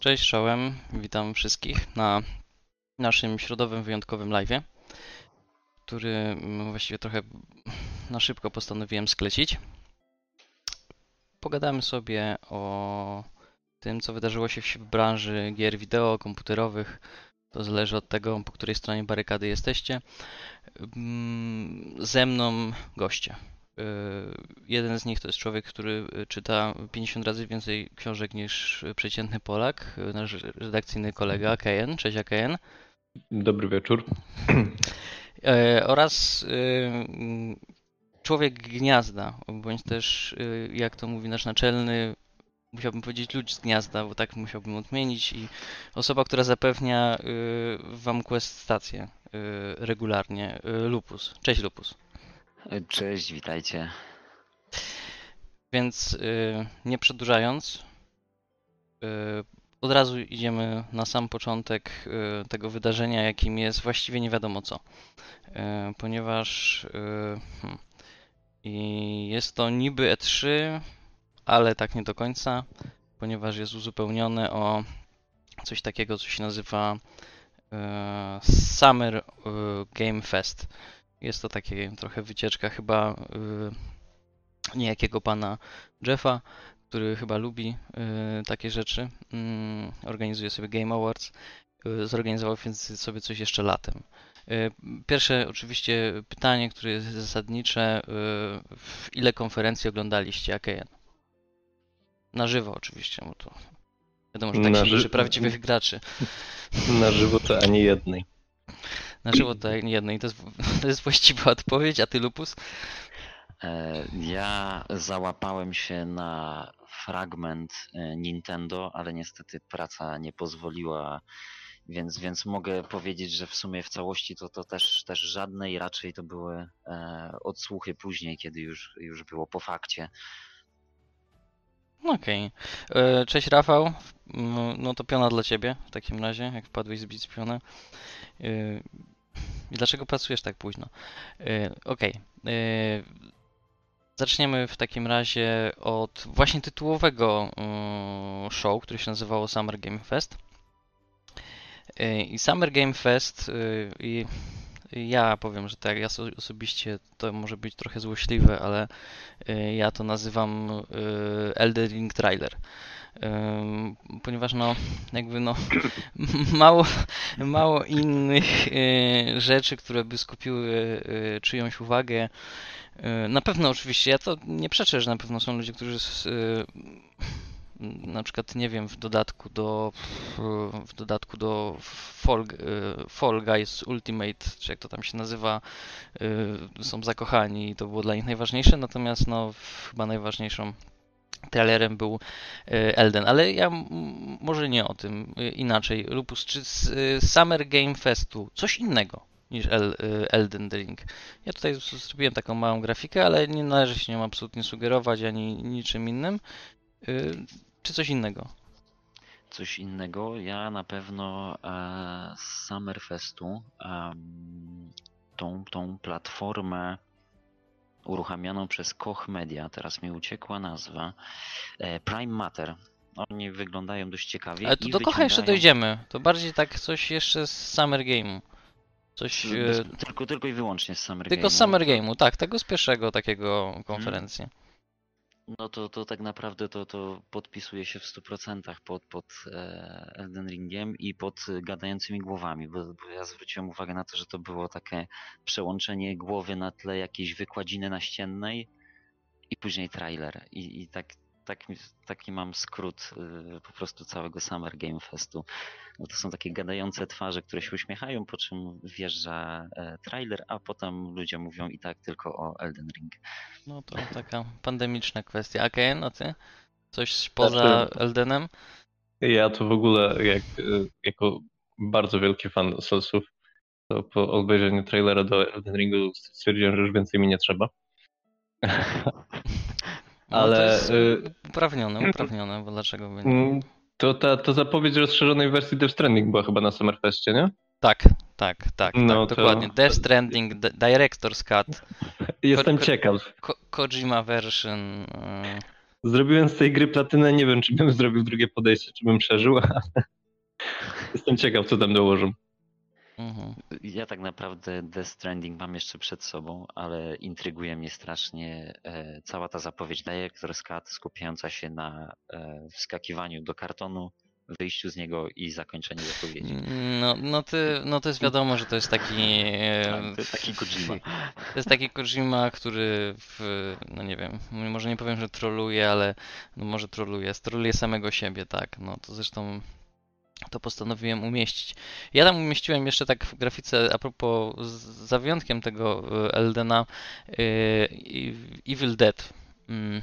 Cześć, czołem. Witam wszystkich na naszym środowym wyjątkowym live'ie, który mm, właściwie trochę na szybko postanowiłem sklecić. Pogadamy sobie o tym, co wydarzyło się w branży gier wideo, komputerowych. To zależy od tego, po której stronie barykady jesteście. Mm, Ze mną goście. Y, Jeden z nich to jest człowiek, który y, czyta 50 razy więcej książek niż przeciętny Polak, y, nasz redakcyjny kolega Kejen. Cześć Kejen. Dobry wieczór. E, Oraz człowiek gniazda, bądź też, jak to mówi nasz naczelny, musiałbym powiedzieć ludź z gniazda, bo tak musiałbym odmienić, i osoba, która zapewnia wam quest stację regularnie, Lupus. Cześć Lupus. Cześć, witajcie. Więc y, nie przedłużając, y, od razu idziemy na sam początek y, tego wydarzenia, jakim jest właściwie nie wiadomo co. Y, Ponieważ y, hmm, jest to niby E3, ale tak nie do końca, ponieważ jest uzupełnione o coś takiego, co się nazywa y, Summer Game Fest. Jest to takie trochę wycieczka chyba y, niejakiego pana Jeffa, który chyba lubi y, takie rzeczy. Mm, Organizuje sobie Game Awards. Y, Zorganizował więc sobie coś jeszcze latem. Y, Pierwsze oczywiście pytanie, które jest zasadnicze. w Ile konferencji oglądaliście AKN? Na żywo oczywiście, bo to wiadomo, że tak Na się liczy prawdziwych graczy. Na żywo to ani jednej. Na żywo to jedno i to jest, to jest właściwa odpowiedź, a ty Lupus? E, Ja załapałem się na fragment e, Nintendo, ale niestety praca nie pozwoliła, więc, więc mogę powiedzieć, że w sumie w całości to, to też, też żadnej, raczej to były e, odsłuchy później, kiedy już, już było po fakcie. Okej. E, Cześć Rafał. No to piona dla ciebie w takim razie, jak wpadłeś zbić I dlaczego pracujesz tak późno? E, Okej. E, Zaczniemy w takim razie od właśnie tytułowego mm, show, który się nazywało Summer Game Fest. E, I Summer Game Fest y, i ja powiem, że tak, ja so- osobiście to może być trochę złośliwe, ale y, ja to nazywam y, Elden Ring Trailer. Ponieważ no, jakby no, mało, mało innych y, rzeczy, które by skupiły y, czyjąś uwagę. Y, Na pewno oczywiście, ja to nie przeczę, że na pewno są ludzie, którzy na przykład, nie wiem, w dodatku do w dodatku do Fall, Fall Guys Ultimate, czy jak to tam się nazywa, są zakochani i to było dla nich najważniejsze, natomiast no chyba najważniejszą trailerem był y, Elden, ale ja może nie o tym, y, inaczej. Lupus, czy z y, Summer Game Festu coś innego niż El, Elden Ring? Ja tutaj zrobiłem taką małą grafikę, ale nie należy się nią absolutnie sugerować ani niczym innym. Czy coś innego? Coś innego, ja na pewno e, z Summerfestu tą, tą platformę uruchamianą przez Koch Media, teraz mi uciekła nazwa, e, Prime Matter. Oni wyglądają dość ciekawie. Ale to do kocha jeszcze dojdziemy. To bardziej tak coś jeszcze z Summer Game'u. Coś... Bez, y, tylko, tylko i wyłącznie z Summer Tylko z Game'u. Summer Game'u, tak, tego z pierwszego takiego konferencji. No to, to tak naprawdę to, to podpisuje się w 100% pod, pod e, Elden Ringiem i pod gadającymi głowami, bo, bo ja zwróciłem uwagę na to, że to było takie przełączenie głowy na tle jakiejś wykładziny naściennej i później trailer. I, i tak, tak, mi- taki mam skrót e, po prostu całego Summer Game Festu. No to są takie gadające twarze, które się uśmiechają, po czym wjeżdża e, trailer, a potem ludzie mówią i tak tylko o Elden Ring. No to taka pandemiczna kwestia. A Ken, a ty? Coś poza Znaczy- Eldenem? Ja to w ogóle jak, y, jako bardzo wielki fan Soulsów, to po obejrzeniu trailera do Elden Ringu stwierdziłem, że już więcej mi nie trzeba. No Ale, to jest y, uprawnione, uprawnione, bo dlaczego by nie? Mm, To ta to zapowiedź rozszerzonej wersji Death Stranding była chyba na Summerfestie, nie? Tak, tak, tak, No tak, to- dokładnie. Death Stranding, Director's Cut, Jestem ko- ciekaw. Ko- Kojima version. y, zrobiłem z tej gry platynę, nie wiem, czy bym zrobił drugie podejście, czy bym przeżył, ale jestem ciekaw, co tam dołożą. Mhm. Ja tak naprawdę Death Stranding mam jeszcze przed sobą, ale intryguje mnie strasznie e, cała ta zapowiedź Director's Cut skupiająca się na e, wskakiwaniu do kartonu, wyjściu z niego i zakończeniu zapowiedzi. No, no, ty, no to jest wiadomo, że to jest taki. e, Tak, to jest taki Kojima. To jest taki Kojima, który w, no nie wiem, może nie powiem, że troluje, ale no może troluje, troluje samego siebie, tak. No to zresztą to postanowiłem umieścić. Ja tam umieściłem jeszcze tak w grafice, a propos, z- za wyjątkiem tego e, Eldena, e, Evil Dead mm,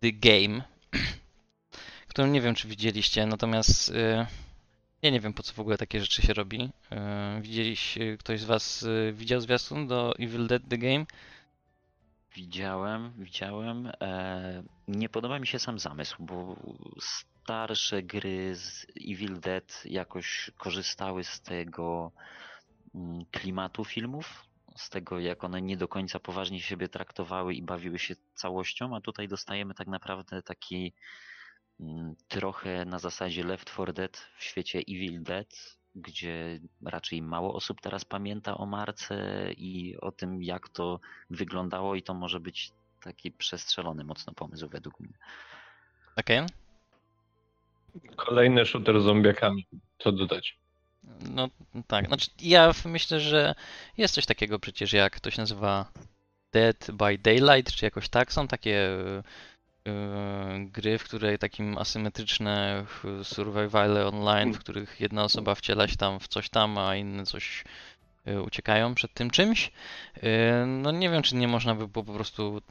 The Game, którą nie wiem, czy widzieliście, natomiast e, ja nie wiem, po co w ogóle takie rzeczy się robi. Widzieliście, ktoś z Was widział zwiastun do Evil Dead The Game? Widziałem, widziałem. E, nie podoba mi się sam zamysł, bo starsze gry z Evil Dead jakoś korzystały z tego mm, klimatu filmów, z tego jak one nie do końca poważnie siebie traktowały i bawiły się całością, a tutaj dostajemy tak naprawdę taki mm, trochę na zasadzie Left 4 Dead w świecie Evil Dead, gdzie raczej mało osób teraz pamięta o marce i o tym, jak to wyglądało, i to może być taki przestrzelony mocno pomysł według mnie. Okej. Kolejny shooter z zombiakami, co dodać. No tak, znaczy ja myślę, że jest coś takiego przecież jak to się nazywa Dead by Daylight, czy jakoś tak. Są takie y, y, gry, w której takim asymetryczne survivale online, w których jedna osoba wciela się tam w coś tam, a inne coś uciekają przed tym czymś. Y, No nie wiem, czy nie można by było po prostu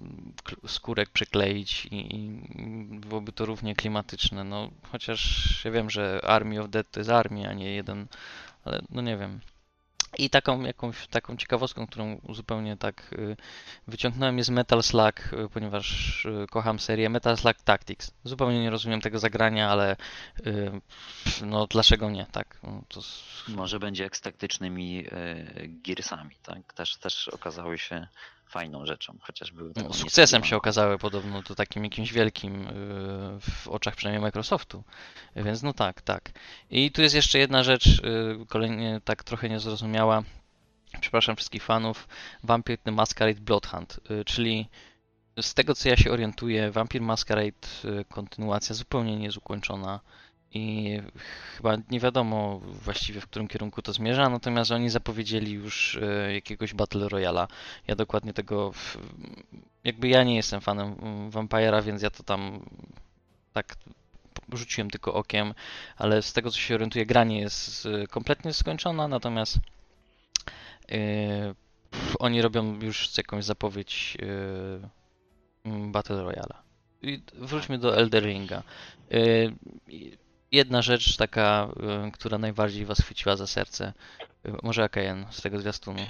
skórek przykleić i, i byłoby to równie klimatyczne. No chociaż ja wiem, że Army of Dead to jest armia, a nie jeden, ale no nie wiem. I taką jakąś taką ciekawostką, którą zupełnie tak y, wyciągnąłem jest Metal Slug, y, ponieważ y, kocham serię Metal Slug Tactics. Zupełnie nie rozumiem tego zagrania, ale y, no dlaczego nie, tak? No, to Może będzie jak z taktycznymi e, Gearsami, tak? Też, też okazały się fajną rzeczą, chociaż były No, sukcesem się okazały podobno, to takim jakimś wielkim y, w oczach przynajmniej Microsoftu. Więc no tak, tak. I tu jest jeszcze jedna rzecz, y, kolejnie tak trochę niezrozumiała. Przepraszam wszystkich fanów. Vampire the Masquerade Bloodhunt, y, czyli z tego co ja się orientuję, Vampire Masquerade kontynuacja zupełnie nie jest ukończona i chyba nie wiadomo właściwie w którym kierunku to zmierza, natomiast oni zapowiedzieli już y, jakiegoś Battle Royala. Ja dokładnie tego, jakby ja nie jestem fanem mm, Vampira, więc ja to tam tak rzuciłem tylko okiem, ale z tego co się orientuję, gra nie jest y, kompletnie skończona, natomiast pff, oni robią już jakąś zapowiedź mm, Battle Royala. I wróćmy do Elder Ringa. I jedna rzecz taka, yy, która najbardziej was chwyciła za serce. Yy, może AKN z tego zwiastunu.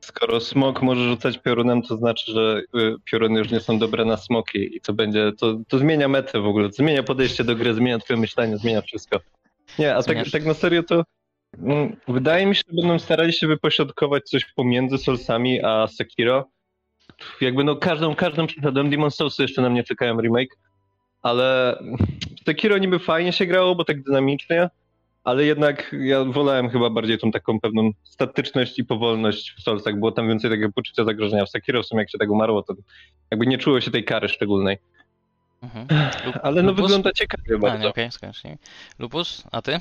Skoro smok może rzucać piorunem, to znaczy, że y, pioruny już nie są dobre na smoki i to będzie, to, to zmienia metę w ogóle, zmienia podejście do gry, zmienia twoje myślenie, zmienia wszystko. Nie, a tak, tak na serio to mm, wydaje mi się, że będą starali się wypośrodkować coś pomiędzy Soulsami a Sekiro. Jakby no każdą, każdą przeszedłem, Demon Soulsy jeszcze na mnie czekają remake, ale w Sekiro niby fajnie się grało, bo tak dynamicznie, ale jednak ja wolałem chyba bardziej tą taką pewną statyczność i powolność w Soulsach. Było tam więcej takiego poczucia zagrożenia. W Sekiro w sumie jak się tak umarło, to jakby nie czuło się tej kary szczególnej. Mhm. Ale no Lupus? wygląda ciekawie A, nie, bardzo. okej, skończ. nie. Lupus, a ty?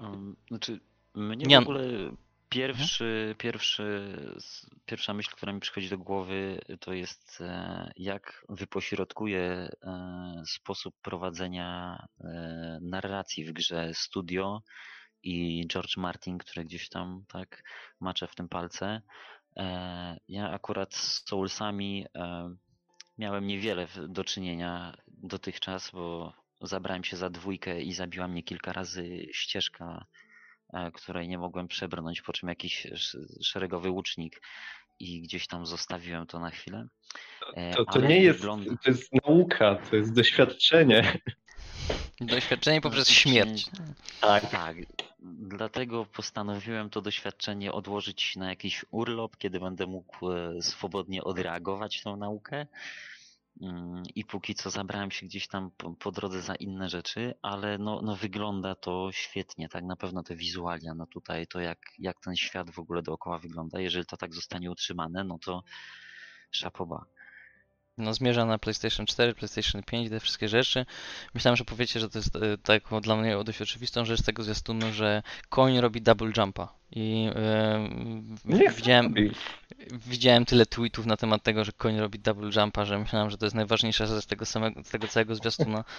Um, Znaczy, mnie Nie- w ogóle pierwszy, pierwszy, s- pierwsza myśl, która mi przychodzi do głowy, to jest e, jak wypośrodkuje e, sposób prowadzenia e, narracji w grze studio i George Martin, który gdzieś tam tak macze w tym palce. Ja akurat z Soulsami miałem niewiele do czynienia dotychczas, bo zabrałem się za dwójkę i zabiła mnie kilka razy ścieżka, której nie mogłem przebrnąć, po czym jakiś sz- szeregowy łucznik i gdzieś tam zostawiłem to na chwilę. E, To, to nie jest, wygląda- to jest nauka, to jest doświadczenie. Doświadczenie poprzez śmierć. Tak. Tak, dlatego postanowiłem to doświadczenie odłożyć na jakiś urlop, kiedy będę mógł e, swobodnie odreagować tą naukę. Mm, I póki co zabrałem się gdzieś tam po, po drodze za inne rzeczy, ale no, no wygląda to świetnie, tak na pewno te wizualia, no tutaj to jak, jak ten świat w ogóle dookoła wygląda, jeżeli to tak zostanie utrzymane, no to szapoba. No zmierza na PlayStation 4, PlayStation 5, te wszystkie rzeczy. Myślałem, że powiecie, że to jest e, taką dla mnie dość oczywistą rzecz tego zwiastunu, że koń robi double jumpa. I e, Nie widziałem, robi. Widziałem tyle tweetów na temat tego, że koń robi double jumpa, że myślałem, że to jest najważniejsza rzecz tego samego, z tego całego zwiastuna.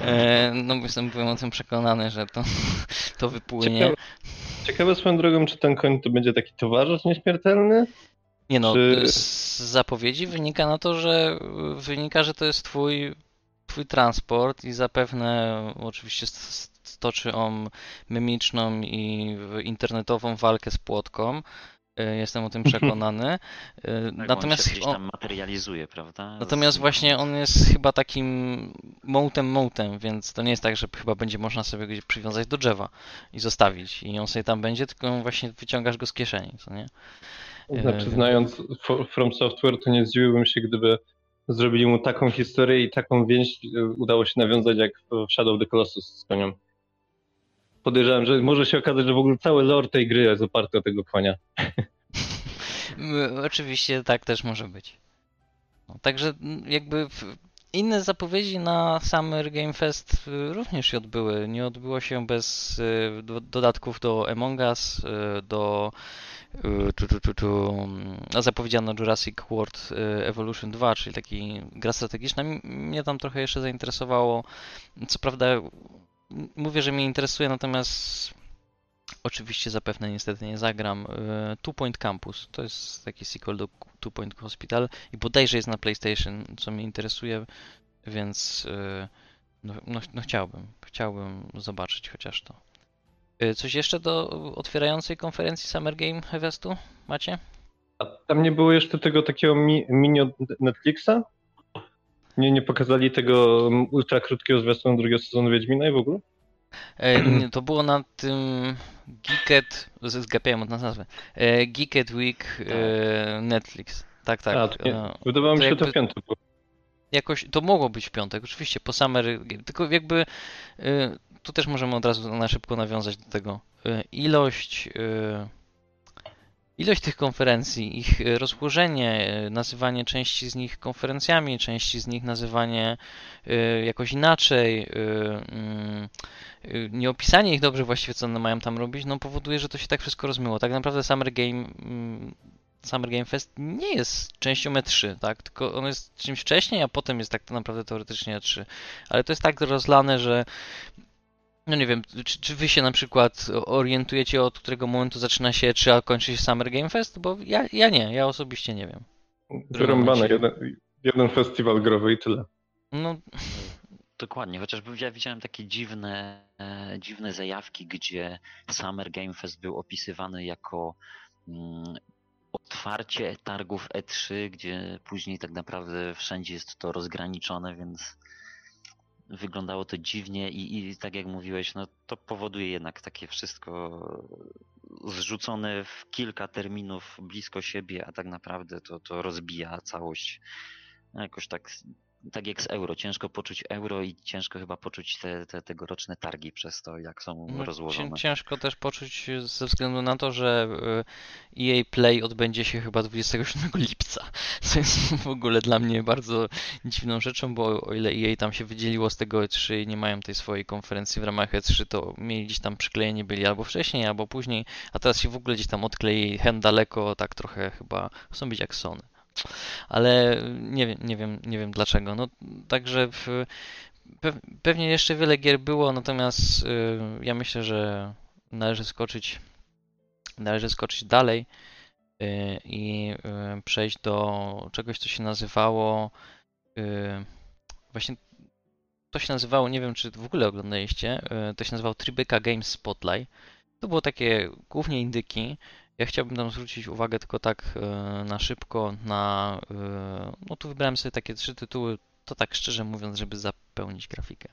E, no jestem byłem o tym przekonany, że to, to wypłynie. Ciekawe, ciekawe swoją drogą, czy ten koń to będzie taki towarzysz nieśmiertelny? Nie no, Czy- z zapowiedzi wynika na to, że wynika, że to jest twój, twój transport i zapewne oczywiście st- stoczy on mimiczną i internetową walkę z płotką. Jestem o tym przekonany. Y, Tak, on się Natomiast gdzieś on, tam materializuje, prawda? Natomiast Z- właśnie on jest chyba takim mołtem mołtem, więc to nie jest tak, że chyba będzie można sobie go gdzieś przywiązać do drzewa i zostawić i on sobie tam będzie, tylko właśnie wyciągasz go z kieszeni, co nie? Znaczy, E, znając Fo- From Software, to nie zdziwiłbym się, gdyby zrobili mu taką historię i taką więź e, udało się nawiązać jak w Shadow of the Colossus z koniem. Podejrzewam, że może się okazać, że w ogóle cały lore tej gry jest oparty o tego konia. Oczywiście tak też może być. No, także m, jakby inne zapowiedzi na Summer Game Fest y, również się odbyły. Nie odbyło się bez y, do, dodatków do Among Us, y, do tu, tu, tu, tu, mm, no, zapowiedziano Jurassic World Evolution 2, czyli taki gra strategiczna. Mnie tam trochę jeszcze zainteresowało. Co prawda mówię, że mnie interesuje, natomiast Oczywiście zapewne niestety nie zagram. E, Two Point Campus to jest taki sequel do Two Point Hospital i bodajże jest na PlayStation, co mnie interesuje, więc e, no, no, no chciałbym, chciałbym zobaczyć chociaż to. E, Coś jeszcze do otwierającej konferencji Summer Game Festu macie? A tam nie było jeszcze tego takiego mi, mini Netflixa? Nie, nie pokazali tego mm, ultra krótkiego zwiastunu drugiego sezonu Wiedźmina i w ogóle? E, nie, to było na tym Geeked, z- zgapiałem od nas nazwę, e, Geeked Week e, Netflix. Tak, tak. A, to nie, e, wydawało mi się, że to w piątek było. jakoś to mogło być w piątek, oczywiście, po Summer tylko jakby y, tu też możemy od razu na szybko nawiązać do tego. Y, ilość y, ilość tych konferencji, ich y, rozłożenie, y, nazywanie części z nich konferencjami, części z nich nazywanie y, jakoś inaczej, mm, nieopisanie ich dobrze właściwie, co one mają tam robić, no powoduje, że to się tak wszystko rozmyło. Tak naprawdę Summer Game mm, Summer Game Fest nie jest częścią E3, tak? Tylko on jest czymś wcześniej, a potem jest tak naprawdę teoretycznie E3. Ale to jest tak rozlane, że no nie wiem, czy, czy wy się na przykład orientujecie od którego momentu zaczyna się E3, a kończy się Summer Game Fest? Bo ja, ja nie, ja osobiście nie wiem. Wyrąbane, jeden, jeden festiwal growy i tyle. No, Dokładnie, chociażby ja widziałem takie dziwne, e, dziwne zajawki, gdzie Summer Game Fest był opisywany jako mm, otwarcie targów E3, gdzie później tak naprawdę wszędzie jest to rozgraniczone, więc wyglądało to dziwnie i, i tak jak mówiłeś, no to powoduje jednak takie wszystko zrzucone w kilka terminów blisko siebie, a tak naprawdę to, to rozbija całość. No Jakoś tak, tak jak z euro. Ciężko poczuć euro i ciężko chyba poczuć te, te tegoroczne targi przez to, jak są no rozłożone. cię- ciężko też poczuć ze względu na to, że EA Play odbędzie się chyba 27 lipca, co jest w ogóle dla mnie bardzo dziwną rzeczą, bo o ile EA tam się wydzieliło z tego E3 i nie mają tej swojej konferencji w ramach E3, to mieli gdzieś tam przyklejeni byli albo wcześniej, albo później, a teraz się w ogóle gdzieś tam odklei hen daleko, tak trochę chyba chcą być jak Sony. Ale nie wiem, nie wiem, nie wiem dlaczego. No także w, Pew- Pewnie jeszcze wiele gier było, natomiast y, ja myślę, że należy skoczyć, należy skoczyć dalej y, i y, przejść do czegoś, co się nazywało właśnie to się nazywało, nie wiem czy w ogóle oglądaliście, to się nazywało Tribeca Games Spotlight. To było takie głównie indyki. Ja chciałbym tam zwrócić uwagę tylko tak y, na szybko na y, no tu wybrałem sobie takie trzy tytuły, to tak szczerze mówiąc, żeby zapełnić grafikę.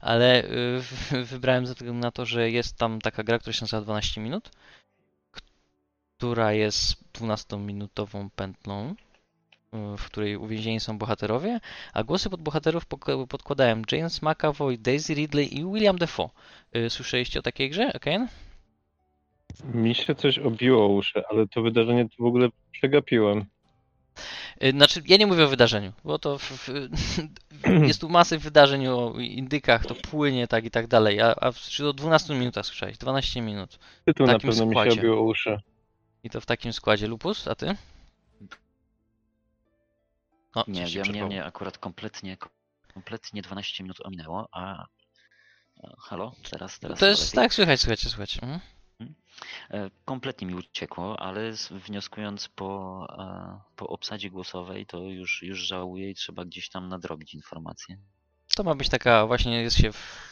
Ale y, wybrałem ze względu na to, że jest tam taka gra, która się nazywa 12 minut, która jest 12-minutową pętlą. w której uwięzieni są bohaterowie, a głosy pod bohaterów podkładają James McAvoy, Daisy Ridley i William Defoe. Słyszeliście o takiej grze, Ken? Mi się coś obiło uszy, ale to wydarzenie to w ogóle przegapiłem. Y, Znaczy, ja nie mówię o wydarzeniu, bo to w, w, jest tu masy wydarzeń o indykach, to płynie tak i tak dalej, a, a czy do 12 minutach słyszałeś, 12 minut. Tytuł na takim pewno mi składzie. się obiło uszy. I to w takim składzie. Lupus, a ty? O, Nie, ja mnie, mnie akurat kompletnie, kompletnie 12 minut ominęło, a... halo? Teraz, teraz To jest, tak, słychać, słychać, słychać. Mhm. E, Kompletnie mi uciekło, ale wnioskując po, e, po obsadzie głosowej, to już, już żałuję i trzeba gdzieś tam nadrobić informacje. To ma być taka, właśnie jest się w,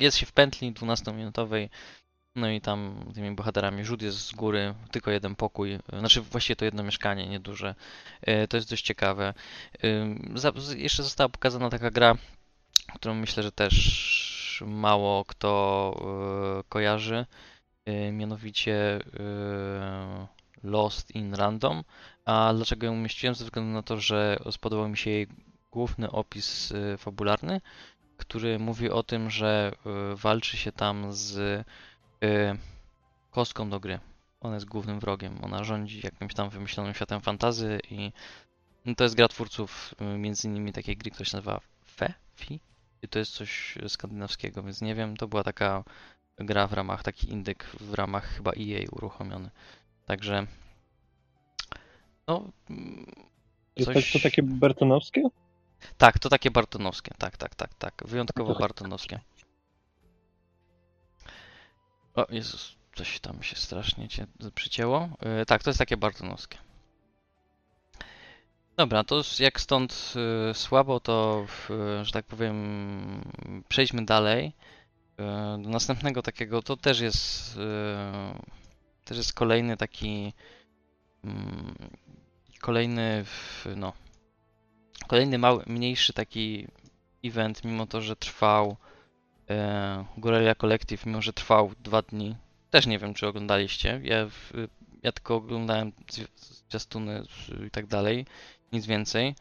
jest się w pętli 12-minutowej, no i tam tymi bohaterami rzut jest z góry, tylko jeden pokój, znaczy właściwie to jedno mieszkanie, nieduże. E, To jest dość ciekawe. Jeszcze została pokazana taka gra, którą myślę, że też mało kto kojarzy, mianowicie e, Lost in Random. A dlaczego ją umieściłem? Ze względu na to, że spodobał mi się jej główny opis y, fabularny, który mówi o tym, że y, walczy się tam z y, kostką do gry. Ona jest głównym wrogiem. Ona rządzi jakimś tam wymyślonym światem fantazy i to jest gra twórców y, między innymi takiej gry, która się nazywa Fe? Fi? I to jest coś skandynawskiego, więc nie wiem. To była taka gra w ramach, taki indyk w ramach chyba EA uruchomiony. Także no, mm, Jest Coś- tak, to takie Bertonowskie? tak, to takie bartonowskie. Tak, tak, tak, tak. Wyjątkowo To- bartonowskie. O Jezus, coś tam się strasznie cię przycięło. Yy, tak, to jest takie bartonowskie. Dobra, to jak stąd y, słabo, to y, że tak powiem, przejdźmy dalej. Y, do następnego takiego, to też jest, y, też jest kolejny taki, mm, kolejny, no, kolejny mały, mniejszy taki event, mimo to, że trwał e, Guerrilla Collective, mimo że trwał dwa dni. Też nie wiem, czy oglądaliście. Ja, ja tylko oglądałem zwi- zwiastuny i tak dalej, nic więcej.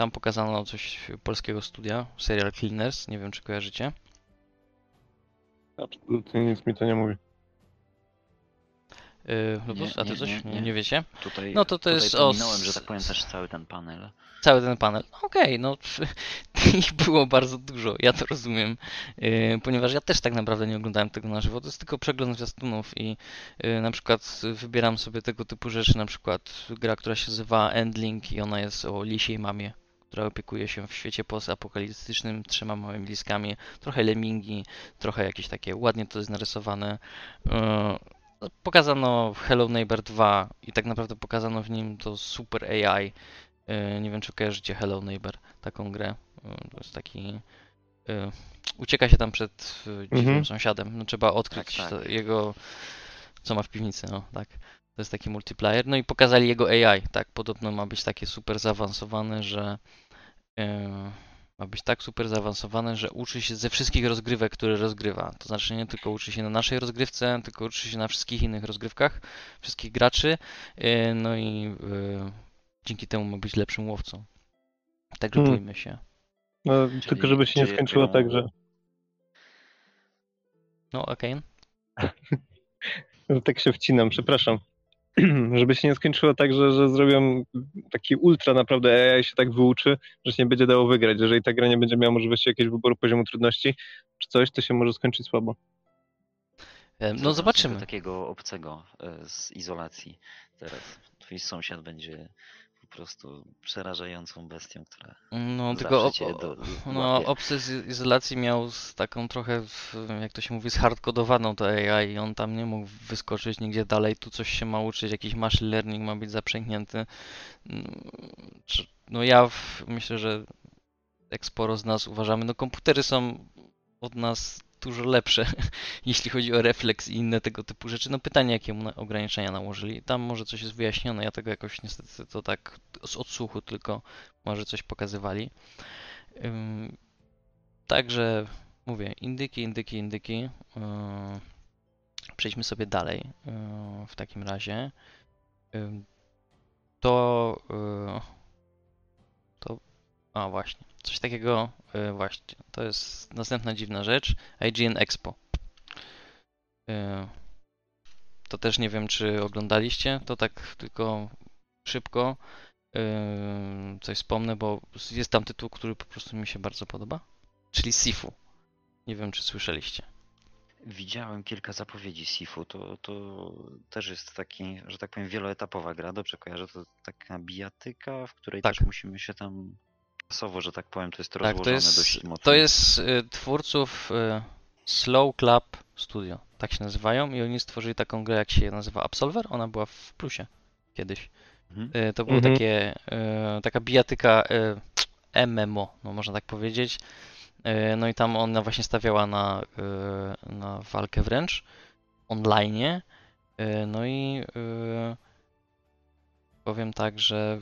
Tam pokazano coś polskiego studia, serial Cleaners, nie wiem, czy kojarzycie. Absolutnie nic mi to nie mówi. Yy, Lupus, a ty nie, coś? nie, Nie, nie. nie wiecie? Tutaj, No to to tutaj jest o że tak powiem też cały ten panel. Cały ten panel. Okej, no ich było bardzo dużo, ja to rozumiem, yy, ponieważ ja też tak naprawdę nie oglądałem tego na żywo, to jest tylko przegląd zwiastunów i yy, na przykład wybieram sobie tego typu rzeczy, na przykład gra, która się nazywa Endling i ona jest o lisiej mamie, która opiekuje się w świecie postapokaliptycznym trzema małymi liskami, trochę lemingi, trochę jakieś takie, ładnie to jest narysowane. Yy, no, Pokazano Hello Neighbor 2 i tak naprawdę pokazano w nim to super AI, E, Nie wiem, czy kojarzycie Hello Neighbor, taką grę. E, To jest taki. e, Ucieka się tam przed e, dziwnym Mhm. sąsiadem. No, trzeba odkryć Tak, tak. jego. Co ma w piwnicy, no tak. To jest taki multiplayer. No i pokazali jego AI. Tak, podobno ma być takie super zaawansowane, że. e, Ma być tak super zaawansowane, że uczy się ze wszystkich rozgrywek, które rozgrywa. To znaczy nie tylko uczy się na naszej rozgrywce, tylko uczy się na wszystkich innych rozgrywkach, wszystkich graczy. e, No i e, dzięki temu ma być lepszym łowcą. Także Hmm. bójmy się. No, tylko żeby się nie skończyło taką- tak, że, No, okej. że tak się wcinam, przepraszam. żeby się nie skończyło tak, że, że zrobią taki ultra naprawdę AI się tak wyuczy, że się nie będzie dało wygrać. Jeżeli ta gra nie będzie miała możliwości jakiegoś wyboru poziomu trudności czy coś, to się może skończyć słabo. E, No, zobaczymy. takiego obcego e, z izolacji teraz. Twój sąsiad będzie prostu przerażającą bestią, która No, tylko ob, do, no, z izolacji miał z taką trochę, jak to się mówi, zhardkodowaną to AI i on tam nie mógł wyskoczyć nigdzie dalej. Tu coś się ma uczyć, jakiś machine learning ma być zaprzęgnięty. Mm, No ja w, myślę, że jak sporo z nas uważamy, no komputery są od nas dużo lepsze, jeśli chodzi o refleks i inne tego typu rzeczy. No pytanie, jakie mu ograniczenia nałożyli. Tam może coś jest wyjaśnione, ja tego jakoś niestety to tak z odsłuchu tylko może coś pokazywali. Także mówię, indyki, indyki, indyki. Yy, Przejdźmy sobie dalej yy, w takim razie. To. y, To. A właśnie. Coś takiego. y, Właśnie. To jest następna dziwna rzecz. IGN Expo. Y, To też nie wiem, czy oglądaliście. To tak tylko szybko. y, Coś wspomnę, bo jest tam tytuł, który po prostu mi się bardzo podoba. Czyli Sifu. Nie wiem, czy słyszeliście. Widziałem kilka zapowiedzi Sifu, to, to też jest taki, że tak powiem, wieloetapowa gra, dobrze kojarzę, to taka bijatyka, w której Tak. też musimy się tam czasowo, że tak powiem, to jest Tak, rozłożone to jest, dość mocno. to jest y, twórców y, Slow Club Studio, tak się nazywają i oni stworzyli taką grę, jak się nazywa Absolver, ona była w plusie kiedyś. Mhm. Y, to było Mhm. takie, taka bijatyka MMO, no można tak powiedzieć. No i tam ona właśnie stawiała na, na walkę wręcz online. No i powiem tak, że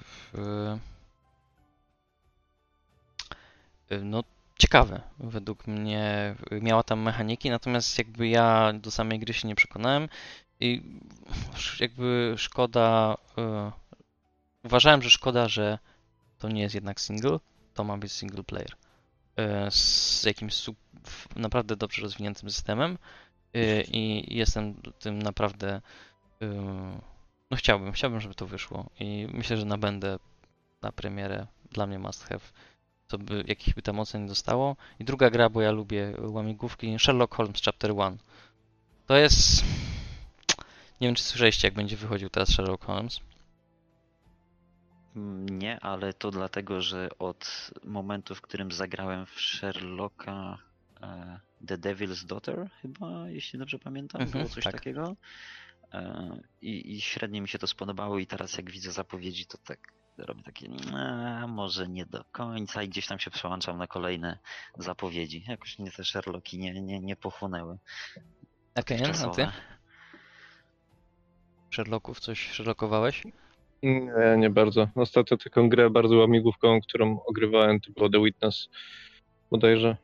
no ciekawe według mnie. Miała tam mechaniki, natomiast jakby ja do samej gry się nie przekonałem i jakby szkoda. y, Uważałem, że szkoda, że to nie jest jednak single, to ma być single player. y, Z jakimś naprawdę dobrze rozwiniętym systemem y, i jestem tym naprawdę. No chciałbym, chciałbym, żeby to wyszło i myślę, że nabędę na premierę. Dla mnie must have. To by jakich by tam ocen nie dostało. I druga gra, bo ja lubię łamigłówki, Sherlock Holmes Chapter 1. To jest... Nie wiem, czy słyszeliście, jak będzie wychodził teraz Sherlock Holmes. Nie, ale to dlatego, że od momentu, w którym zagrałem w Sherlocka e, The Devil's Daughter, chyba, jeśli dobrze pamiętam, Mhm, było coś tak. takiego. E, i, I średnio mi się to spodobało i teraz jak widzę zapowiedzi, to tak robię takie, "Eee, może nie do końca i gdzieś tam się przełączam na kolejne zapowiedzi. Jakoś mnie te Sherlocki nie, nie, nie pochłonęły. Okej, a ty? Sherlocków coś Sherlockowałeś? Nie, nie bardzo. Ostatnio taką grę bardzo łamigłówką, którą ogrywałem, to było The Witness bodajże.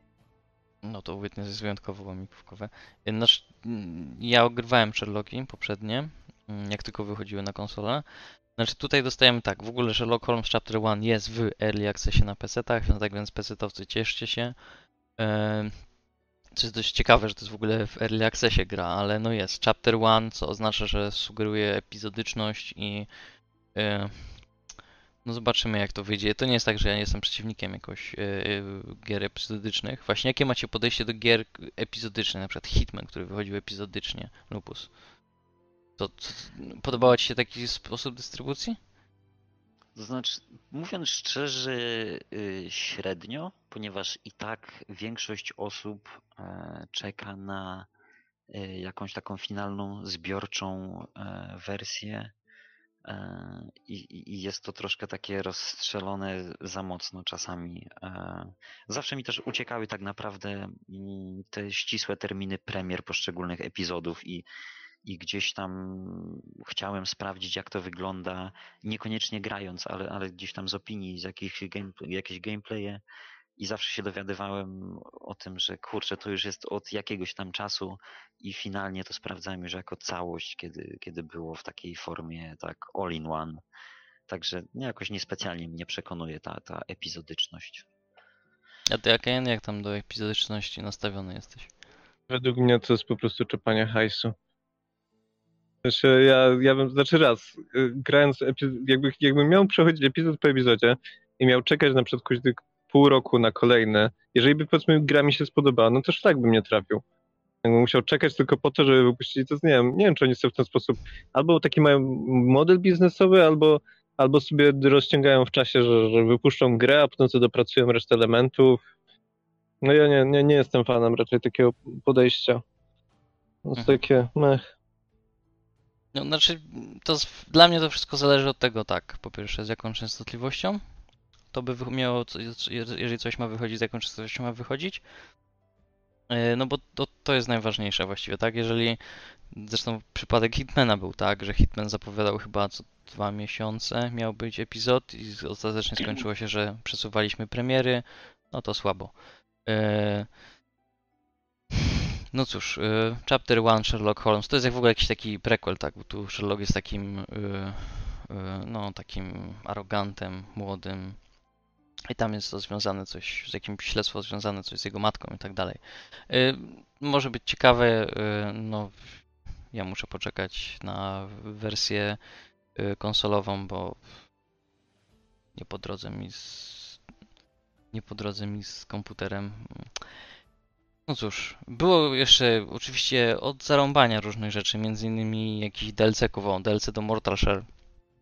No to Witness jest wyjątkowo łamigłówkowe. Znaczy, mm, ja ogrywałem Sherlocki poprzednie, jak tylko wychodziły na konsolę. Znaczy tutaj dostajemy tak, w ogóle Sherlock Holmes Chapter 1 jest w Early Accessie na PC-tach, no tak więc PC-towcy cieszcie się. Co jest dość ciekawe, że to jest w ogóle w Early Accessie gra, ale no jest Chapter 1, co oznacza, że sugeruje epizodyczność i no zobaczymy jak to wyjdzie. To nie jest tak, że ja jestem przeciwnikiem jakoś e, gier epizodycznych. Właśnie jakie macie podejście do gier epizodycznych, na przykład Hitman, który wychodził epizodycznie, Lupus? To, to podobał Ci się taki sposób dystrybucji? To znaczy, mówiąc szczerze, y, średnio, ponieważ i tak większość osób e, czeka na e, jakąś taką finalną, zbiorczą e, wersję i, i- jest to troszkę takie rozstrzelone za mocno czasami. Zawsze mi też uciekały tak naprawdę mm, te ścisłe terminy premier poszczególnych epizodów i i gdzieś tam chciałem sprawdzić, jak to wygląda, niekoniecznie grając, ale, ale gdzieś tam z opinii, z jakichś game, jakieś gameplaye i zawsze się dowiadywałem o tym, że kurczę, to już jest od jakiegoś tam czasu i finalnie to sprawdzałem już jako całość, kiedy, kiedy było w takiej formie tak all in one. Także nie, jakoś niespecjalnie mnie przekonuje ta, ta epizodyczność. A ty, Aken, jak tam do epizodyczności nastawiony jesteś? Według mnie to jest po prostu czepanie hajsu. Znaczy, ja, ja bym, znaczy raz, y, grając, jakby, jakbym miał przechodzić epizod po epizodzie i miał czekać na przykład pół roku na kolejne, jeżeli by powiedzmy gra mi się spodobała, no też tak bym nie trafił. Jakbym musiał czekać tylko po to, żeby wypuścić, to nie wiem, nie wiem, czy oni sobie w ten sposób albo taki mają model biznesowy, albo, albo sobie rozciągają w czasie, że, że wypuszczą grę, a potem sobie dopracują resztę elementów. No ja nie, nie, nie jestem fanem raczej takiego podejścia. To jest Mhm. takie, mech. No, znaczy, to z, dla mnie to wszystko zależy od tego, tak, po pierwsze, z jaką częstotliwością to by miało, jeżeli coś ma wychodzić, z jaką częstotliwością ma wychodzić. E, No bo to, to jest najważniejsze właściwie, tak? Jeżeli, zresztą przypadek Hitmana był tak, że Hitman zapowiadał chyba co dwa miesiące miał być epizod i ostatecznie skończyło się, że przesuwaliśmy premiery, no to słabo. No cóż, y, Chapter 1 Sherlock Holmes to jest jak w ogóle jakiś taki prequel, tak? Bo tu Sherlock jest takim y, y, no takim arogantem, młodym. I tam jest to związane coś, z jakimś śledztwo związane coś z jego matką i tak dalej. Y, Może być ciekawe, y, no ja muszę poczekać na wersję y, konsolową, bo nie po drodze mi z nie po drodze mi z komputerem. No cóż, było jeszcze oczywiście od zarąbania różnych rzeczy, między innymi jakiś DLC-ków, do Mortal Shell.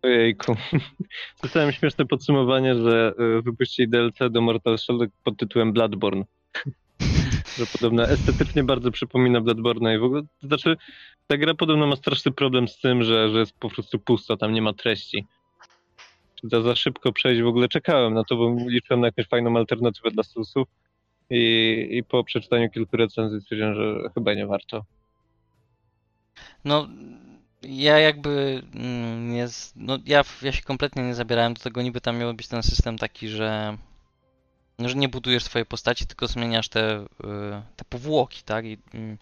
Ojejku. Słyszałem śmieszne podsumowanie, że y, wypuścili DLC do Mortal Shell pod tytułem Bloodborne. że podobno estetycznie bardzo przypomina Bloodborne i w ogóle, to znaczy ta gra podobno ma straszny problem z tym, że, że jest po prostu pusto, tam nie ma treści. Za, za szybko przejść w ogóle czekałem na to, bo liczyłem na jakąś fajną alternatywę dla Soulsów i, i po przeczytaniu kilku recenzji stwierdziłem, że chyba nie warto. No, ja jakby mm, nie. No, ja, ja się kompletnie nie zabierałem do tego. Niby tam miał być ten system taki, że. no, Że nie budujesz swojej postaci, tylko zmieniasz te, y, te powłoki, tak? I, mm,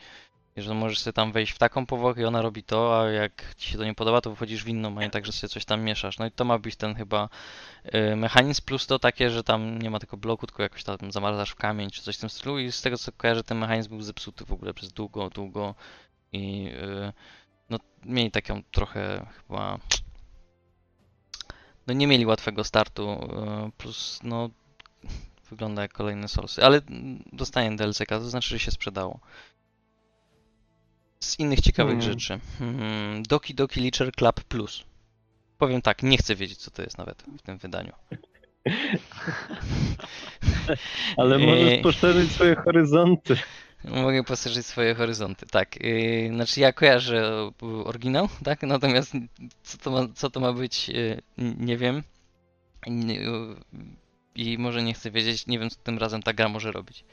i że możesz sobie tam wejść w taką powłokę i ona robi to, a jak ci się to nie podoba, to wychodzisz w inną, a nie tak, że sobie coś tam mieszasz. No i to ma być ten chyba y, mechanizm, plus to takie, że tam nie ma tylko bloku, tylko jakoś tam zamarzasz w kamień czy coś w tym stylu. I z tego co kojarzę, ten mechanizm był zepsuty w ogóle przez długo, długo. I y, no, mieli taką trochę chyba. No nie mieli łatwego startu, y, plus no wygląda jak kolejne Soulsy, ale mm, dostanie DLC, to znaczy, że się sprzedało. Z innych ciekawych Hmm. rzeczy. Hmm, Doki Doki Licher Club Plus. Powiem tak, nie chcę wiedzieć co to jest nawet w tym wydaniu. Ale możesz Ej. poszerzyć swoje horyzonty. Mogę poszerzyć swoje horyzonty, tak. Yy, znaczy ja kojarzę oryginał, tak? Natomiast co to ma, co to ma być, yy, n- nie wiem. Yy, I może nie chcę wiedzieć, nie wiem co tym razem ta gra może robić.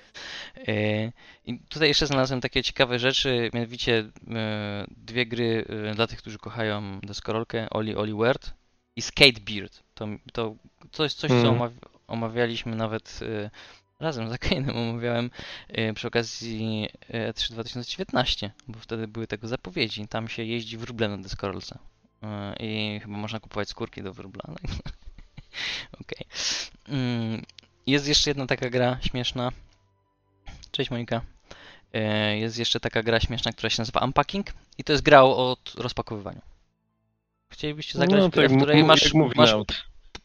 Yy, I tutaj jeszcze znalazłem takie ciekawe rzeczy, mianowicie yy, dwie gry yy, dla tych, którzy kochają deskorolkę, Oli Oli Word i Skatebeard. To, to coś, coś co Mhm. omawia, omawialiśmy nawet razem z Kane'em omawiałem przy okazji y, E3 2019, bo wtedy były tego zapowiedzi. Tam się jeździ wróblem na deskorolce. I chyba można kupować skórki do wróbla. Okej. Mm, Jest jeszcze jedna taka gra śmieszna. Cześć Monika. Y, Jest jeszcze taka gra śmieszna, która się nazywa Unpacking i to jest gra o rozpakowywaniu. Chcielibyście zagrać w grę, tak, w której masz, masz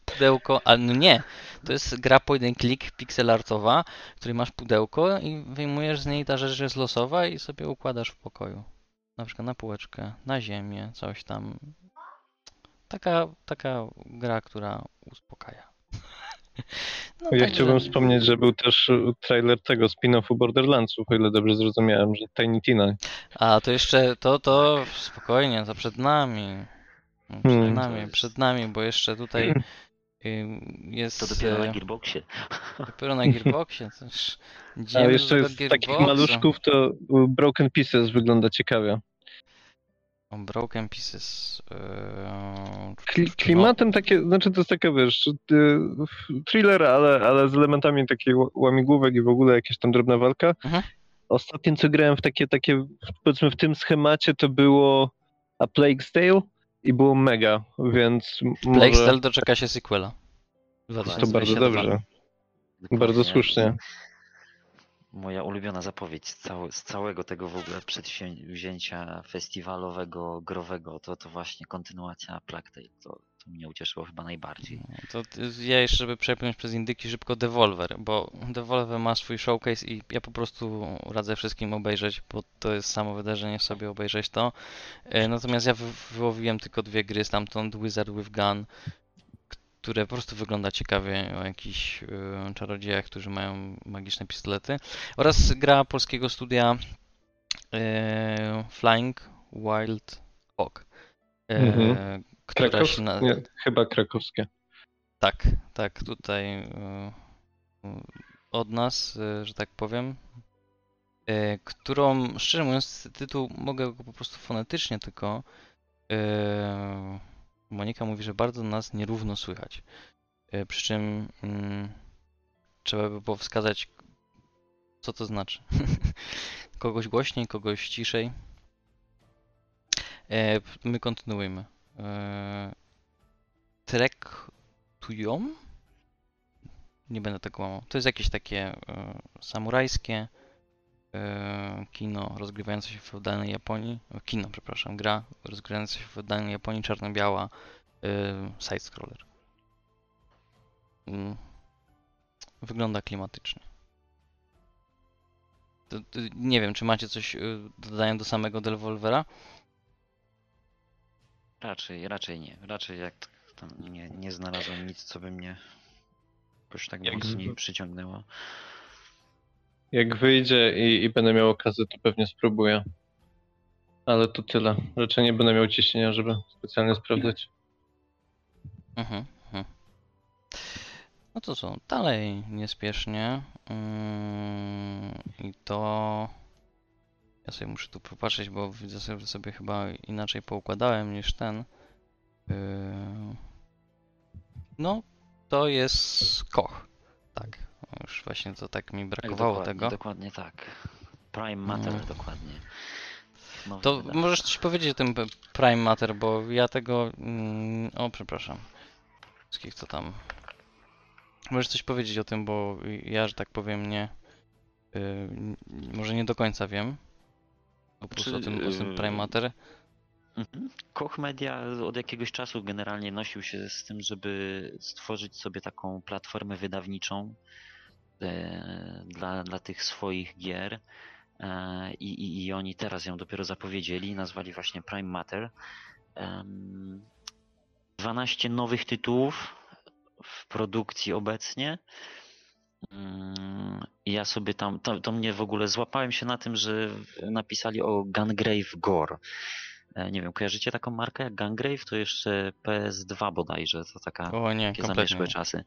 pudełko, ale no nie, to jest gra point and click pixelartowa, w której masz pudełko i wyjmujesz z niej ta rzecz jest losowa i sobie układasz w pokoju. Na przykład na półeczkę, na ziemię, coś tam. Taka, taka gra, która uspokaja. No, Ja także- chciałbym wspomnieć, że był też e, trailer tego spin-offu Borderlandsów, o ile dobrze zrozumiałem, że Tiny Tina. A to jeszcze, to, to spokojnie, to przed nami. Przed Hmm. nami, jest- przed nami, bo jeszcze tutaj y, jest. To dopiero na e, Gearboxie. Dopiero na Gearboxie. Też A jeszcze z takich maluszków to Broken Pieces wygląda ciekawie. Broken Pieces. Yy... Kli- Klimatem takie, znaczy to jest taka, wiesz, e, thriller, ale, ale z elementami takiej łamigłówek i w ogóle jakaś tam drobna walka. Mhm. Ostatnio co grałem w takie, takie, powiedzmy w tym schemacie to było A Plague's Tale i było mega, więc m- Plague może Tale doczeka się sequela. to bardzo 2022. dobrze. Bardzo słusznie. Moja ulubiona zapowiedź z, całego tego w ogóle przedsięwzięcia festiwalowego, growego, to, to właśnie kontynuacja Plague. To, to mnie ucieszyło chyba najbardziej. To ty- ja jeszcze, żeby przepiąć przez indyki szybko Devolver, bo Devolver ma swój showcase i ja po prostu radzę wszystkim obejrzeć, bo to jest samo wydarzenie sobie obejrzeć to. E, Natomiast ja wy- wyłowiłem tylko dwie gry stamtąd, Wizard with Gun, które po prostu wygląda ciekawie o jakichś e, czarodziejach, którzy mają magiczne pistolety oraz gra polskiego studia e, Flying Wild Hawk. e, Mhm. Która na... Nie, chyba krakowskie. Tak, tak, tutaj y, y, od nas, y, że tak powiem, y, którą, szczerze mówiąc, tytuł mogę go po prostu fonetycznie tylko. Monika mówi, że bardzo nas nierówno słychać. Y, Przy czym mm, trzeba by było wskazać, co to znaczy. kogoś głośniej, kogoś ciszej. E, My kontynuujmy. E, traktują. Nie będę tego łamał. To jest jakieś takie e, samurajskie e, kino rozgrywające się w feudalnej Japonii. O, kino, przepraszam, gra rozgrywająca się w feudalnej Japonii, czarno-biała, e, side-scroller. Mm. Wygląda klimatycznie. To, to, nie wiem, czy macie coś do dodania do samego Devolvera? Raczej, raczej nie. Raczej jak tam nie, nie znalazłem nic, co by mnie jakoś tak Jak mocniej przyciągnęło. Jak wyjdzie i, i będę miał okazję, to pewnie spróbuję. Ale to tyle. Raczej nie będę miał ciśnienia, żeby specjalnie sprawdzać. Mhm, mhm. No to co, dalej niespiesznie. Mm, I to. Ja sobie muszę tu popatrzeć, bo widzę sobie, sobie chyba inaczej poukładałem niż ten. Yy, No, to jest Koch. Tak. Już właśnie to tak mi Tak, brakowało dokładnie, tego. Dokładnie tak. Prime Matter, Mm. dokładnie. Nowy To wydawca. możesz coś powiedzieć o tym Prime Matter, bo ja tego. Mm, o, przepraszam. Wszystkich co tam. Możesz coś powiedzieć o tym, bo ja, że tak powiem, nie. y, n- może nie do końca wiem. Prostu o tym, o tym y, Prime Matter. Mhm. Koch Media od jakiegoś czasu generalnie nosił się z tym, żeby stworzyć sobie taką platformę wydawniczą dla, dla tych swoich gier. E, i, i, I oni teraz ją dopiero zapowiedzieli, nazwali właśnie Prime Matter. Em, 12 nowych tytułów w produkcji obecnie. Mm, Ja sobie tam, to, to mnie w ogóle złapałem się na tym, że napisali o Gungrave Gore. E, Nie wiem, kojarzycie taką markę jak Gungrave? To jeszcze PS2 bodajże, to taka O nie, takie czasy.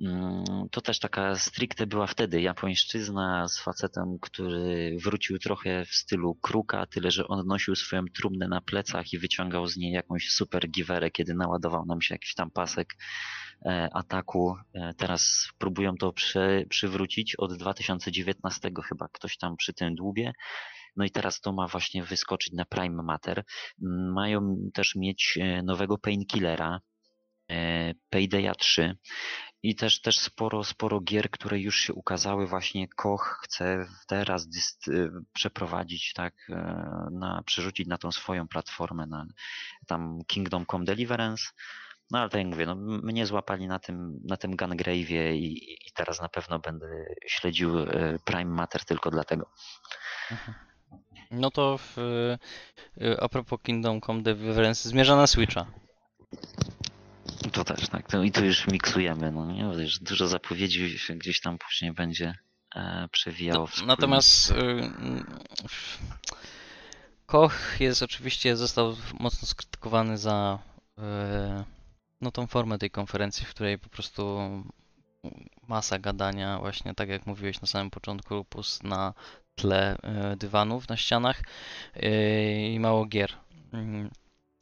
Mm, To też taka stricte była wtedy japońszczyzna z facetem, który wrócił trochę w stylu kruka, tyle że on nosił swoją trumnę na plecach i wyciągał z niej jakąś super giwerę, kiedy naładował nam się jakiś tam pasek e, ataku. E, Teraz próbują to przy, przywrócić od 2019 chyba ktoś tam przy tym dłubie. No i teraz to ma właśnie wyskoczyć na Prime Matter. Mają też mieć e, nowego Painkillera, e, Paydaya 3 i też, też sporo, sporo gier, które już się ukazały. Właśnie Koch chce teraz dyst, y, przeprowadzić, tak, e, na, przerzucić na tą swoją platformę, na tam Kingdom Come Deliverance. No ale tak jak mówię, no, mnie złapali na tym, na tym Gungrave'ie i, i teraz na pewno będę śledził e, Prime Matter tylko dlatego. No to w, y, a propos Kingdom Come Deliverance zmierza na Switcha. To też, tak. I tu już miksujemy, no nie? Wiesz, dużo zapowiedzi się gdzieś tam później będzie e, przewijało w To- Natomiast y, Koch jest oczywiście, został mocno skrytykowany za y, no, tą formę tej konferencji, w której po prostu masa gadania, właśnie tak jak mówiłeś na samym początku, Lupus na tle y, dywanów na ścianach y, i mało gier. Mm,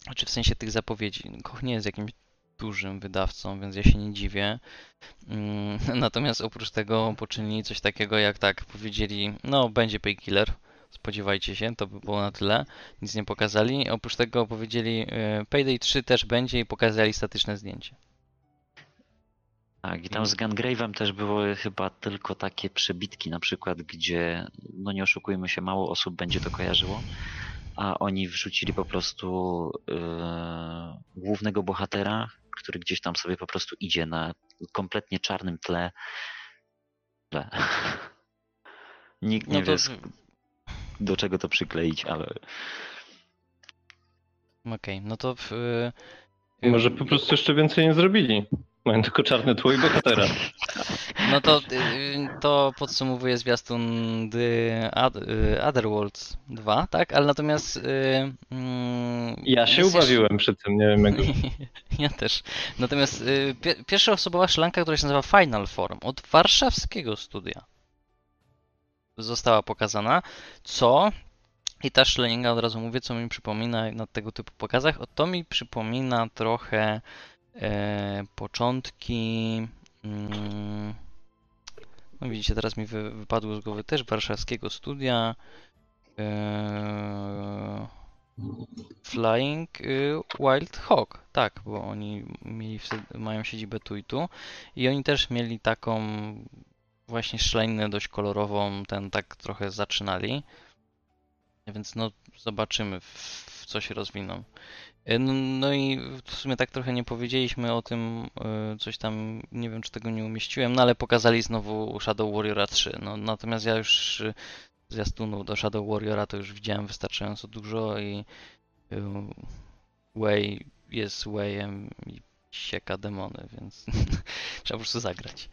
Znaczy w sensie tych zapowiedzi. Koch nie jest jakimś dużym wydawcą, więc ja się nie dziwię. Mm, Natomiast oprócz tego poczynili coś takiego jak tak powiedzieli, no będzie Painkiller, spodziewajcie się, to by było na tyle. Nic nie pokazali. Oprócz tego powiedzieli e, Payday 3 też będzie i pokazali statyczne zdjęcie. Tak, i tam z Gungrave'em też były chyba tylko takie przebitki, na przykład, gdzie, no nie oszukujmy się, mało osób będzie to kojarzyło, a oni wrzucili po prostu e, głównego bohatera, który gdzieś tam sobie po prostu idzie na kompletnie czarnym tle. tle. Nikt nie No to wie, do czego to przykleić, ale okej, no to w, e, Może po prostu jeszcze więcej nie zrobili. Mają tylko czarne tło i bohatera. No to, y, to podsumowuje zwiastun The y, Otherworlds 2, tak? Ale natomiast. y, mm, Ja się ubawiłem przy tym, nie wiem jak... Ja też. Natomiast y, pie- pierwsza osobowa szlanka, która się nazywa Final Form od warszawskiego studia została pokazana, co i ta szleninga od razu mówię, co mi przypomina na tego typu pokazach, o, to mi przypomina trochę e, początki mm, no widzicie, teraz mi wy, wypadło z głowy też warszawskiego studia e, Flying y, Wild Hawk, tak, bo oni mieli mają siedzibę tu i tu i oni też mieli taką właśnie szczelinę dość kolorową, ten tak trochę zaczynali. Więc no zobaczymy w, w co się rozwiną. Y, No, no i w sumie tak trochę nie powiedzieliśmy o tym, y, coś tam, nie wiem czy tego nie umieściłem, no ale pokazali znowu Shadow Warriora 3. No, natomiast ja już y, zwiastunu do Shadow Warriora to już widziałem wystarczająco dużo i Way jest Wayem i sieka demony, więc trzeba po prostu zagrać.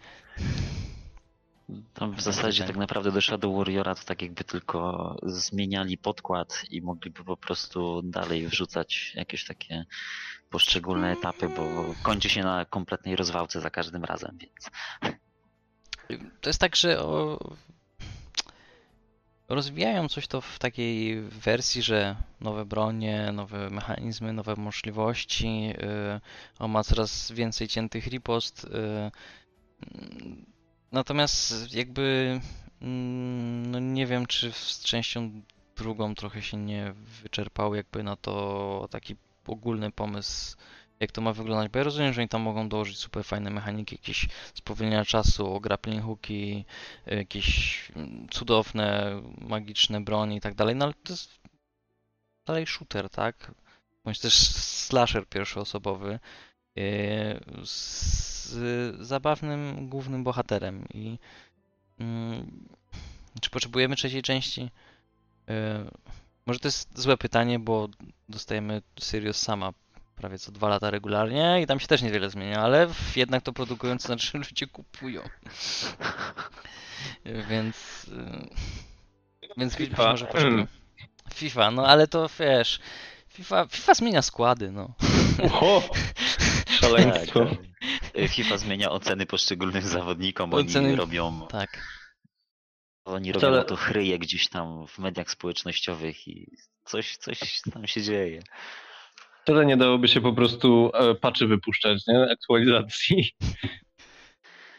Tam w zasadzie tak naprawdę do Shadow Warriora to tak jakby tylko zmieniali podkład i mogliby po prostu dalej wrzucać jakieś takie poszczególne etapy, bo kończy się na kompletnej rozwałce za każdym razem, więc To jest tak, że o... rozwijają coś to w takiej wersji, że nowe bronie, nowe mechanizmy, nowe możliwości, yy, on ma coraz więcej ciętych ripost. Yy, natomiast jakby mm, no nie wiem, czy z częścią drugą trochę się nie wyczerpał jakby na to taki ogólny pomysł, jak to ma wyglądać, bo ja rozumiem, że oni tam mogą dołożyć super fajne mechaniki, jakieś spowolnienia czasu, grappling hooki, jakieś mm, cudowne, magiczne broni i tak dalej, no ale to jest dalej shooter, tak? Bądź też slasher pierwszoosobowy yy, z zabawnym głównym bohaterem i mm, czy potrzebujemy trzeciej części? Yy, Może to jest złe pytanie, bo dostajemy Sirius sama prawie co dwa lata regularnie i tam się też niewiele zmienia, ale jednak to produkując znaczy ludzie kupują. Więc yy, więc FIFA. może potrzebujemy. FIFA, no ale to wiesz, FIFA, FIFA zmienia składy, no. Oho, szaleństwo. Tak. FIFA zmienia oceny poszczególnym zawodnikom, Oceny- oni robią, Tak. oni Wcale- robią to chryje gdzieś tam w mediach społecznościowych i coś, coś tam się dzieje. Tyle nie dałoby się po prostu e, patchy wypuszczać, nie? Aktualizacji.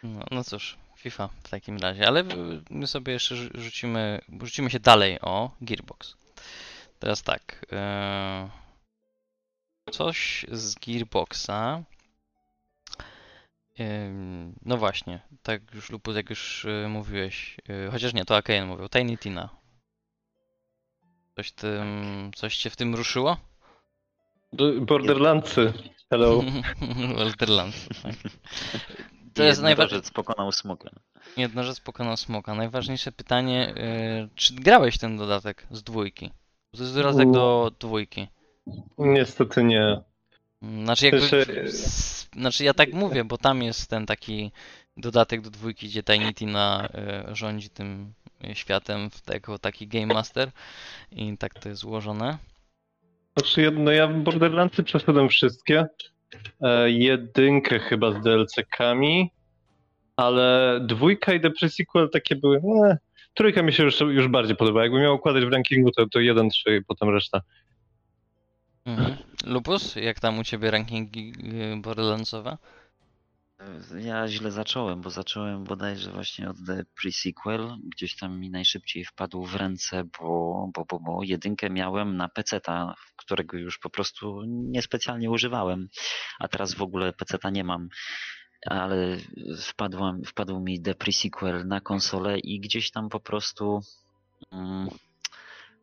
No, no cóż, FIFA w takim razie, ale my sobie jeszcze rzu- rzucimy, rzucimy się dalej o Gearbox. Teraz tak. e, Coś z Gearboxa. No właśnie, tak już Lupus, jak już e, mówiłeś, e, chociaż nie, to Akajan mówił, Tiny Tina. Coś tym, coś cię w tym ruszyło? Borderlandsy. Hello. Wonderlands. Tak. To jest najważniejsze. Pokonał smoka. Jednorzec pokonał smoka. Najważniejsze pytanie, y, czy grałeś ten dodatek z dwójki? To jest dodatek do dwójki. Niestety nie. Znaczy jakby, Znaczy- ja tak mówię, bo tam jest ten taki dodatek do dwójki, gdzie Tiny Tina y, rządzi tym światem w- jako taki Game Master i tak to jest ułożone. Znaczy, no ja Borderlandsy przeszedłem wszystkie. E, jedynkę chyba z DLC-kami, ale dwójka i The Pre-Sequel takie były. E, trójka mi się już, już bardziej podoba. Jakbym miał układać w rankingu, to, to jeden, trzy i potem reszta. Mhm. Lupus, jak tam u ciebie rankingi y, Borderlandsowe? Ja źle zacząłem, bo zacząłem bodajże właśnie od The Pre-Sequel. Gdzieś tam mi najszybciej wpadł w ręce, bo, bo, bo, bo jedynkę miałem na PC-ta, którego już po prostu niespecjalnie używałem, a teraz w ogóle PC-ta nie mam. Ale wpadłam, wpadł mi The Pre-Sequel na konsolę i gdzieś tam po prostu mm,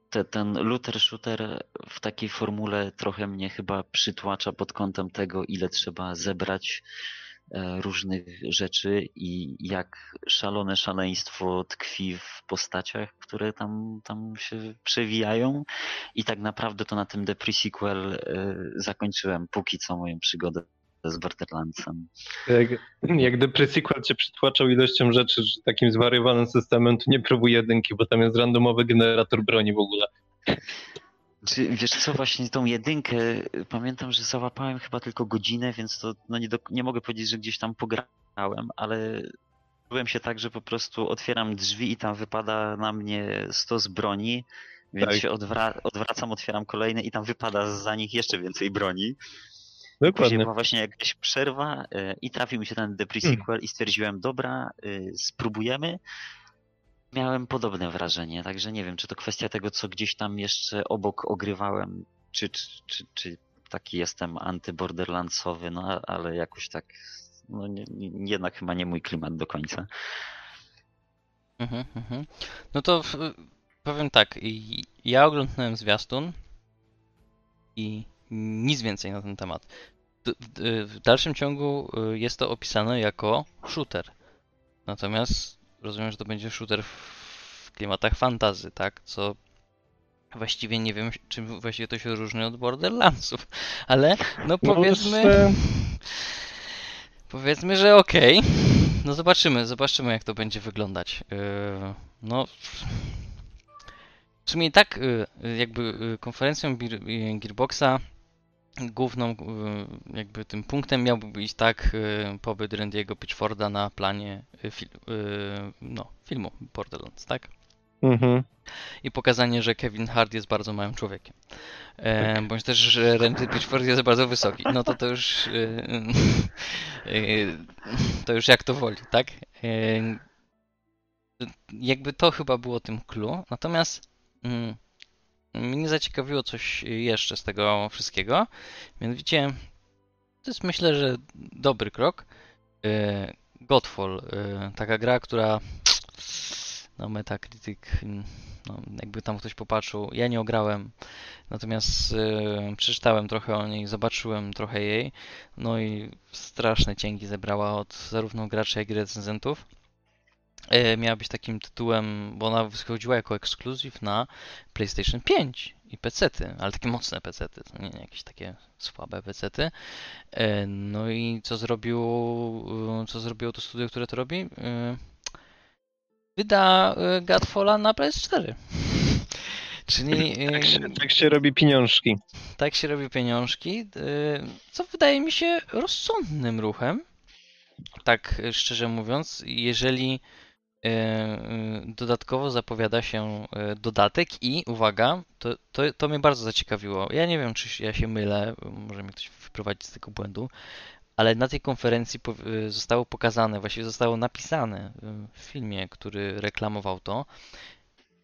te, ten looter shooter w takiej formule trochę mnie chyba przytłacza pod kątem tego, ile trzeba zebrać e, różnych rzeczy i jak szalone szaleństwo tkwi w postaciach, które tam, tam się przewijają. I tak naprawdę to na tym The Pre-Sequel e, zakończyłem póki co moją przygodę z Borderlandsem. Jak, jak The Pre-Sequel cię przytłaczał ilością rzeczy, że takim zwariowanym systemem, to nie próbuj jedynki, bo tam jest randomowy generator broni w ogóle. Czy, wiesz co, właśnie tą jedynkę, pamiętam, że załapałem chyba tylko godzinę, więc to no nie, do, nie mogę powiedzieć, że gdzieś tam pograłem, ale byłem się tak, że po prostu otwieram drzwi i tam wypada na mnie stos broni, więc Tak. się odwra- odwracam, otwieram kolejne i tam wypada za nich jeszcze więcej broni. Później Dokładnie. była właśnie jakaś przerwa y, i trafił mi się ten The Pre-Sequel i stwierdziłem, dobra, y, spróbujemy. Miałem podobne wrażenie, także nie wiem, czy to kwestia tego, co gdzieś tam jeszcze obok ogrywałem, czy, czy, czy, czy taki jestem anty-borderlandsowy, no ale jakoś tak, no nie, nie, jednak chyba nie mój klimat do końca. Mhm, mhm. No to w, powiem tak, ja oglądałem zwiastun i nic więcej na ten temat. W dalszym ciągu y, jest to opisane jako shooter. Natomiast rozumiem, że to będzie shooter w klimatach fantazy, tak? Co właściwie nie wiem, czym właściwie to się różni od Borderlandsów, ale no powiedzmy. No, powiedzmy, że okej. Okay. No zobaczymy, zobaczymy jak to będzie wyglądać. Y, no. W sumie i tak y, jakby konferencją Gearboxa główną y, jakby tym punktem miałby być tak y, pobyt Randy'ego Pitchforda na planie y, fil no, filmu Borderlands, tak? Mhm. I pokazanie, że Kevin Hart jest bardzo małym człowiekiem. E, tak. bądź też, że Randy Pitchford jest bardzo wysoki. No to to już to już jak to woli, tak? E, jakby to chyba było tym clue. Natomiast mm, mnie zaciekawiło coś jeszcze z tego wszystkiego. Mianowicie, to jest myślę, że dobry krok. E, Godfall, e, taka gra, która no Metacritic, no, jakby tam ktoś popatrzył, ja nie ograłem, natomiast y, przeczytałem trochę o niej, zobaczyłem trochę jej, no i straszne cięgi zebrała od zarówno graczy, jak i recenzentów. E, miała być takim tytułem, bo ona wychodziła jako ekskluzyw na PlayStation 5 i PC-ty, ale takie mocne PC-ty, to nie, nie jakieś takie słabe PC-ty. E, no i co zrobił, e, co zrobiło to studio, które to robi? Wyda Godfalla na PS4. Czyli. Tak się, tak się robi pieniążki. Tak się robi pieniążki, co wydaje mi się rozsądnym ruchem. Tak szczerze mówiąc, jeżeli dodatkowo zapowiada się e, dodatek i uwaga, to, to, to mnie bardzo zaciekawiło. Ja nie wiem, czy ja się mylę, może mnie ktoś wyprowadzić z tego błędu, ale na tej konferencji zostało pokazane, właściwie zostało napisane w filmie, który reklamował to,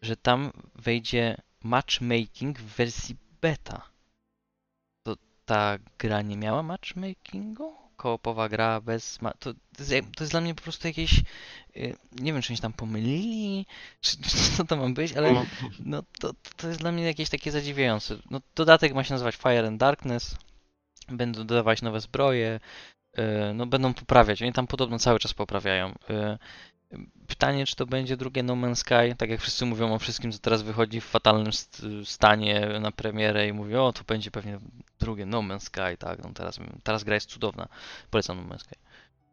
że tam wejdzie matchmaking w wersji beta. To ta gra nie miała matchmakingu? Koopowa gra bez... To, to, jest, to jest dla mnie po prostu jakieś... Y, nie wiem, czy oni tam pomylili, czy, czy co to ma być, ale no, to, to jest dla mnie jakieś takie zadziwiające. No, dodatek ma się nazywać Fire and Darkness, będą dodawać nowe zbroje, y, no będą poprawiać. Oni tam podobno cały czas poprawiają. Pytanie, czy to będzie drugie No Man's Sky, tak jak wszyscy mówią o wszystkim, co teraz wychodzi w fatalnym stanie na premierę i mówią, o, to będzie pewnie drugie No Man's Sky, tak, no teraz, teraz gra jest cudowna, polecam No Man's Sky.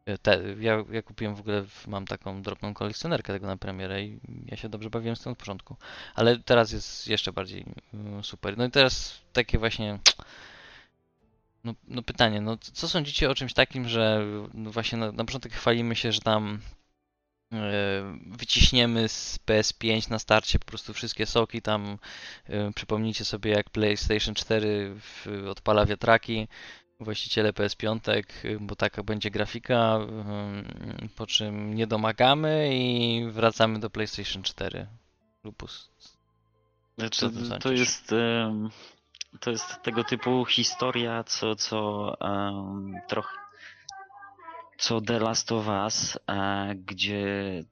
E, te, ja, ja kupiłem w ogóle, mam taką drobną kolekcjonerkę tego na premierę i ja się dobrze bawiłem z tym od początku, ale teraz jest jeszcze bardziej mm, super. No i teraz takie właśnie... No, no pytanie, no co sądzicie o czymś takim, że no właśnie na, na początek chwalimy się, że tam wyciśniemy z PS5 na starcie po prostu wszystkie soki tam. E, przypomnijcie sobie jak PlayStation 4 odpala wiatraki, właściciele PS5, e, bo taka będzie grafika, po czym nie domagamy i wracamy do PlayStation 4. Lupus. Znaczy, to jest to jest tego typu historia, co, co um, trochę co The Last of Us, e, gdzie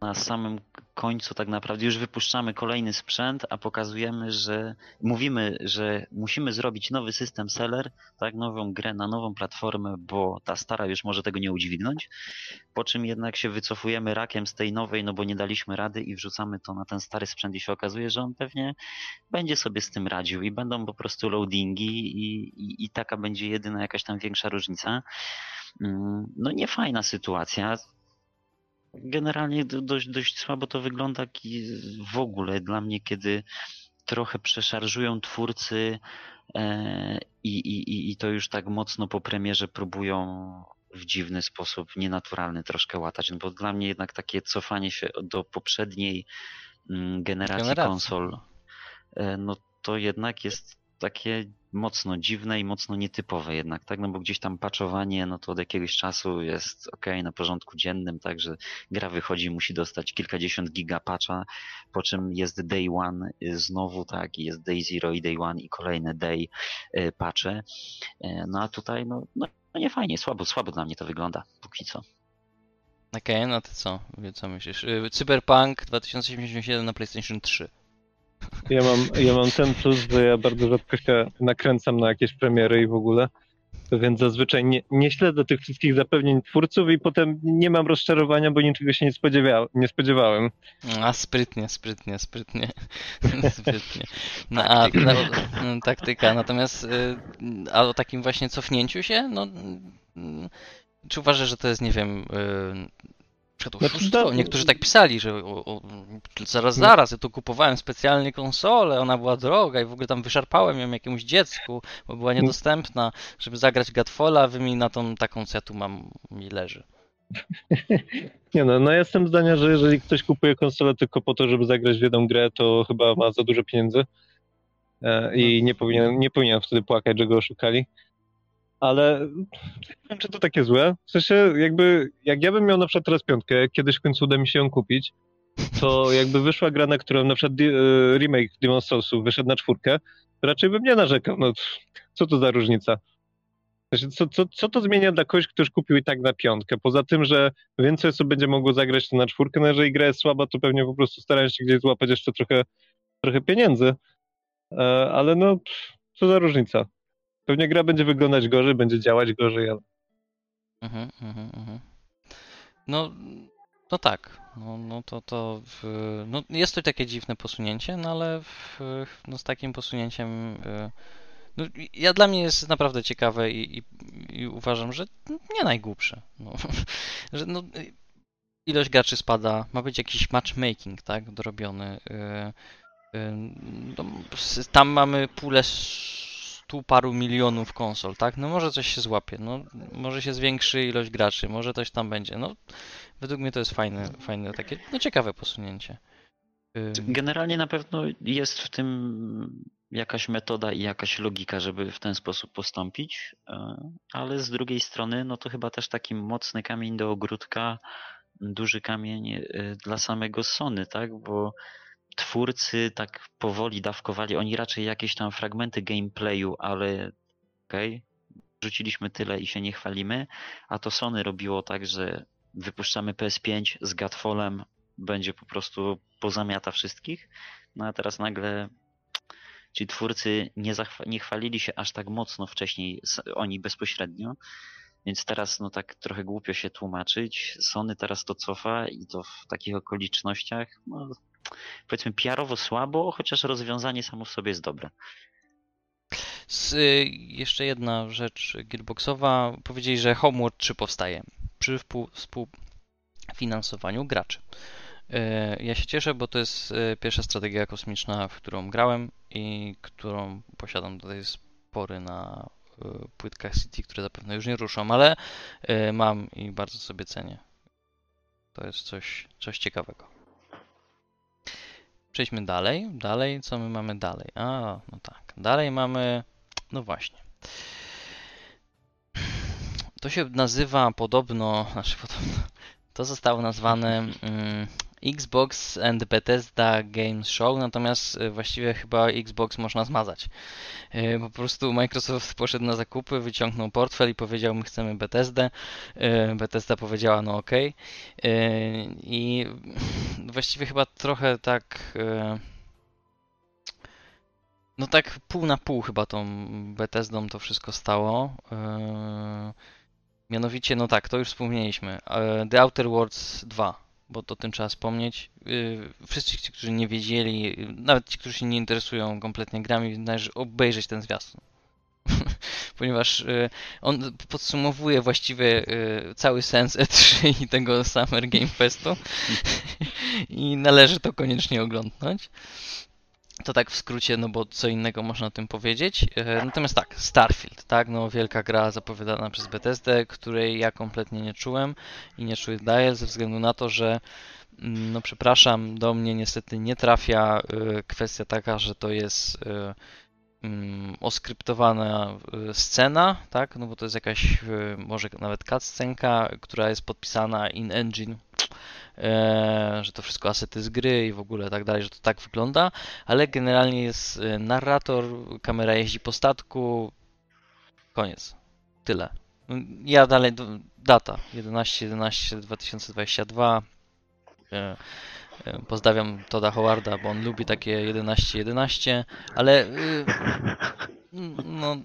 na samym końcu tak naprawdę już wypuszczamy kolejny sprzęt, a pokazujemy, że mówimy, że musimy zrobić nowy system seller, tak, nową grę na nową platformę, bo ta stara już może tego nie udźwignąć, po czym jednak się wycofujemy rakiem z tej nowej, no bo nie daliśmy rady i wrzucamy to na ten stary sprzęt i się okazuje, że on pewnie będzie sobie z tym radził i będą po prostu loadingi i, i, i taka będzie jedyna jakaś tam większa różnica. Mm, no nie fajna sytuacja. Generalnie dość, dość słabo to wygląda w ogóle dla mnie, kiedy trochę przeszarżują twórcy e, i, i, i to już tak mocno po premierze próbują w dziwny sposób, nienaturalny troszkę łatać, no bo dla mnie jednak takie cofanie się do poprzedniej mm, generacji, generacji. konsol, e, no to jednak jest takie mocno dziwne i mocno nietypowe jednak, tak? No bo gdzieś tam patchowanie, no to od jakiegoś czasu jest ok na porządku dziennym, także gra wychodzi, musi dostać kilkadziesiąt giga patcha, po czym jest day one y, znowu, tak? Jest day zero i day one i kolejne day y, patche. Y, no a tutaj, no, no, no nie fajnie, słabo, słabo dla mnie to wygląda, póki co. Okej, okay, no to co? Co myślisz? Cyberpunk 2077 na PlayStation 3. Ja mam, ja mam ten plus, że ja bardzo rzadko się nakręcam na jakieś premiery i w ogóle. Więc zazwyczaj nie, nie śledzę tych wszystkich zapewnień twórców i potem nie mam rozczarowania, bo niczego się nie, spodziewa, nie spodziewałem. A sprytnie, sprytnie, sprytnie. sprytnie. No, a, no, no, taktyka. Natomiast y, a o takim właśnie cofnięciu się, no mm, czy uważasz, że to jest, nie wiem, y, no, Niektórzy tak pisali, że o, o, zaraz, zaraz, ja tu kupowałem specjalnie konsolę, ona była droga i w ogóle tam wyszarpałem ją jakiemuś dziecku, bo była niedostępna, żeby zagrać Godfalla, wy mi na tą taką, co ja tu mam, mi leży. Nie no, no jestem zdania, że jeżeli ktoś kupuje konsolę tylko po to, żeby zagrać w jedną grę, to chyba ma za dużo pieniędzy e, i no. nie powinien, nie powinien wtedy płakać, że go oszukali ale nie wiem, czy to takie złe. W sensie, jakby, jak ja bym miał na przykład teraz piątkę, kiedyś w końcu uda mi się ją kupić, to jakby wyszła gra, na którą na przykład e, remake Demon Souls'u wyszedł na czwórkę, to raczej bym nie narzekał. No, co to za różnica? Co, co, co to zmienia dla kogoś, kto już kupił i tak na piątkę? Poza tym, że więcej osób będzie mogło zagrać na czwórkę, no jeżeli gra jest słaba, to pewnie po prostu starają się gdzieś złapać jeszcze trochę, trochę pieniędzy. E, ale no, co za różnica? Pewnie gra będzie wyglądać gorzej, będzie działać gorzej, ale... Mhm, mhm, mhm. No, no tak. No, no to, to w, no jest to takie dziwne posunięcie, no ale w, no z takim posunięciem y, no, ja dla mnie jest naprawdę ciekawe i, i, i uważam, że nie najgłupsze. No, że no, ilość graczy spada, ma być jakiś matchmaking, tak, dorobiony. Y, y, no, tam mamy pulę stu paru milionów konsol, tak? No może coś się złapie, no może się zwiększy ilość graczy, może coś tam będzie. No według mnie to jest fajne, fajne takie, no ciekawe posunięcie. Generalnie na pewno jest w tym jakaś metoda i jakaś logika, żeby w ten sposób postąpić, e, ale z drugiej strony, no to chyba też taki mocny kamień do ogródka, duży kamień e, dla samego Sony, tak? Bo twórcy tak powoli dawkowali, oni raczej jakieś tam fragmenty gameplayu, ale okej, okay, rzuciliśmy tyle i się nie chwalimy, a to Sony robiło tak, że wypuszczamy PS5 z Godfallem, będzie po prostu pozamiata wszystkich, no a teraz nagle ci twórcy nie, nie chwalili się aż tak mocno wcześniej, oni bezpośrednio, więc teraz no tak trochę głupio się tłumaczyć. Sony teraz to cofa i to w takich okolicznościach no, powiedzmy PR-owo słabo, chociaż rozwiązanie samo w sobie jest dobre. Z, y, jeszcze jedna rzecz gearboxowa. Powiedzieli, że Homeworld 3 powstaje przy współfinansowaniu graczy. Y, ja się cieszę, bo to jest y, pierwsza strategia kosmiczna, w którą grałem i którą posiadam do tej pory na płytkach City, które zapewne już nie ruszą, ale mam i bardzo sobie cenię. To jest coś, coś ciekawego. Przejdźmy dalej. Dalej, co my mamy dalej? A, no tak. Dalej mamy. No właśnie. To się nazywa podobno. Znaczy podobno. To zostało nazwane. Xbox and Bethesda Games Show, natomiast e, właściwie chyba Xbox można zmazać. E, po prostu Microsoft poszedł na zakupy, wyciągnął portfel i powiedział, my chcemy Bethesdę. E, Bethesda powiedziała, no ok. I właściwie chyba trochę tak... No tak pół na pół chyba tą Bethesdą to wszystko stało. Mianowicie, no tak, to już wspomnieliśmy. The Outer Worlds 2 bo to tym trzeba wspomnieć. Y, wszyscy ci, którzy nie wiedzieli, nawet ci, którzy się nie interesują kompletnie grami, należy obejrzeć ten zwiastun. Ponieważ y, on podsumowuje właściwie y, cały sens E3 i tego Summer Game Festu i należy to koniecznie oglądnąć. To tak w skrócie, no bo co innego można o tym powiedzieć. E, natomiast tak, Starfield, tak, no wielka gra zapowiadana przez Bethesdę, której ja kompletnie nie czułem i nie czuję dalej ze względu na to, że mm, no przepraszam, do mnie niestety nie trafia e, kwestia taka, że to jest e, mm, oskryptowana scena, tak? No bo to jest jakaś może nawet cutscenka, która jest podpisana in engine, że to wszystko asety z gry i w ogóle tak dalej, że to tak wygląda, ale generalnie jest y, narrator, kamera jeździ po statku, koniec. Tyle. Ja dalej, data 11 11 2022 E, e, Pozdrawiam Toda Howarda, bo on lubi takie 11-11, ale y, no,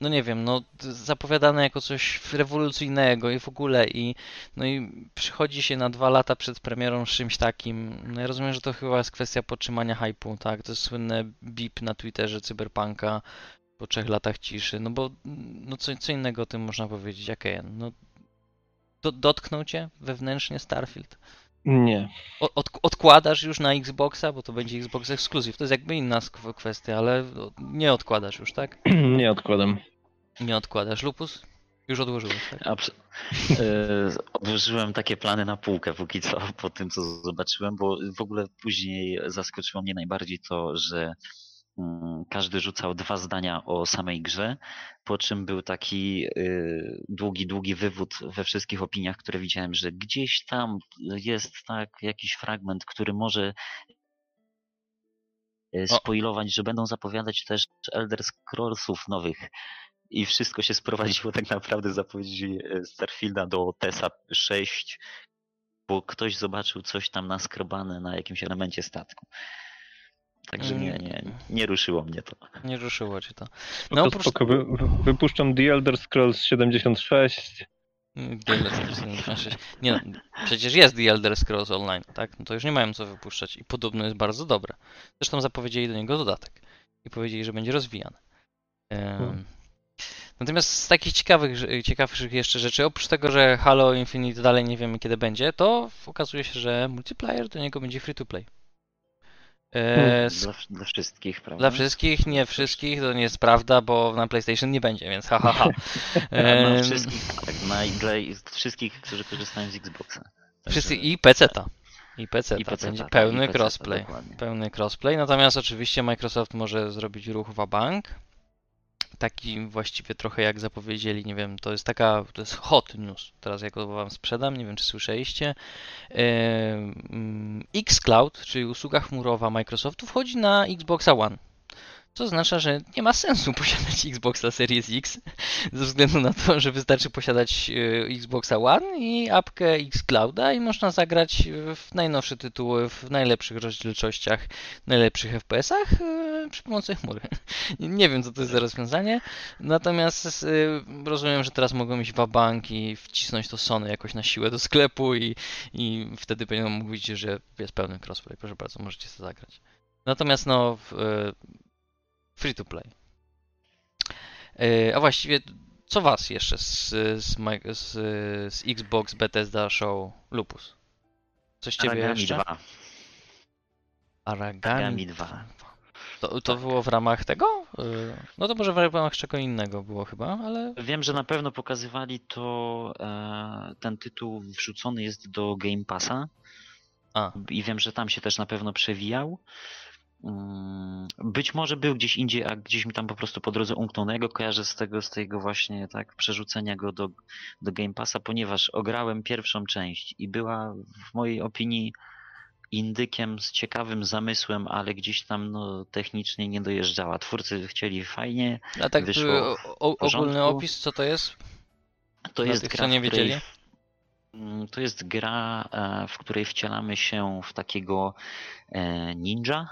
no nie wiem, no zapowiadane jako coś rewolucyjnego i w ogóle i no i przychodzi się na dwa lata przed premierą czymś takim. No ja rozumiem, że to chyba jest kwestia podtrzymania hype'u, tak? To jest słynne bip na Twitterze Cyberpunka po trzech latach ciszy, no bo no co, co innego o tym można powiedzieć, jak no do, dotknął cię wewnętrznie Starfield? Nie. Od, odkładasz już na Xboxa, bo to będzie Xbox Exclusive. To jest jakby inna kwestia, ale nie odkładasz już, tak? Nie odkładam. Nie odkładasz. Lupus? Już odłożyłeś, tak? Abs- e, odłożyłem takie plany na półkę póki co, po tym co zobaczyłem, bo w ogóle później zaskoczyło mnie najbardziej to, że każdy rzucał dwa zdania o samej grze, po czym był taki y, długi, długi wywód we wszystkich opiniach, które widziałem, że gdzieś tam jest tak jakiś fragment, który może y, spoilować, że będą zapowiadać też Elder Scrollsów nowych. I wszystko się sprowadziło tak naprawdę z zapowiedzi e, Starfielda do TESA 6, bo ktoś zobaczył coś tam naskrobane na jakimś elemencie statku. Także nie, nie, nie ruszyło mnie to. Nie ruszyło cię to. Spoko, No, oprócz- spoko. Wy, The Elder Scrolls 76. The Elder Scrolls 6. Nie no, przecież jest The Elder Scrolls Online, tak? No to już nie mają co wypuszczać i podobno jest bardzo dobre. Zresztą zapowiedzieli do niego dodatek i powiedzieli, że będzie rozwijany. Hmm. Natomiast z takich ciekawych, ciekawszych jeszcze rzeczy, oprócz tego, że Halo Infinite dalej nie wiemy kiedy będzie, to okazuje się, że multiplayer do niego będzie free to play. E, Hmm. z Dla, dla wszystkich, prawda? Dla wszystkich, nie wszystkich, to nie jest prawda, bo na PlayStation nie będzie, więc ha ha ha. Dla wszystkich, tak, dla, dla wszystkich, którzy korzystają z Xboxa. Także- Wszyscy i PC-ta. I PC, I PC-ta, będzie pełny crossplay. Pełny crossplay. Natomiast oczywiście Microsoft może zrobić ruch w bank. Taki właściwie trochę jak zapowiedzieli, nie wiem, to jest taka, to jest hot news. Teraz ja go wam sprzedam, nie wiem czy słyszeliście. Em, Xcloud, czyli usługa chmurowa Microsoftu, wchodzi na Xboxa One. Co oznacza, że nie ma sensu posiadać Xboxa Series X, ze względu na to, że wystarczy posiadać e, Xboxa One i apkę Xclouda i można zagrać w najnowsze tytuły w najlepszych rozdzielczościach, najlepszych FPS-ach e, przy pomocy chmury. Nie wiem, co to jest za rozwiązanie, natomiast e, rozumiem, że teraz mogą iść w bank i wcisnąć to Sony jakoś na siłę do sklepu i, i wtedy będą mówić, że jest pełny crossplay. Proszę bardzo, możecie to zagrać. Natomiast no, w, free to play. E, A właściwie, co was jeszcze z, z, z, z Xbox Bethesda Show Lupus? Coś ciebie Aragami jeszcze? 2. Aragami Aragami 2. To, to Tak. było w ramach tego? E, No to może w ramach czego innego było chyba, ale... Wiem, że na pewno pokazywali to, e, ten tytuł wrzucony jest do Game Passa A, i wiem, że tam się też na pewno przewijał. Mm, Być może był gdzieś indziej, a gdzieś mi tam po prostu po drodze umknął. No ja go kojarzę z tego, z tego właśnie tak przerzucenia go do, do Game Passa, ponieważ ograłem pierwszą część i była w mojej opinii indykiem z ciekawym zamysłem, ale gdzieś tam no, technicznie nie dojeżdżała. Twórcy chcieli fajnie. a tak Wyszło y, o, ogólny opis, co to jest? To jest tych, gra, nie w której wiedzieli? Mm, To jest gra, e, w której wcielamy się w takiego e, ninja,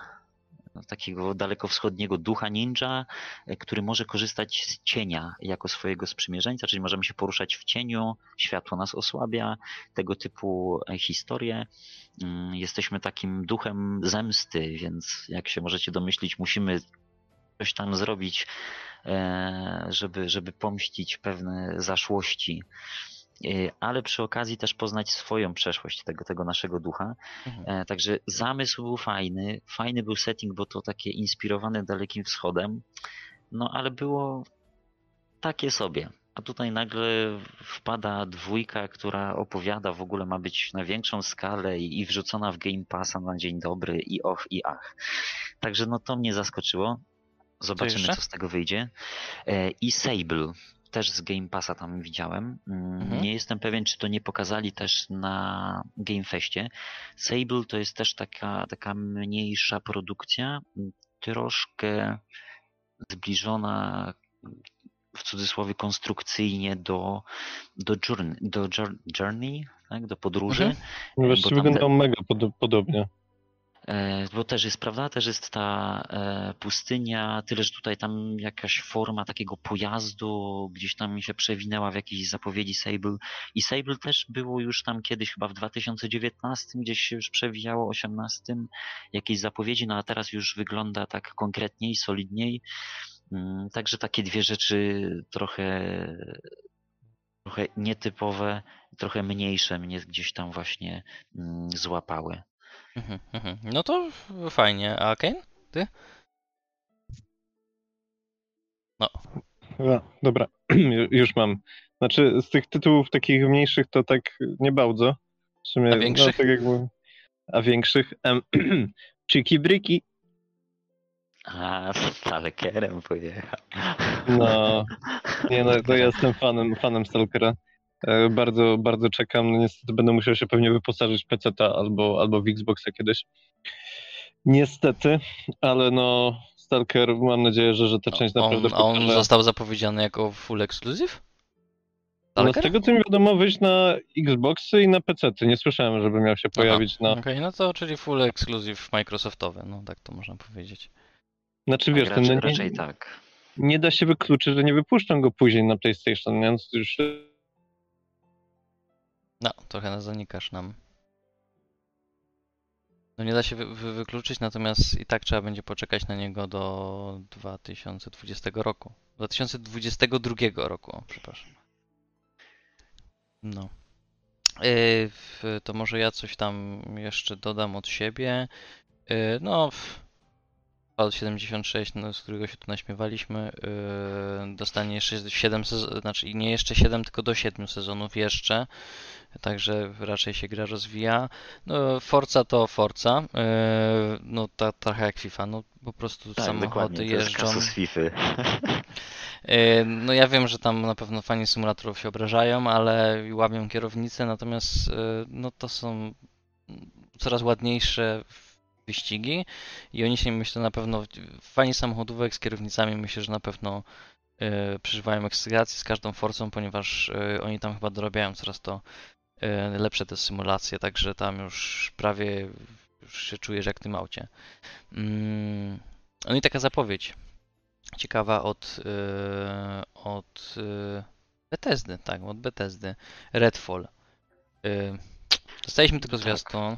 takiego dalekowschodniego ducha ninja, e, który może korzystać z cienia jako swojego sprzymierzeńca, czyli możemy się poruszać w cieniu, światło nas osłabia, tego typu e, historie. Mm, Jesteśmy takim duchem zemsty, więc jak się możecie domyślić, musimy coś tam zrobić, e, żeby, żeby pomścić pewne zaszłości ale przy okazji też poznać swoją przeszłość tego, tego naszego ducha. Mhm. E, Także zamysł był fajny, fajny był setting, bo to takie inspirowane Dalekim Wschodem, no ale było takie sobie. A tutaj nagle wpada dwójka, która opowiada, w ogóle ma być na większą skalę i, i wrzucona w Game Passa na dzień dobry i och i ach. Także no to mnie zaskoczyło. Zobaczymy, jeszcze? co z tego wyjdzie. E, I Sable, też z Game Passa tam widziałem. Mm, Mhm. Nie jestem pewien, czy to nie pokazali też na Game Festie. Sable to jest też taka, taka mniejsza produkcja, troszkę zbliżona w cudzysłowie konstrukcyjnie do, do, journey, do jour- Journey, tak? do podróży. Mhm. Właściwie tam te- mega pod, podobnie. E, Bo też jest, prawda, też jest ta e, pustynia, tyle, że tutaj tam jakaś forma takiego pojazdu gdzieś tam mi się przewinęła w jakiejś zapowiedzi Sable. I Sable też było już tam kiedyś, chyba w 2019, gdzieś się już przewijało, 18, jakieś zapowiedzi, no a teraz już wygląda tak konkretniej, solidniej. Mm, Także takie dwie rzeczy trochę, trochę nietypowe, trochę mniejsze mnie gdzieś tam właśnie mm, złapały. Mhm, mhm. No to fajnie. A Kane? A, dobra, Ju- już mam. Znaczy, z tych tytułów takich mniejszych to tak nie bardzo. W sumie, A większych? No, tak jak mówię. A większych? Em, Chiki Briki. A, Stalkerem pojechał. No, nie no, to ja jestem fanem, fanem Stalkera. E, Bardzo, bardzo czekam. No, niestety będę musiał się pewnie wyposażyć w PC-ta albo, albo w Xboxa kiedyś. Niestety, ale no Stalker, mam nadzieję, że, że ta część On, naprawdę a on pokaże. został zapowiedziany jako full exclusive? No, z tego co mi wiadomo, wyjść na Xboxy i na PC-ty. Nie słyszałem, żeby miał się pojawić na... Okej, no to czyli full exclusive Microsoftowy, no tak to można powiedzieć. Znaczy wiesz, raczej, ten, nie, raczej tak. nie da się wykluczyć, że nie wypuszczą go później na PlayStation, więc już No, trochę zanikasz nam. No nie da się wy, wy, wykluczyć, natomiast i tak trzeba będzie poczekać na niego do 2020 roku. 2022 roku, o, przepraszam. No. Yy, to może ja coś tam jeszcze dodam od siebie. Yy, no, Fallout 76, no, z którego się tu naśmiewaliśmy, yy, dostanie jeszcze 7 sezonów, znaczy nie jeszcze 7, tylko do 7 sezonów jeszcze. Także raczej się gra rozwija. No, Forza to Forza. Yy, no ta, trochę jak FIFA. No po prostu Tak, samochody dokładnie. To jest jeżdżą. FIFA. Yy, No ja wiem, że tam na pewno fani symulatorów się obrażają, ale i łamią kierownicę, natomiast yy, no to są coraz ładniejsze wyścigi i oni się myślę na pewno, fani samochodówek z kierownicami myślę, że na pewno yy, przeżywają ekscytacji z każdą forcą, ponieważ yy, oni tam chyba dorabiają coraz to yy, lepsze te symulacje, także tam już prawie już się czujesz jak w tym aucie. Mm, No i taka zapowiedź ciekawa od, yy, od yy, Bethesdy, tak, od Bethesdy. Redfall. Yy, dostaliśmy tylko Tak. zwiastun.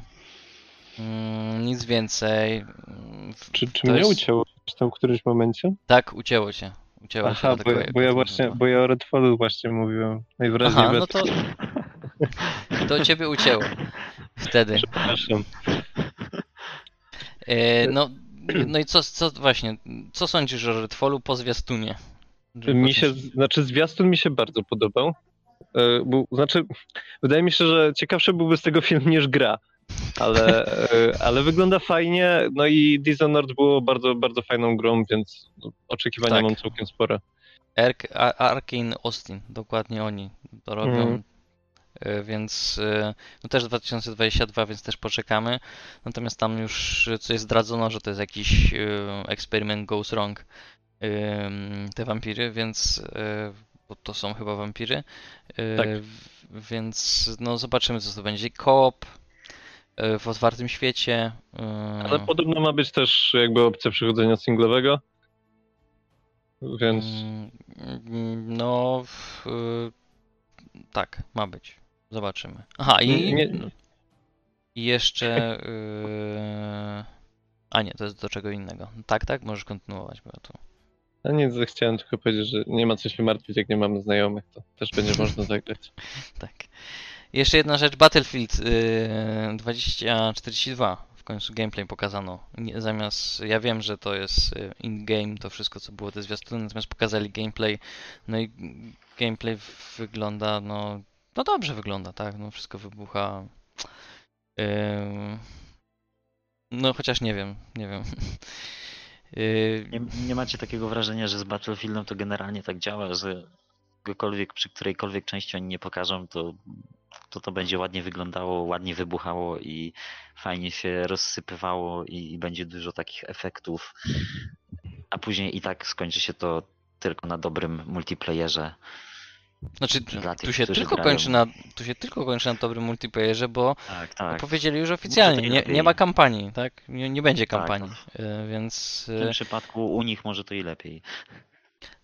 Mm, nic więcej. Mm, Czy, czy mnie jest- ucięło w którymś momencie? Tak, ucięło się. Ucięło się. Aha, bo, dlatego bo ja właśnie, bo ja o Redfallu właśnie mówiłem. Najwyraźniej Aha, no to, to ciebie ucięło. Wtedy. Przepraszam. E, no, no i co, co właśnie, co sądzisz o Redfallu po zwiastunie? Mi się, znaczy zwiastun mi się bardzo podobał. E, Był, znaczy, wydaje mi się, że ciekawszy byłby z tego film niż gra. Ale, e, ale wygląda fajnie, no i Dishonored było bardzo, bardzo fajną grą, więc oczekiwania Tak. mam całkiem spore. Ark, A- Arkane Austin, dokładnie oni to robią. Mhm. E, Więc e, no też 2022, więc też poczekamy. Natomiast tam już coś zdradzono, że to jest jakiś e, eksperyment goes wrong. Te wampiry, więc e, bo to są chyba wampiry. E, Tak. Więc no zobaczymy co to będzie. Koop e, w otwartym świecie. e, Ale podobno ma być też jakby opcja przechodzenia singlowego. Więc Mm, No, y, tak, ma być. Zobaczymy. Aha, i, Nie- i jeszcze. A nie, to jest do czego innego. Tak, tak, możesz kontynuować, bo tu. a nic, chciałem tylko powiedzieć, że nie ma co się martwić, jak nie mamy znajomych, to też będzie można zagrać. Tak. Jeszcze jedna rzecz, Battlefield y, 2042. W końcu gameplay pokazano. Nie, zamiast, ja wiem, że to jest y, in-game, to wszystko co było te zwiastuny, natomiast pokazali gameplay. No i gameplay wygląda, no, no dobrze wygląda, tak, no wszystko wybucha. Ym, no chociaż nie wiem, nie wiem. Yy, Nie, nie macie takiego wrażenia, że z Battlefieldem to generalnie tak działa, że kogokolwiek, przy którejkolwiek części oni nie pokażą, to, to to będzie ładnie wyglądało, ładnie wybuchało i fajnie się rozsypywało i, będzie dużo takich efektów, a później i tak skończy się to tylko na dobrym multiplayerze. Znaczy, tych, tu się, tylko grają. kończy na, tu się tylko kończy na dobrym multiplayerze, bo Tak, tak. powiedzieli już oficjalnie, nie, nie ma kampanii, tak? Nie, nie będzie Tak, kampanii, yy, więc W tym yy, przypadku u nich może to i lepiej.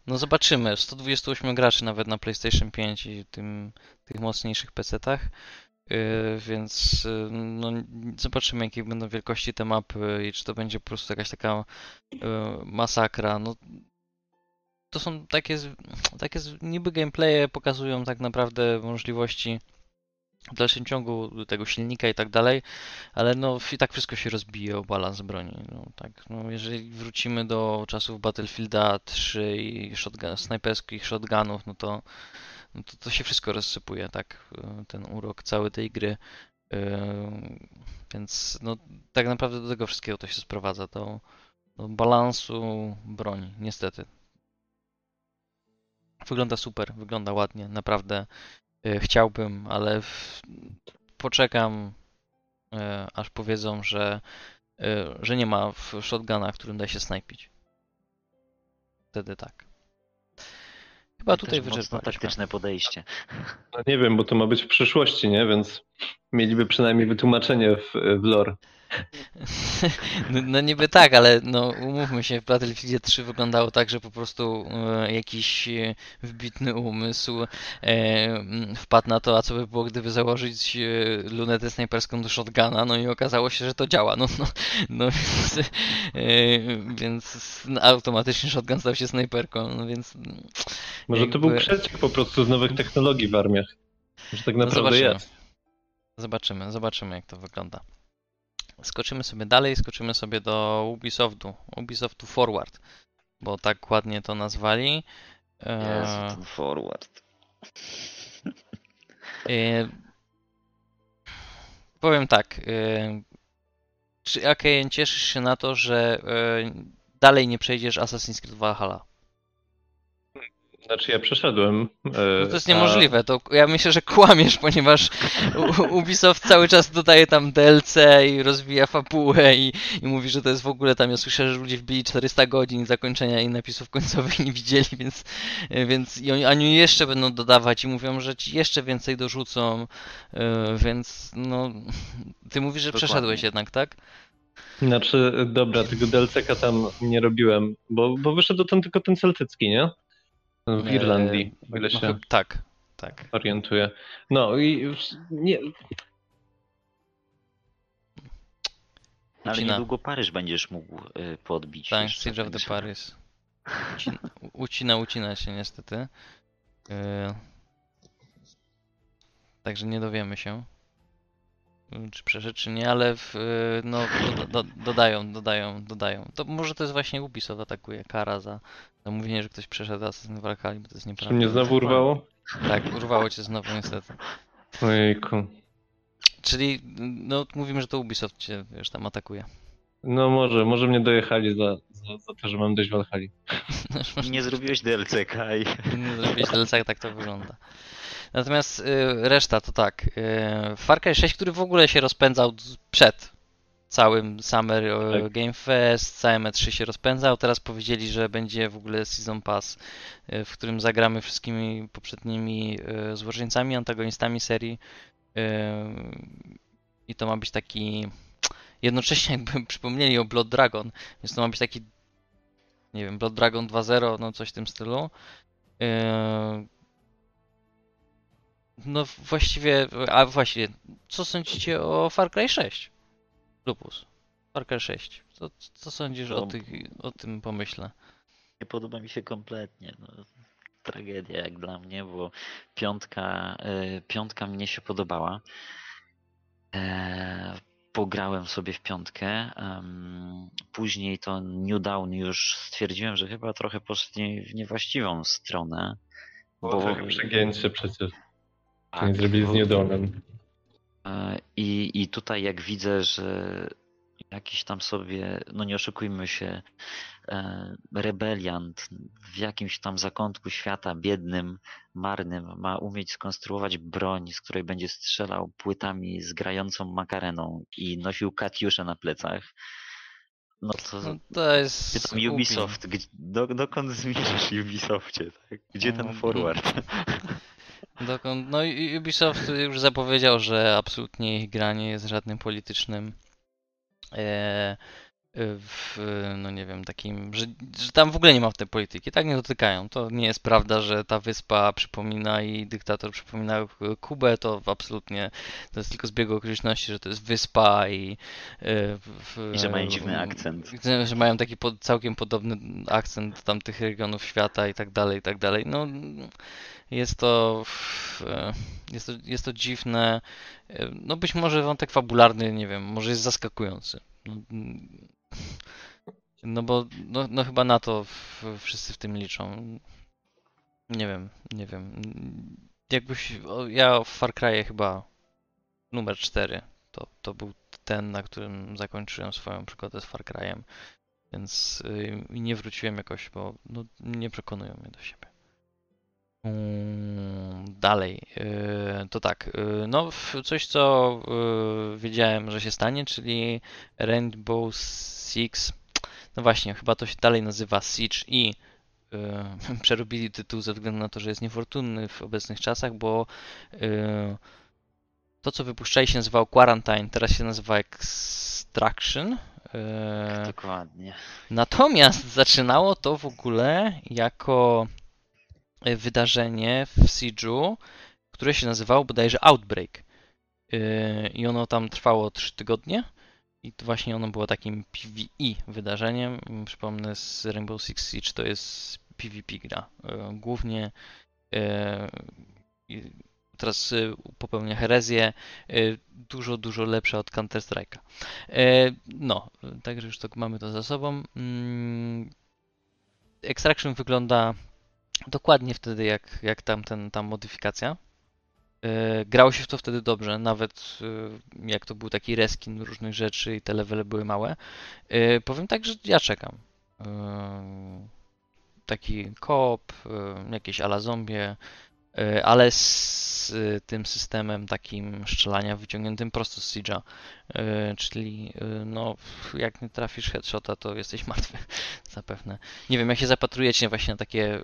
No zobaczymy. 128 graczy nawet na PlayStation 5 i tym, tych mocniejszych PC-tach, yy, więc yy, no, zobaczymy jakie będą wielkości te mapy i czy to będzie po prostu jakaś taka yy, masakra. No, to są takie, takie niby gameplaye pokazują tak naprawdę możliwości w dalszym ciągu tego silnika i tak dalej, ale no i tak wszystko się rozbije o balans broni. No, tak, no, jeżeli wrócimy do czasów Battlefielda 3 i shotgun, snajperskich shotgunów, no to, no to to się wszystko rozsypuje, tak, ten urok cały tej gry. Yy, Więc no, tak naprawdę do tego wszystkiego to się sprowadza, do, do balansu broni, niestety. Wygląda super, wygląda ładnie, naprawdę chciałbym, ale w, poczekam, y, aż powiedzą, że, y, że nie ma w shotguna, którym da się snajpić. Wtedy tak. Chyba I tutaj wyczerpaliśmy. taktyczne podejście. No nie wiem, bo to ma być w przyszłości, nie? Więc mieliby przynajmniej wytłumaczenie w, w lore. No, no niby tak, ale no umówmy się, w Battlefield 3 wyglądało tak, że po prostu e, jakiś e, wybitny umysł e, m, wpadł na to, a co by było, gdyby założyć e, lunetę snajperską do shotguna, no i okazało się, że to działa. No, no, no więc, e, więc automatycznie shotgun stał się snajperką, no więc mm, Może to był jakby- przeciek po prostu z nowych technologii w armiach. Że tak No naprawdę zobaczymy. jest. Zobaczymy, zobaczymy jak to wygląda. Skoczymy sobie dalej, skoczymy sobie do Ubisoftu, Ubisoftu Forward, bo tak ładnie to nazwali. E, Jezu, ten forward. e, powiem tak, e, czy Akejen cieszysz się na to, że e, dalej nie przejdziesz Assassin's Creed Valhalla? Znaczy ja przeszedłem. e, No to jest a- niemożliwe, to ja myślę, że kłamiesz, ponieważ Ubisoft cały czas dodaje tam DLC i rozwija fabułę i, i mówi, że to jest w ogóle tam, ja słyszę, że ludzie wbili 400 godzin zakończenia i napisów końcowych nie widzieli, więc, więc i oni, oni jeszcze będą dodawać i mówią, że ci jeszcze więcej dorzucą, e, więc no, ty mówisz, że Dokładnie. przeszedłeś jednak, tak? Znaczy, dobra, tego DLC-ka tam nie robiłem, bo, bo wyszedł ten tylko ten celtycki, nie? W E, Irlandii, o ile No, się tak, tak. orientuję. No i nie, Ale Ucina. niedługo Paryż będziesz mógł y, podbić. Tak, Siege of the Paris. Ucina, ucina, ucina się niestety. Yy, Także nie dowiemy się, czy przeszedł, czy nie, ale w, yy, no, do, do, dodają, dodają, dodają. To może to jest właśnie Ubisoft atakuje, kara za, za mówienie, że ktoś przeszedł Assassin's Valhalla, bo to jest czy nieprawda. mnie znowu urwało? Tak, urwało cię znowu niestety. Ojejku. Czyli, no mówimy, że to Ubisoft cię, wiesz, tam atakuje. No może, może mnie dojechali za, za, za to, że mam dość Walhali. Nie zrobiłeś DLC, Kaj. Nie zrobiłeś DLC, tak to wygląda. Natomiast y, reszta to tak. Y, Far Cry 6, który w ogóle się rozpędzał przed całym Summer y, Tak. Game Fest, całym E3 się rozpędzał. Teraz powiedzieli, że będzie w ogóle Season Pass, w którym zagramy wszystkimi poprzednimi złoczyńcami, antagonistami serii. I to ma być taki. Jednocześnie jakby przypomnieli o Blood Dragon, więc to ma być taki. Nie wiem, Blood Dragon 2.0, no coś w tym stylu. No właściwie, a właściwie, co sądzicie o Far Cry 6? Lupus. Far Cry 6. Co, co sądzisz o, tych, o tym pomyśle? Nie podoba mi się kompletnie. No, tragedia jak dla mnie, bo piątka, y, piątka mnie się podobała. E, pograłem sobie w piątkę. em, później to New Dawn już stwierdziłem, że chyba trochę poszli w niewłaściwą stronę. Bo trochę przegięcie przecież. Tak, zrobili z. E, I, I tutaj jak widzę, że jakiś tam sobie, no nie oszukujmy się, e, rebeliant w jakimś tam zakątku świata biednym, marnym ma umieć skonstruować broń, z której będzie strzelał płytami z grającą makareną i nosił katiusze na plecach. No to, No to jest. gdzie tam Ubisoft, gdzie, do, dokąd zmierzasz Ubisoftie, tak? Gdzie No, ten forward? Dokąd, no i Ubisoft już zapowiedział, że absolutnie ich gra nie jest żadnym politycznym e, w, no nie wiem, takim, że, że tam w ogóle nie ma w tej polityki, tak nie dotykają. To nie jest prawda, że ta wyspa przypomina i dyktator przypomina Kubę, to absolutnie, to jest tylko zbieg okoliczności, że to jest wyspa i... e, w, I że mają dziwny akcent. Że mają taki pod, całkiem podobny akcent tamtych regionów świata i tak dalej, i tak dalej. No, jest to, e, jest to, jest to dziwne. E, No być może wątek fabularny, nie wiem, może jest zaskakujący. No, bo no, no chyba na to w, wszyscy w tym liczą. Nie wiem, nie wiem. Jakbyś, o, ja w Far Cry'ie chyba numer 4 to, to był ten, na którym zakończyłem swoją przygodę z Far Cry'em. Więc y, nie wróciłem jakoś, bo no, nie przekonują mnie do siebie. Mm, Dalej, y, to tak, y, no coś co y, wiedziałem, że się stanie, czyli Rainbow Six, no właśnie, chyba to się dalej nazywa Siege i przerobili tytuł ze względu na to, że jest niefortunny w obecnych czasach, bo to co wypuszczali się nazywało Quarantine, teraz się nazywa Extraction. y, Dokładnie. Natomiast zaczynało to w ogóle jako wydarzenie w Siege'u, które się nazywało bodajże Outbreak. Yy, I ono tam trwało 3 tygodnie. I to właśnie ono było takim PvE wydarzeniem. Przypomnę, z Rainbow Six Siege to jest PvP gra. Yy, Głównie teraz popełnię herezję. Dużo, dużo lepsza od Counter-Strike'a. E, No, także już to mamy to za sobą. Mm, Extraction wygląda dokładnie wtedy jak, jak tamten, ta modyfikacja. E, Grało się w to wtedy dobrze, nawet e, jak to był taki reskin różnych rzeczy i te levele były małe. E, Powiem tak, że ja czekam. Taki koop, e, jakieś ala zombie, ale z e, tym systemem takim strzelania wyciągniętym prosto z Siege'a. E, Czyli e, no, jak nie trafisz headshota, to jesteś martwy zapewne. Nie wiem, jak się zapatrujecie właśnie na takie e,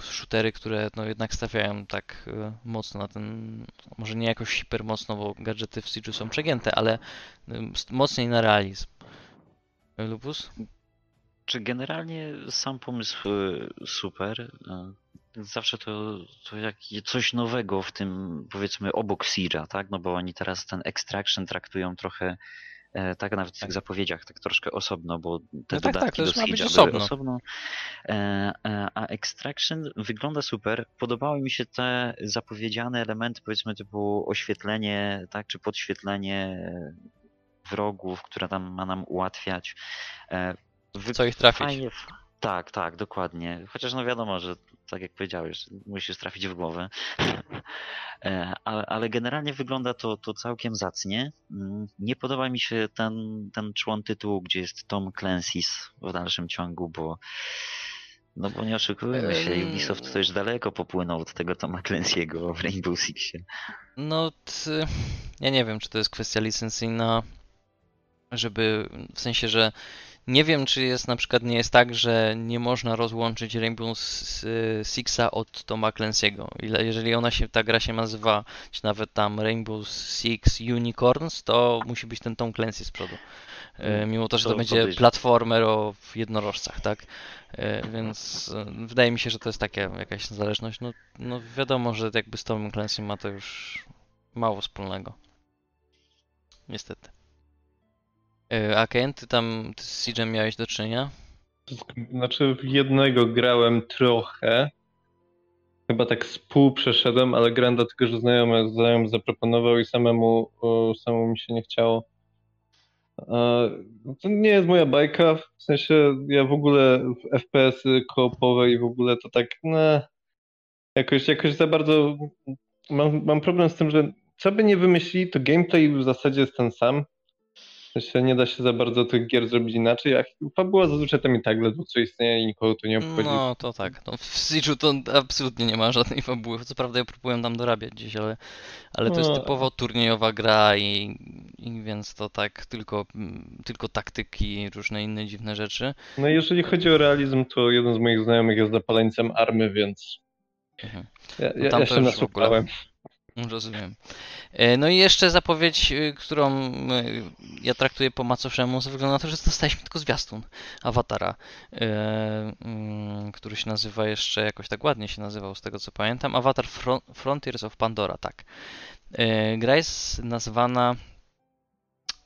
shootery, które no jednak stawiają tak e, mocno na ten, może nie jakoś hiper mocno, bo gadżety w Siege'u są przegięte, ale e, mocniej na realizm. E, Lupus? Czy generalnie sam pomysł super. Zawsze to, to jak coś nowego w tym, powiedzmy, obok Siege'a, tak? No bo oni teraz ten Extraction traktują trochę, e, tak nawet w tych zapowiedziach, tak troszkę osobno, bo te No tak, tak, dodatki to już do ma być Siege'a osobno. osobno. E, e, A Extraction wygląda super. Podobały mi się te zapowiedziane elementy, powiedzmy, typu oświetlenie, tak? Czy podświetlenie wrogów, które tam ma nam ułatwiać. Wy- Co ich trafić? Fajnie. Tak, tak, dokładnie. Chociaż no wiadomo, że tak jak powiedziałeś, musisz trafić w głowę. E, ale, ale generalnie wygląda to, to całkiem zacnie. Mm, Nie podoba mi się ten, ten człon tytułu, gdzie jest Tom Clancy's w dalszym ciągu, bo no bo nie oszukujmy się. Ubisoft to już daleko popłynął od tego Toma Clancy'ego w Rainbow Sixie. No, t, ja nie wiem, czy to jest kwestia licencyjna, żeby, w sensie, że nie wiem, czy jest na przykład, nie jest tak, że nie można rozłączyć Rainbow Sixa od Toma Clancy'ego. Jeżeli ona się, ta gra się nazywa, czy nawet tam Rainbow Six Unicorns, to musi być ten Tom Clancy z przodu. E, Mimo to, że to To będzie platformer o jednorożcach, tak? E, Więc e, wydaje mi się, że to jest taka jakaś zależność. No, no wiadomo, że jakby z Tomem Clancy ma to już mało wspólnego. Niestety. E, A Ken, ty tam ty z Siege'em miałeś do czynienia? Znaczy w jednego grałem trochę. Chyba tak z pół przeszedłem, ale grałem dlatego, że znajomy, znajomy zaproponował i samemu, samemu mi się nie chciało. E, To nie jest moja bajka, w sensie ja w ogóle w FPS-y koopowe i w ogóle to tak, no, jakoś, jakoś za bardzo mam, mam problem z tym, że co by nie wymyślili, to gameplay w zasadzie jest ten sam. Sensie nie da się za bardzo tych gier zrobić inaczej, a fabuła zazwyczaj tam i tak ledwo co istnieje i nikogo to nie obchodzi. No to tak. No, w Siege'u to absolutnie nie ma żadnej fabuły. Co prawda ja próbuję tam dorabiać gdzieś, ale, ale to jest No. typowo turniejowa gra i, i więc to tak tylko, mm, tylko taktyki i różne inne dziwne rzeczy. No i jeżeli chodzi o realizm, to jeden z moich znajomych jest zapaleńcem army, więc Mhm. ja, No ja, ja się nasłuchałem. Rozumiem. E, No i jeszcze zapowiedź, y, którą y, ja traktuję po macoszemu, wygląda na to, że dostaliśmy tylko zwiastun Awatara, e, mm, który się nazywa jeszcze, jakoś tak ładnie się nazywał z tego co pamiętam, Avatar Fron- Frontiers of Pandora, tak. E, Gra jest nazwana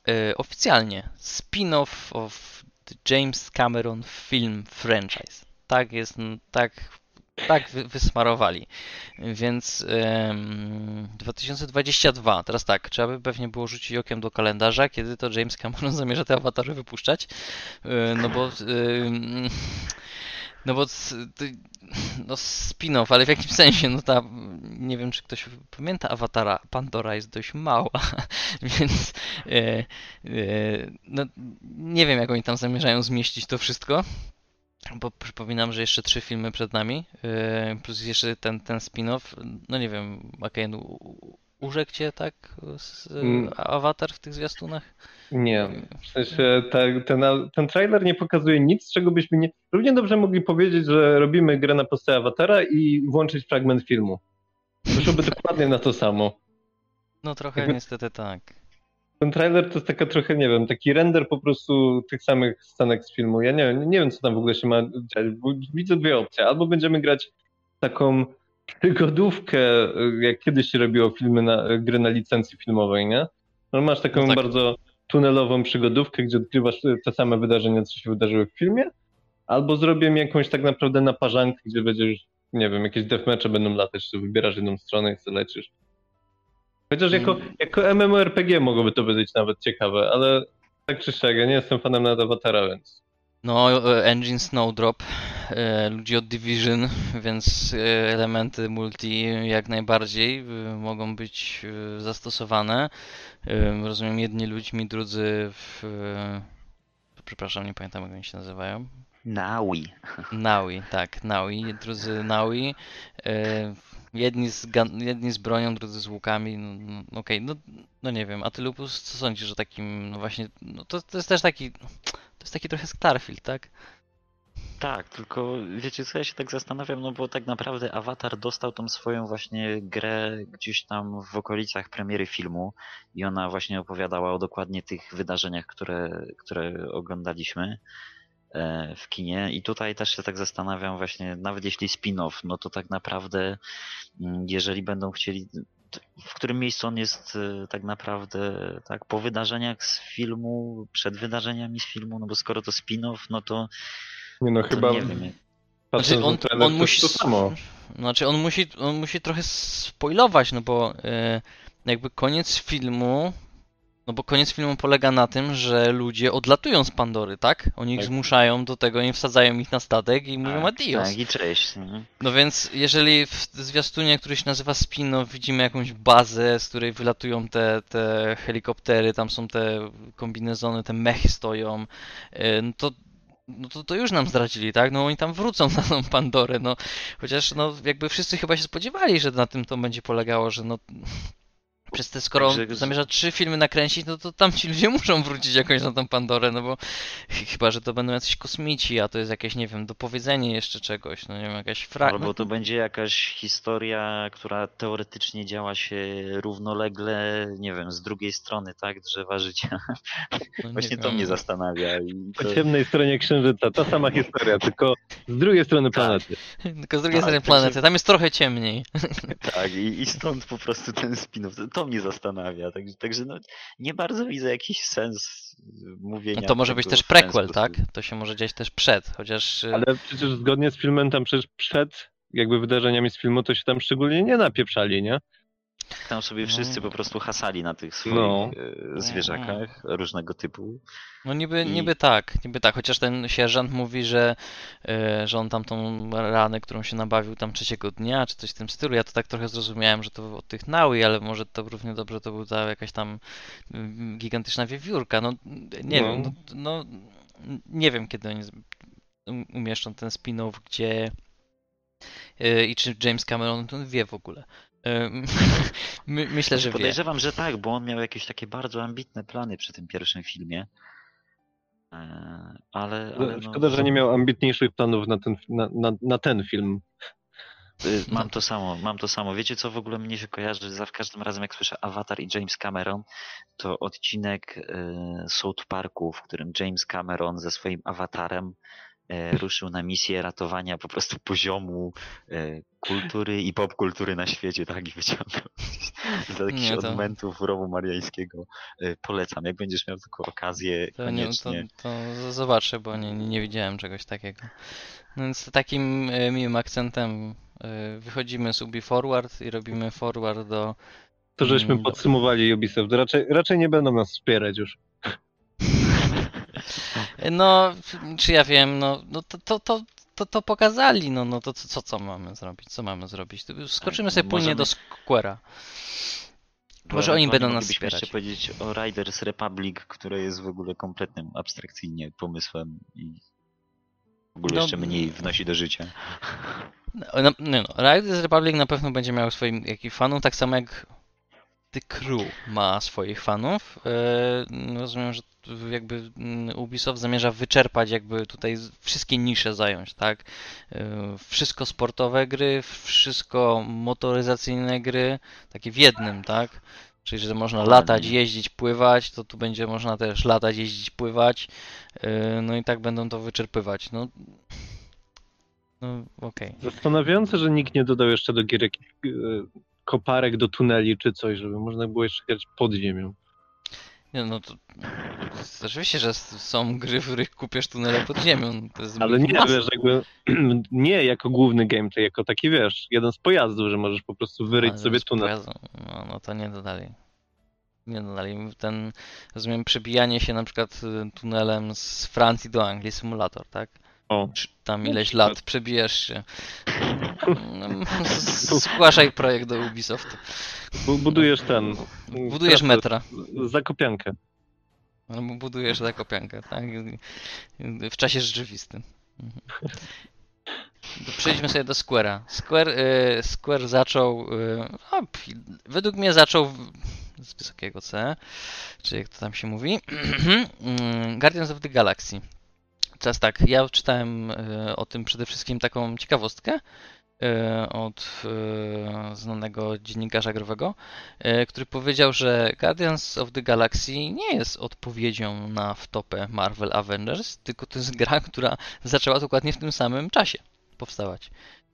e, oficjalnie spin-off of the James Cameron film franchise. Tak jest, tak, tak wy- wysmarowali. Więc em, 2022, teraz tak, trzeba by pewnie było rzucić okiem do kalendarza, kiedy to James Cameron zamierza te awatary wypuszczać. E, No bo. em, No bo no spin-off, ale w jakim sensie? No ta, nie wiem czy ktoś pamięta awatara, Pandora jest dość mała, więc e, no nie wiem jak oni tam zamierzają zmieścić to wszystko. Bo przypominam, że jeszcze trzy filmy przed nami, yy, plus jeszcze ten, ten spin-off. No nie wiem, u- urzekł cię tak z, Mm. awatar w tych zwiastunach? Nie, w sensie ta, ten, ten trailer nie pokazuje nic, czego byśmy nie... Równie dobrze mogli powiedzieć, że robimy grę na podstawie awatara i włączyć fragment filmu. Wyszłoby dokładnie na to samo. No trochę Jakby- niestety tak. Ten trailer to jest taka trochę, nie wiem, taki render po prostu tych samych scenek z filmu. Ja nie wiem, nie wiem co tam w ogóle się ma dziać. bo Widzę dwie opcje. Albo będziemy grać taką przygodówkę, jak kiedyś się robiło filmy na, gry na licencji filmowej, nie? No masz taką No tak. bardzo tunelową przygodówkę, gdzie odkrywasz te same wydarzenia, co się wydarzyły w filmie. Albo zrobię jakąś tak naprawdę naparzankę, gdzie będziesz, nie wiem, jakieś deathmatche będą latać, czy wybierasz jedną stronę i sobie lecisz. Chociaż jako, Mm. jako MMORPG mogłoby to być nawet ciekawe, ale tak czy siak, ja nie jestem fanem nawet Avatara, więc... No, Engine Snowdrop, e, ludzi od Division, więc e, elementy multi jak najbardziej e, mogą być zastosowane. Rozumiem, jedni ludźmi, drudzy w... Przepraszam, nie pamiętam jak oni się nazywają. Naui. Naui, tak, Naui, drudzy Naui. Jedni, z jedni z bronią, drudzy z łukami. No, no, Okej, no, no nie wiem. A ty Lupus, co sądzisz o takim, no właśnie, no to, to jest też taki, to jest taki trochę Starfield, tak? Tak, tylko wiecie co, ja się tak zastanawiam, no bo tak naprawdę Avatar dostał tą swoją właśnie grę gdzieś tam w okolicach premiery filmu i ona właśnie opowiadała o dokładnie tych wydarzeniach, które, które oglądaliśmy w kinie i tutaj też się tak zastanawiam właśnie, nawet jeśli spin-off, no to tak naprawdę mm, jeżeli będą chcieli w którym miejscu on jest e, tak naprawdę tak po wydarzeniach z filmu, przed wydarzeniami z filmu, no bo skoro to spin-off, no to Nie no, to chyba nie wiem. Znaczy, on, on to musi. jest to samo. Znaczy, on musi, on musi trochę spoilować, no bo e, jakby koniec filmu. No bo koniec filmu polega na tym, że ludzie odlatują z Pandory, tak? Oni ich Tak. zmuszają do tego, oni wsadzają ich na statek i mówią adios. Tak, i cześć. nie? No więc jeżeli w zwiastunie, który się nazywa Spino, widzimy jakąś bazę, z której wylatują te, te helikoptery, tam są te kombinezony, te mechy stoją, e, no to, no to, to już nam zdradzili, tak? No oni tam wrócą na tą Pandorę, no chociaż no jakby wszyscy chyba się spodziewali, że na tym to będzie polegało, że no przez te, skoro Także- zamierza trzy filmy nakręcić, no to tam ci ludzie muszą wrócić jakoś na tą Pandorę, no bo ch- chyba, że to będą jacyś kosmici, a to jest jakieś, nie wiem, dopowiedzenie jeszcze czegoś, no nie wiem, jakaś fragment. Albo to będzie jakaś historia, która teoretycznie działa się równolegle, nie wiem, z drugiej strony, tak, drzewa życia. No nie Właśnie to wiem. mnie zastanawia. I Po to, ciemnej stronie Księżyca, ta sama historia, tylko z drugiej strony Tak. planety. Tylko z drugiej Tak, strony planety, tam jest trochę ciemniej. tak, i, i stąd po prostu ten spin-off. To, to mnie zastanawia. Także, także no, nie bardzo widzę jakiś sens mówienia. No to może być też prequel, tak? To się może dziać też przed, chociaż... y, Ale przecież zgodnie z filmem tam przecież przed jakby wydarzeniami z filmu to się tam szczególnie nie napieprzali, nie? Tam sobie wszyscy No. po prostu hasali na tych swoich No. e, zwierzakach różnego typu. No niby, I- niby tak, niby tak, chociaż ten sierżant mówi, że, e, że on tam tą ranę, którą się nabawił tam trzeciego dnia, czy coś w tym stylu, ja to tak trochę zrozumiałem, że to od tych naui, ale może to równie dobrze to był ta jakaś tam mm, gigantyczna wiewiórka, no nie No. wiem, no, no nie wiem kiedy oni um- umieszczą ten spin-off, gdzie e, i czy James Cameron to wie w ogóle. My, myślę, że wie. Podejrzewam, że tak, bo on miał jakieś takie bardzo ambitne plany przy tym pierwszym filmie. E, Ale, ale no, Szkoda, że nie miał ambitniejszych planów na ten, na, na, na ten film. y, Mam to samo, mam to samo. Wiecie co w ogóle mnie się kojarzy? Za każdym razem jak słyszę Avatar i James Cameron, to odcinek y, South Parku, w którym James Cameron ze swoim awatarem y, ruszył na misję ratowania po prostu poziomu y, kultury i popkultury na świecie, tak? I wyciągnął z jakichś to- odmentów rowu mariańskiego. Y, Polecam, jak będziesz miał taką okazję, To, nie, to, koniecznie. to zobaczę, bo nie, nie widziałem czegoś takiego. No więc takim e, miłym akcentem e, wychodzimy z Ubi Forward i robimy forward do. To żeśmy podsumowali Ubisoft. Raczej, raczej nie będą nas wspierać już. No, czy ja wiem, no, no to, to, to, to, to pokazali, no, no to co, co, mamy zrobić? Co mamy zrobić? Skoczymy Tak, sobie płynnie do Square'a. Może oni będą nas wspierać. jeszcze powiedzieć o Riders Republic, które jest w ogóle kompletnym abstrakcyjnie pomysłem i w ogóle No, jeszcze mniej wnosi do życia. No, no, no, Riders Republic na pewno będzie miał swoim jakich fanów, tak samo jak The Crew ma swoich fanów. E, rozumiem, że jakby mm, Ubisoft zamierza wyczerpać jakby tutaj wszystkie nisze zająć, tak? E, wszystko sportowe gry, wszystko motoryzacyjne gry, takie w jednym, tak? Czyli, że można latać, jeździć, pływać, to tu będzie można też latać, jeździć, pływać. E, No i tak będą to wyczerpywać. No, no okej. Zastanawiające, że nikt nie dodał jeszcze do gier koparek do tuneli czy coś, żeby można było jeszcze grać pod ziemią. Nie no to. Oczywiście, że są gry, w których kupiesz tunele pod ziemią. Jest Ale nie, masa. wiesz, jakby nie jako główny gameplay, jako taki, wiesz, jeden z pojazdów, że możesz po prostu wyryć Ale sobie tunel. No, no to nie dodali. Nie dodali. Ten, rozumiem, przebijanie się na przykład y, tunelem z Francji do Anglii, symulator, tak? O. Tam No, ileś lat przebijasz się. No, Zgłaszaj projekt do Ubisoftu. Bu- Budujesz ten. Budujesz metra. Zakopiankę. Albo budujesz zakopiankę, tak? W czasie rzeczywistym. Przejdźmy sobie do Square'a. Square, y, Square zaczął, y, no, według mnie zaczął z wysokiego C, czy jak to tam się mówi, Mm, Guardians of the Galaxy. Teraz tak, ja czytałem y, o tym przede wszystkim taką ciekawostkę y, od y, znanego dziennikarza growego, e, który powiedział, że Guardians of the Galaxy nie jest odpowiedzią na wtopę Marvel Avengers, tylko to jest gra, która zaczęła dokładnie w tym samym czasie powstawać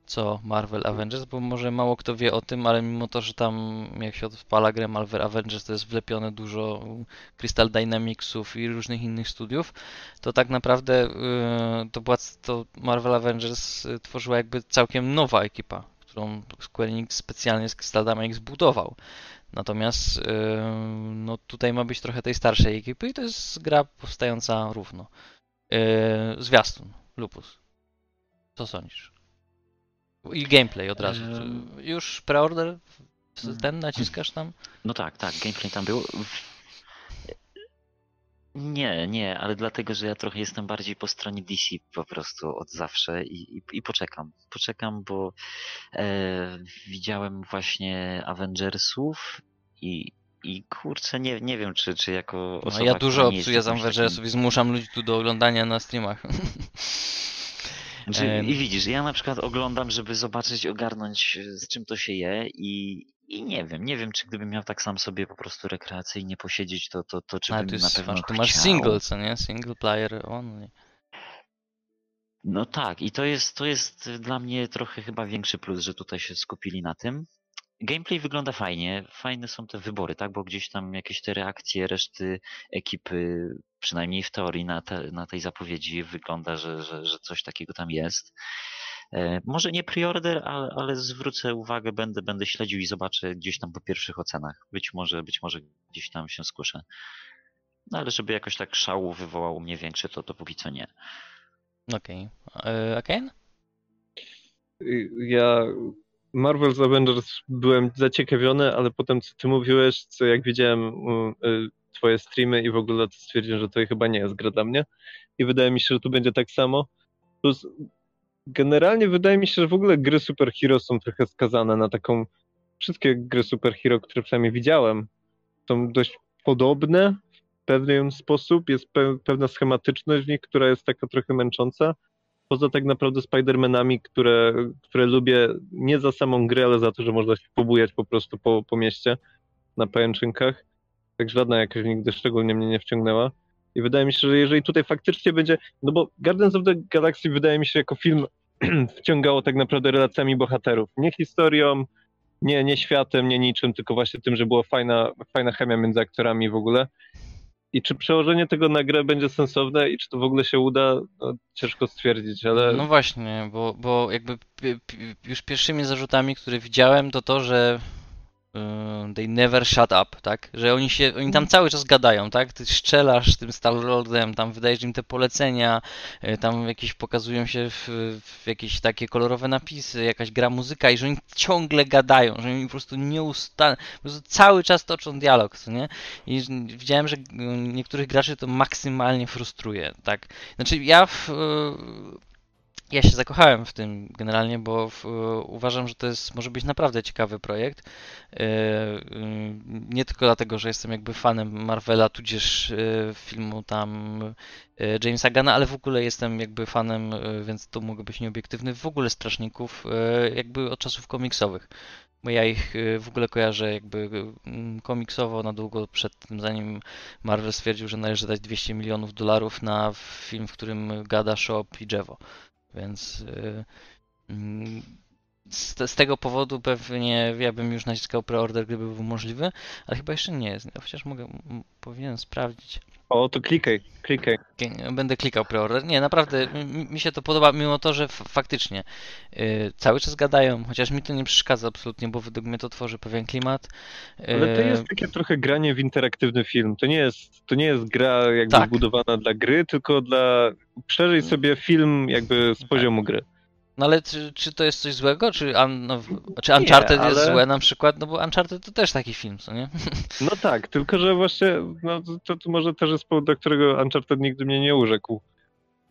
co Marvel Avengers, bo może mało kto wie o tym, ale mimo to, że tam jak się odpala grę Marvel Avengers, to jest wlepione dużo Crystal Dynamicsów i różnych innych studiów, to tak naprawdę yy, to była to Marvel Avengers y, tworzyła jakby całkiem nowa ekipa, którą Square Enix specjalnie z Crystal Dynamics budował. Natomiast yy, no tutaj ma być trochę tej starszej ekipy i to jest gra powstająca równo. Zwiastun, Lupus. Co sądzisz? I gameplay od razu. Em. Już preorder? Ten naciskasz tam? No tak, tak, gameplay tam był. Nie, nie, ale dlatego, że ja trochę jestem bardziej po stronie DC po prostu od zawsze i, i, i poczekam. Poczekam, bo e, widziałem właśnie Avengersów i, i kurczę, nie, nie wiem, czy, czy jako No, osoba, ja która dużo obcuję z Avengersów i zmuszam ludzi tu do oglądania na streamach. Znaczy. I widzisz, ja na przykład oglądam, żeby zobaczyć, ogarnąć e, z czym to się je i, i nie wiem, nie wiem, czy gdybym miał tak sam sobie po prostu rekreacyjnie posiedzieć, to, to, to czy Ale bym tu, na jest, pewno masz, tu masz chciał. single, co nie? Single player only. No tak, i to jest, to jest dla mnie trochę chyba większy plus, że tutaj się skupili na tym. Gameplay wygląda fajnie, fajne są te wybory, tak? Bo gdzieś tam jakieś te reakcje reszty ekipy, przynajmniej w teorii na, te, na tej zapowiedzi wygląda, że, że, że coś takiego tam jest. E, może nie preorder, ale, ale zwrócę uwagę, będę, będę śledził i zobaczę gdzieś tam po pierwszych ocenach. Być może, być może gdzieś tam się skuszę. No ale żeby jakoś tak szału wywołał mnie większy, to, to póki co nie. Okej. Okay. Again? Ja Marvel's Avengers byłem zaciekawiony, ale potem co ty mówiłeś, co jak widziałem twoje streamy i w ogóle stwierdziłem, że to chyba nie jest gra dla mnie. I wydaje mi się, że tu będzie tak samo. Plus generalnie wydaje mi się, że w ogóle gry superhero są trochę skazane na taką. Wszystkie gry superhero, które przynajmniej widziałem, są dość podobne w pewien sposób. Jest pe pewna schematyczność w nich, która jest taka trochę męcząca. Poza tak naprawdę Spider-Manami, które, które lubię nie za samą grę, ale za to, że można się pobujać po prostu po, po mieście na pajęczynkach. Tak żadna jakaś nigdy szczególnie mnie nie wciągnęła. I wydaje mi się, że jeżeli tutaj faktycznie będzie, no bo Guardians of the Galaxy wydaje mi się jako film wciągało tak naprawdę relacjami bohaterów. Nie historią, nie, nie światem, nie niczym, tylko właśnie tym, że była fajna, fajna chemia między aktorami w ogóle. I czy przełożenie tego na grę będzie sensowne i czy to w ogóle się uda, no, ciężko stwierdzić, ale... No właśnie, bo, bo jakby już pierwszymi zarzutami, które widziałem, to to, że they never shut up, tak? Że oni się, oni tam cały czas gadają, tak? Ty strzelasz tym Star-Lordem, tam wydajesz im te polecenia, yy, tam jakieś pokazują się w, w, jakieś takie kolorowe napisy, jakaś gra muzyka i że oni ciągle gadają, że oni po prostu nieustannie, po prostu cały czas toczą dialog, co nie? I widziałem, że niektórych graczy to maksymalnie frustruje, tak? Znaczy ja w, ja się zakochałem w tym generalnie, bo w, uważam, że to jest, może być naprawdę ciekawy projekt. Yy, yy, nie tylko dlatego, że jestem jakby fanem Marvela, tudzież filmu tam Jamesa Gana, ale w ogóle jestem jakby fanem, więc to mogę być nieobiektywny, w ogóle strażników jakby od czasów komiksowych. Bo ja ich w ogóle kojarzę jakby komiksowo na długo przed tym, zanim Marvel stwierdził, że należy dać 200 milionów dolarów na film, w którym gada Shop i Jevo. Więc y, mm, z, z, tego powodu pewnie ja bym już naciskał preorder, gdyby był możliwy, ale chyba jeszcze nie jest. Chociaż mogę, powinienem sprawdzić. O, to klikaj, klikaj. Będę klikał preorder. Nie, naprawdę mi się to podoba, mimo to, że faktycznie yy, cały czas gadają, chociaż mi to nie przeszkadza absolutnie, bo według mnie to tworzy pewien klimat. Yy... Ale to jest takie trochę granie w interaktywny film. To nie jest, to nie jest gra jakby tak. zbudowana dla gry, tylko dla przeżyj sobie film jakby z poziomu gry. No ale czy, czy to jest coś złego? Czy, un, no, czy Uncharted nie, ale... jest złe na przykład? No bo Uncharted to też taki film, co nie? No tak, tylko że właśnie no, to, to może też jest powód, dla którego Uncharted nigdy mnie nie urzekł.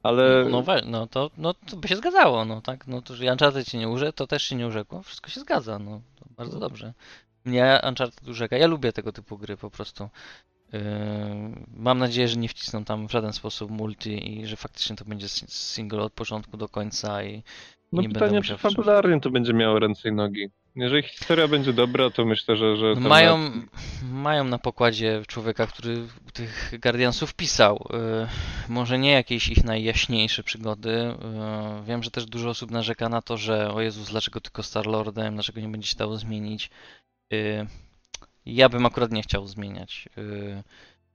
Ale... No, no, no, to, no to by się zgadzało, no tak? No to, że Uncharted cię nie urzekł, to też się nie urzekło. Wszystko się zgadza, no. bardzo dobrze. Mnie Uncharted urzeka. Ja lubię tego typu gry po prostu. Yy, mam nadzieję, że nie wcisną tam w żaden sposób multi i że faktycznie to będzie single od początku do końca i no nie pytanie, czy fabularnie to będzie miało ręce i nogi. Jeżeli historia będzie dobra, to myślę, że... że mają, na... mają na pokładzie człowieka, który tych Guardiansów pisał. Yy, może nie jakieś ich najjaśniejsze przygody. Yy, wiem, że też dużo osób narzeka na to, że o Jezus, dlaczego tylko Star-Lordem, dlaczego nie będzie się dało zmienić. Yy, ja bym akurat nie chciał zmieniać.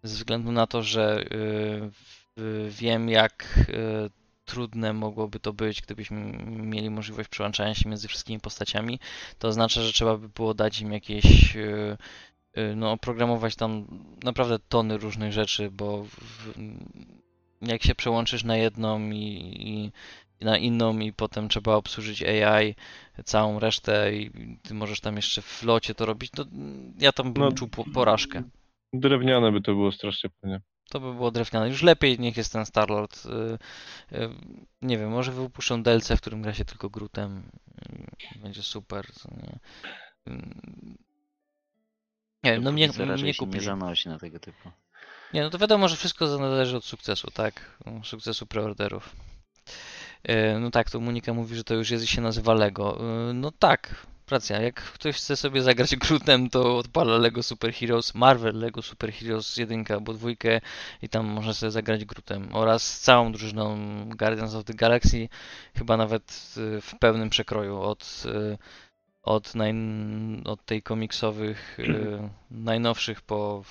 Ze względu na to, że wiem jak trudne mogłoby to być, gdybyśmy mieli możliwość przełączania się między wszystkimi postaciami. To oznacza, że trzeba by było dać im jakieś y, y, no, oprogramować tam naprawdę tony różnych rzeczy, bo w, jak się przełączysz na jedną i, i, na inną i potem trzeba obsłużyć AI, całą resztę i ty możesz tam jeszcze w locie to robić, to ja tam bym no, czuł porażkę. Drewniane by to było strasznie pewnie. To by było drewniane. Już lepiej niech jest ten Starlord. Y, y, nie wiem, może wypuszczą DLC, w którym gra się tylko Grutem. Będzie super. Nie? nie wiem, no mnie, mnie kupili. nie zanosi na tego typu. Nie, no to wiadomo, że wszystko zależy od sukcesu, tak? Sukcesu preorderów. Y, no tak, to Monika mówi, że to już jest, się nazywa Lego. No tak, racja, jak ktoś chce sobie zagrać Grootem, to odpala Lego Super Heroes, Marvel Lego Super Heroes 1 albo 2 i tam można sobie zagrać Grootem oraz całą drużyną Guardians of the Galaxy, chyba nawet y, w pełnym przekroju od, y, od, naj, od tej komiksowych y, najnowszych po,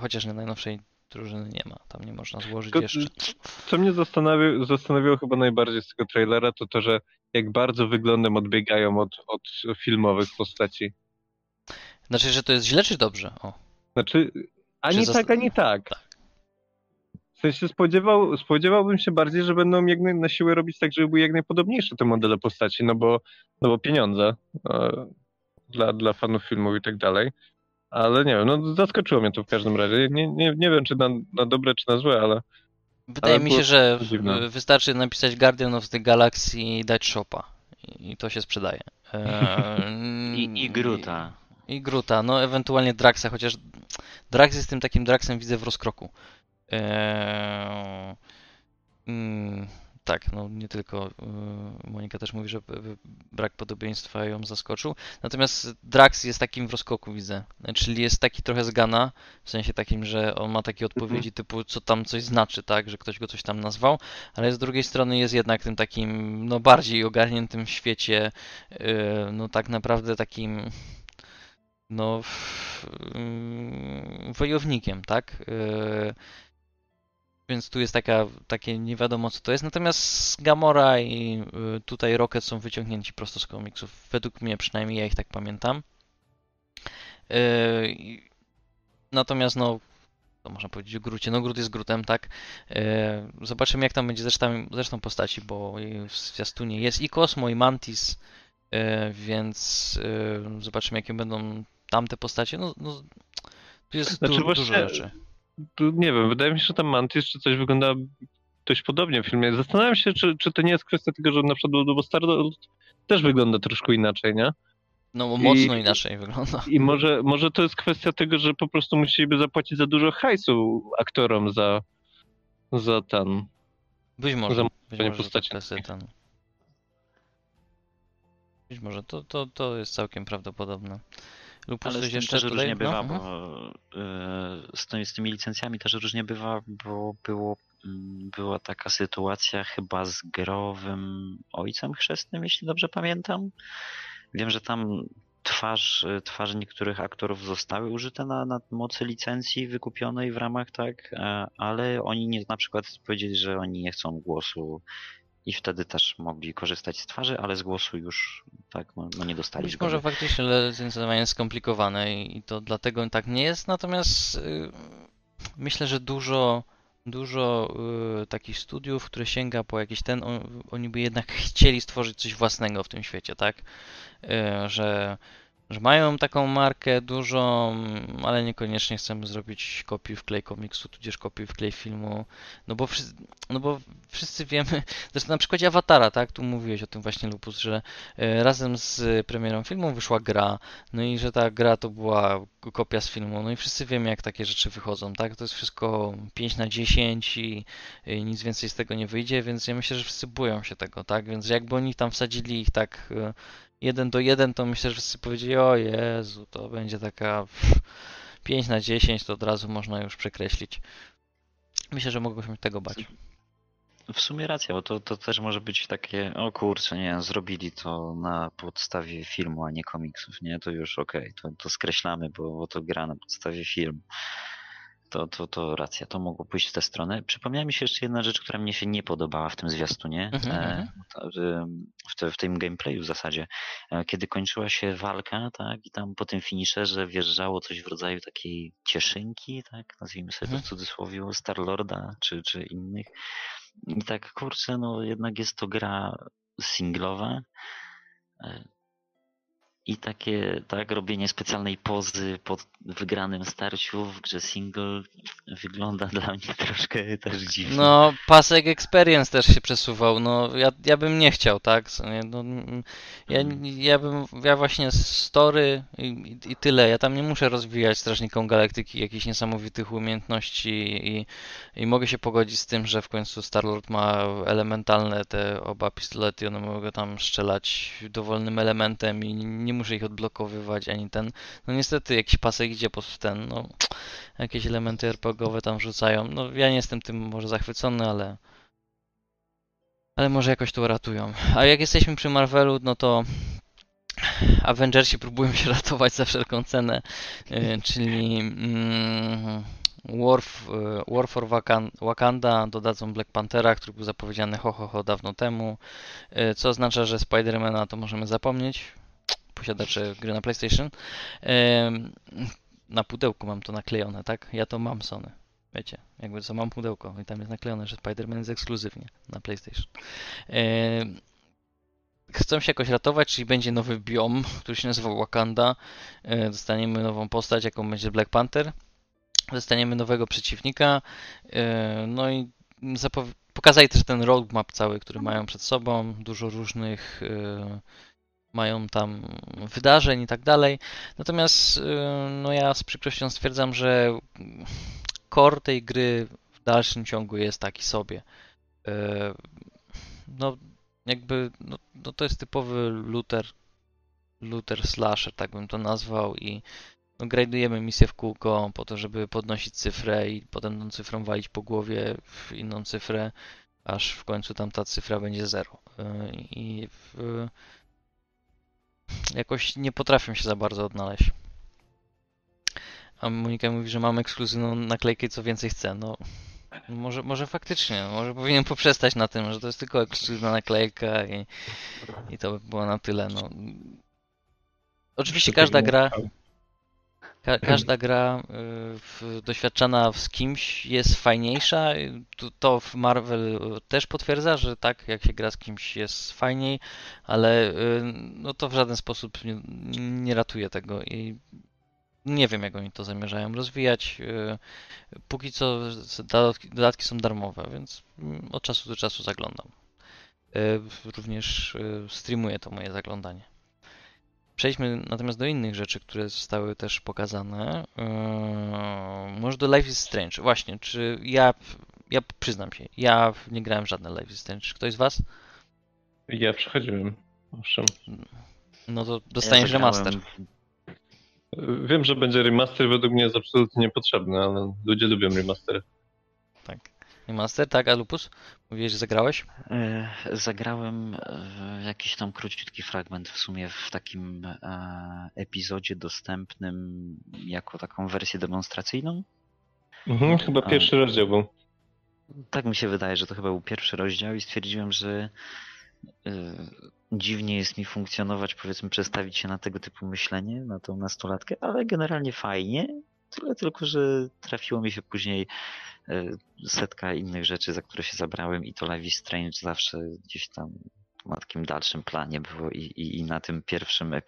chociaż nie najnowszej drużyny nie ma. Tam nie można złożyć Tylko, jeszcze. Co mnie zastanawiało, zastanawiało chyba najbardziej z tego trailera, to to, że jak bardzo wyglądem odbiegają od, od filmowych postaci. Znaczy, że to jest źle czy dobrze? O. Znaczy, ani tak, ani tak. Tak. W sensie spodziewał, spodziewałbym się bardziej, że będą jak naj, na siłę robić tak, żeby były jak najpodobniejsze te modele postaci, no bo, no bo pieniądze e, dla, dla fanów filmów i tak dalej. Ale nie wiem, no zaskoczyło mnie to w każdym razie. Nie, nie, nie wiem, czy na, na dobre, czy na złe, ale Wydaje Ale mi się, że dziwne. wystarczy napisać Guardian of the Galaxy i dać shopa. I i to się sprzedaje. Eee, I, i Gruta. I Gruta, no ewentualnie Draxa, chociaż Drax jest tym takim Draxem, widzę w rozkroku. Eee, mm, tak, no nie tylko y, Monika też mówi, że brak podobieństwa ją zaskoczył. Natomiast Drax jest takim w rozkroku, widzę. Czyli jest taki trochę zgana, w sensie takim, że on ma takie odpowiedzi typu, co tam coś znaczy, tak, że ktoś go coś tam nazwał, ale z drugiej strony jest jednak tym takim, no bardziej ogarniętym w świecie, y, no tak naprawdę takim no, ym, wojownikiem, tak? Więc tu jest taka, takie nie wiadomo co to jest. Natomiast Gamora i y, tutaj Rocket są wyciągnięci prosto z komiksów. Według mnie przynajmniej, ja ich tak pamiętam. I- Natomiast no, to można powiedzieć o Grucie. No Grut jest Grutem, tak? Yy, Zobaczymy jak tam będzie zresztą, zresztą postaci, bo w zwiastunie jest i Cosmo i Mantis, więc zobaczymy jakie będą tamte postacie. No, no tu jest Znaczy du- dużo rzeczy. Nie wiem, wydaje mi się, że tam Mantis czy coś wygląda dość podobnie w filmie. Zastanawiam się, czy, czy to nie jest kwestia tego, że na przykład, bo Star też wygląda troszkę inaczej, nie? No mocno i- inaczej wygląda. I może, może to jest kwestia tego, że po prostu musieliby zapłacić za dużo hajsu aktorom za, za ten. Być może. Za Być może kwestia ten. Być może, to, to, to jest całkiem prawdopodobne. Lub Ale coś jeszcze też różnie bywa, no, bo y, z, tymi, z tymi licencjami też różnie bywa, bo było, mm, była taka sytuacja chyba z growym ojcem chrzestnym, jeśli dobrze pamiętam. Wiem, że tam twarz, twarze niektórych aktorów zostały użyte na, na mocy licencji wykupionej w ramach, tak, e, ale oni nie, na przykład powiedzieli, że oni nie chcą głosu i wtedy też mogli korzystać z twarzy, ale z głosu już tak no, no nie dostali Być zgody. może faktycznie licencjonowanie jest skomplikowane i to dlatego tak nie jest, natomiast y, myślę, że dużo, dużo y, takich studiów, które sięga po jakiś ten, on, oni by jednak chcieli stworzyć coś własnego w tym świecie, tak? Y, że, że mają taką markę dużą, ale niekoniecznie chcemy zrobić kopiuj wklej komiksu, tudzież kopiuj wklej filmu, no bo, wszyscy, no bo wszyscy wiemy, zresztą na przykładzie Awatara, tak? Tu mówiłeś o tym właśnie Lupus, że e, razem z premierą filmu wyszła gra, no i że ta gra to była kopia z filmu, no i wszyscy wiemy jak takie rzeczy wychodzą, tak? To jest wszystko 5 na 10 i, i nic więcej z tego nie wyjdzie, więc ja myślę, że wszyscy boją się tego, tak? Więc jakby oni tam wsadzili ich tak e, jeden do jeden, to myślę, że wszyscy powiedzieli, o Jezu, to będzie taka pff, 5 na 10, to od razu można już przekreślić. Myślę, że mogą się tego bać. W sumie racja, bo to, to też może być takie, o kurczę, nie, zrobili to na podstawie filmu, a nie komiksów, nie, to już okej, to, to skreślamy, bo, bo to gra na podstawie filmu. To, to, to racja, to mogło pójść w tę stronę. Przypomniała mi się jeszcze jedna rzecz, która mnie się nie podobała w tym zwiastunie, Mhm, e, mhm. w, te, w tym gameplayu w zasadzie. E, Kiedy kończyła się walka, tak, i tam po tym finisherze wjeżdżało coś w rodzaju takiej cieszynki, tak, nazwijmy sobie to Mhm. w cudzysłowie, Star-Lorda czy, czy innych. I tak, kurczę, no jednak jest to gra singlowa. I takie, tak, robienie specjalnej pozy po wygranym starciu w grze single wygląda dla mnie troszkę też dziwnie. No, pasek experience też się przesuwał. No, ja, ja bym nie chciał, tak? No, mm, ja, ja bym, ja właśnie story i, i- i tyle. Ja tam nie muszę rozwijać Strażnikom Galaktyki jakichś niesamowitych umiejętności i, i mogę się pogodzić z tym, że w końcu Star-Lord ma elementalne te oba pistolety, one mogą tam strzelać dowolnym elementem i nie muszę ich odblokowywać ani ten. No niestety jakiś pasek idzie pod ten, no jakieś elementy RPGowe tam wrzucają. No ja nie jestem tym może zachwycony, ale ale może jakoś to ratują. A jak jesteśmy przy Marvelu, no to Avengersi próbują się ratować za wszelką cenę, yy, czyli mm, War, e, War for Wakan- Wakanda dodadzą Black Panthera, który był zapowiedziany ho, ho, ho dawno temu, e, co oznacza, że Spidermana to możemy zapomnieć, posiadacze gry na PlayStation. Na pudełku mam to naklejone, tak? Ja to mam Sony. Wiecie, jakby co mam pudełko i tam jest naklejone, że Spider-Man jest ekskluzywnie na PlayStation. Chcą się jakoś ratować, czyli będzie nowy biom, który się nazywa Wakanda. E, Dostaniemy nową postać, jaką będzie Black Panther. Dostaniemy nowego przeciwnika. e, No i zapow- pokazali też ten roadmap cały, który mają przed sobą. Dużo różnych e, mają tam wydarzeń i tak dalej. Natomiast e, no ja z przykrością stwierdzam, że core tej gry w dalszym ciągu jest taki sobie. E, No jakby no, no to jest typowy looter looter slasher, tak bym to nazwał i no, misję w kółko po to, żeby podnosić cyfrę i potem tą cyfrą walić po głowie w inną cyfrę, aż w końcu tam ta cyfra będzie zero. E, I w, jakoś nie potrafię się za bardzo odnaleźć. A Monika mówi, że mam ekskluzywną naklejkę i co więcej chcę. No, może, może faktycznie, może powinien poprzestać na tym, że to jest tylko ekskluzywna naklejka i, i to by było na tyle. No. Oczywiście każda gra, ka każda gra y, doświadczana z kimś jest fajniejsza. To, to w Marvel też potwierdza, że tak, jak się gra z kimś jest fajniej, ale y, no to w żaden sposób nie, nie ratuje tego i nie wiem, jak oni to zamierzają rozwijać. Y, Póki co dodatki, dodatki są darmowe, więc mm, od czasu do czasu zaglądam. Również streamuję to moje zaglądanie. Przejdźmy natomiast do innych rzeczy, które zostały też pokazane. Yy, może do Life is Strange. Właśnie, czy ja, ja przyznam się, ja nie grałem w żadne Life is Strange. Ktoś z Was? Ja przechodziłem. Owszem. No to dostaniesz ja remaster. Wiem, że będzie remaster, według mnie jest absolutnie niepotrzebny, ale ludzie lubią remastery. Remaster, tak, a Lupus? Mówiłeś, że zagrałeś? E, Zagrałem jakiś tam króciutki fragment w sumie w takim e, epizodzie dostępnym jako taką wersję demonstracyjną. Mhm, chyba A. pierwszy rozdział był. Tak mi się wydaje, że to chyba był pierwszy rozdział i stwierdziłem, że e, dziwnie jest mi funkcjonować, powiedzmy, przestawić się na tego typu myślenie, na tą nastolatkę, ale generalnie fajnie. Tyle tylko, że trafiło mi się później setka innych rzeczy, za które się zabrałem i to Life is Strange zawsze gdzieś tam na takim dalszym planie było i, i, i na tym pierwszym e,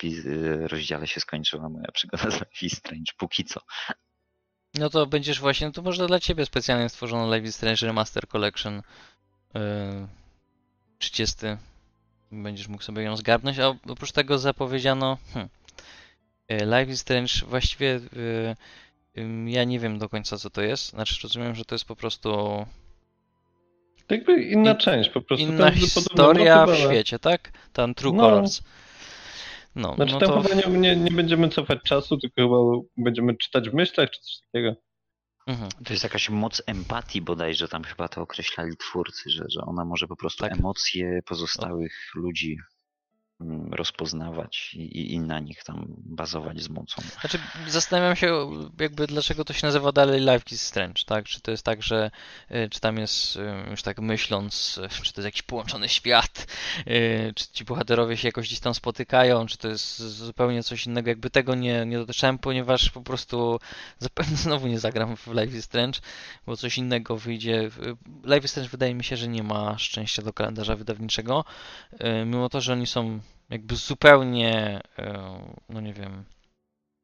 rozdziale się skończyła moja przygoda z Life is Strange, póki co. No to będziesz właśnie, no to może dla Ciebie specjalnie stworzono Life is Strange Remaster Collection yy, 30. Będziesz mógł sobie ją zgarnąć, a oprócz tego zapowiedziano hmm, yy, Life is Strange właściwie yy, ja nie wiem do końca co to jest. Znaczy rozumiem, że to jest po prostu jakby inna In- część, po prostu. inna historia w świecie, tak? Tam True No. Colors. No, Znaczy no tam to... chyba nie, nie, nie będziemy cofać czasu, tylko chyba będziemy czytać w myślach czy coś takiego. Mhm. To jest jakaś moc empatii bodajże, tam chyba to określali twórcy, że, że ona może po prostu Tak. emocje pozostałych ludzi mm, rozpoznawać i, i na nich tam bazować z mocą. Znaczy, zastanawiam się, jakby dlaczego to się nazywa dalej Life is Strange, tak? Czy to jest tak, że y, czy tam jest, y, już tak myśląc, czy to jest jakiś połączony świat, y, czy ci bohaterowie się jakoś gdzieś tam spotykają, czy to jest zupełnie coś innego, jakby tego nie, nie dotyczyłem, ponieważ po prostu zapewne znowu nie zagram w Life is Strange, bo coś innego wyjdzie. Life is Strange wydaje mi się, że nie ma szczęścia do kalendarza wydawniczego, mimo to, że oni są jakby zupełnie, y, no nie wiem,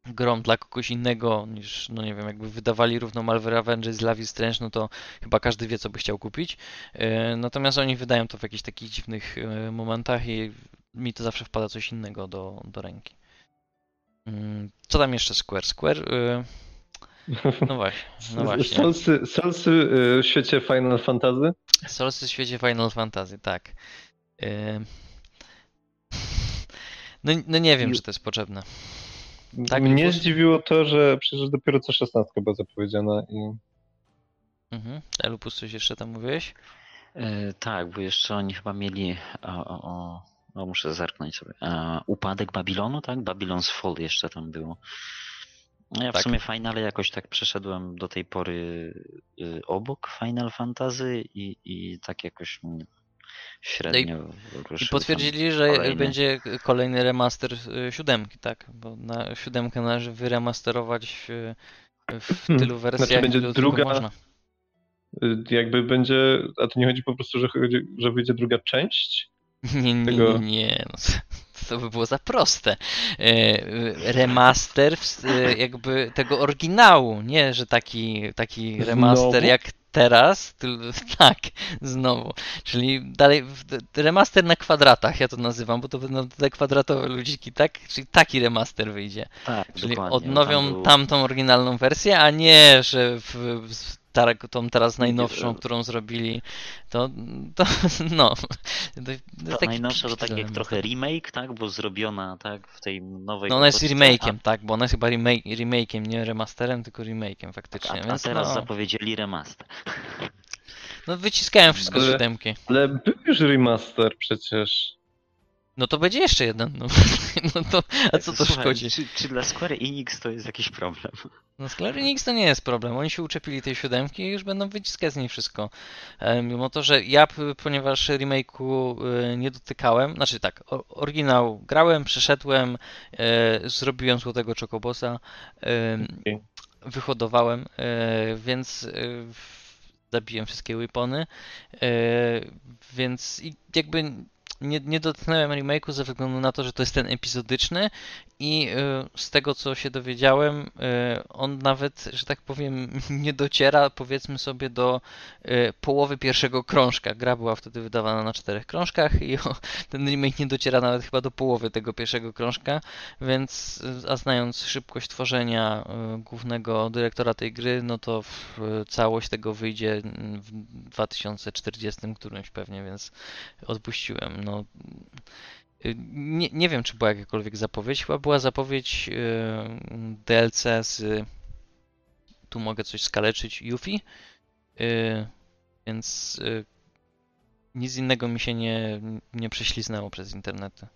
grą dla kogoś innego niż, no nie wiem, jakby wydawali równo Marvel Avengers, Life is Strange, no to chyba każdy wie, co by chciał kupić. E, Natomiast oni wydają to w jakichś takich dziwnych e, momentach i mi to zawsze wpada coś innego do, do ręki. Mm, Co tam jeszcze Square? Square? e, No właśnie, no właśnie. Solsy, Solsy w świecie Final Fantasy? Soulsy w świecie Final Fantasy, tak. No, no nie wiem, czy to jest potrzebne. Tak, Mnie zdziwiło to, że przecież dopiero co 16 była zapowiedziana i Mhm. Elupus, coś jeszcze tam mówiłeś? E, tak, bo jeszcze oni chyba mieli o, o, o, o muszę zerknąć sobie. E, upadek Babilonu, tak? Babylon's Fall jeszcze tam było. No ja w Tak. sumie Finale jakoś tak przeszedłem do tej pory y, obok Final Fantasy i, i tak jakoś średnio I ruszył potwierdzili, że kolejny. będzie kolejny remaster y, siódemki, tak? Bo na siódemkę należy wyremasterować w, w Hmm. tylu wersjach, Znaczy będzie druga- można. Y, Jakby będzie, a to nie chodzi po prostu, że, chodzi, że wyjdzie druga część? Nie, nie, tego- nie, nie. No, to- to by było za proste. Remaster w- jakby tego oryginału, nie, że taki, taki remaster Znowu? jak teraz, tak, znowu. Czyli dalej remaster na kwadratach, ja to nazywam, bo to będą te kwadratowe ludziki, tak? Czyli taki remaster wyjdzie. Tak, Czyli dokładnie, odnowią tam był- tamtą oryginalną wersję, a nie, że w, w tar- tą teraz najnowszą, Nie, którą zrobili, to, to no. To, to najnowsza to tak jak trochę remake, tak? Bo zrobiona tak w tej nowej. No ona jest remake'iem, tak, bo ona jest chyba remake, remake'iem, nie remasterem, tylko remake'iem A, faktycznie. a, a Więc teraz no, zapowiedzieli remaster. no wyciskają wszystko z Ale- siódemki. Ale był już remaster przecież. No to będzie jeszcze jeden. No, no to, a co to Słuchaj, szkodzi? Czy, czy dla Square Enix to jest jakiś problem? No Square Enix to nie jest problem. Oni się uczepili tej siódemki i już będą wyciskać z niej wszystko. E, Mimo to, że ja, ponieważ remake'u e, nie dotykałem, znaczy tak, oryginał grałem, przeszedłem, e, zrobiłem Złotego Chocobosa, Okej. wyhodowałem, więc zabiłem wszystkie weapony, więc i jakby nie, nie dotknąłem remake'u ze względu na to, że to jest ten epizodyczny i e, z tego co się dowiedziałem, e, on nawet, że tak powiem, nie dociera powiedzmy sobie do e, połowy pierwszego krążka. Gra była wtedy wydawana na czterech krążkach i ten remake nie dociera nawet chyba do połowy tego pierwszego krążka, więc a znając szybkość tworzenia głównego dyrektora tej gry, no to całość tego wyjdzie mm, w 2040 którymś pewnie, więc odpuściłem. No, y, nie, nie wiem, czy była jakakolwiek zapowiedź. Chyba była zapowiedź y, DLC z. Tu mogę coś skaleczyć. Yuffie. Y, Więc nic innego mi się nie, nie prześliznęło przez internety.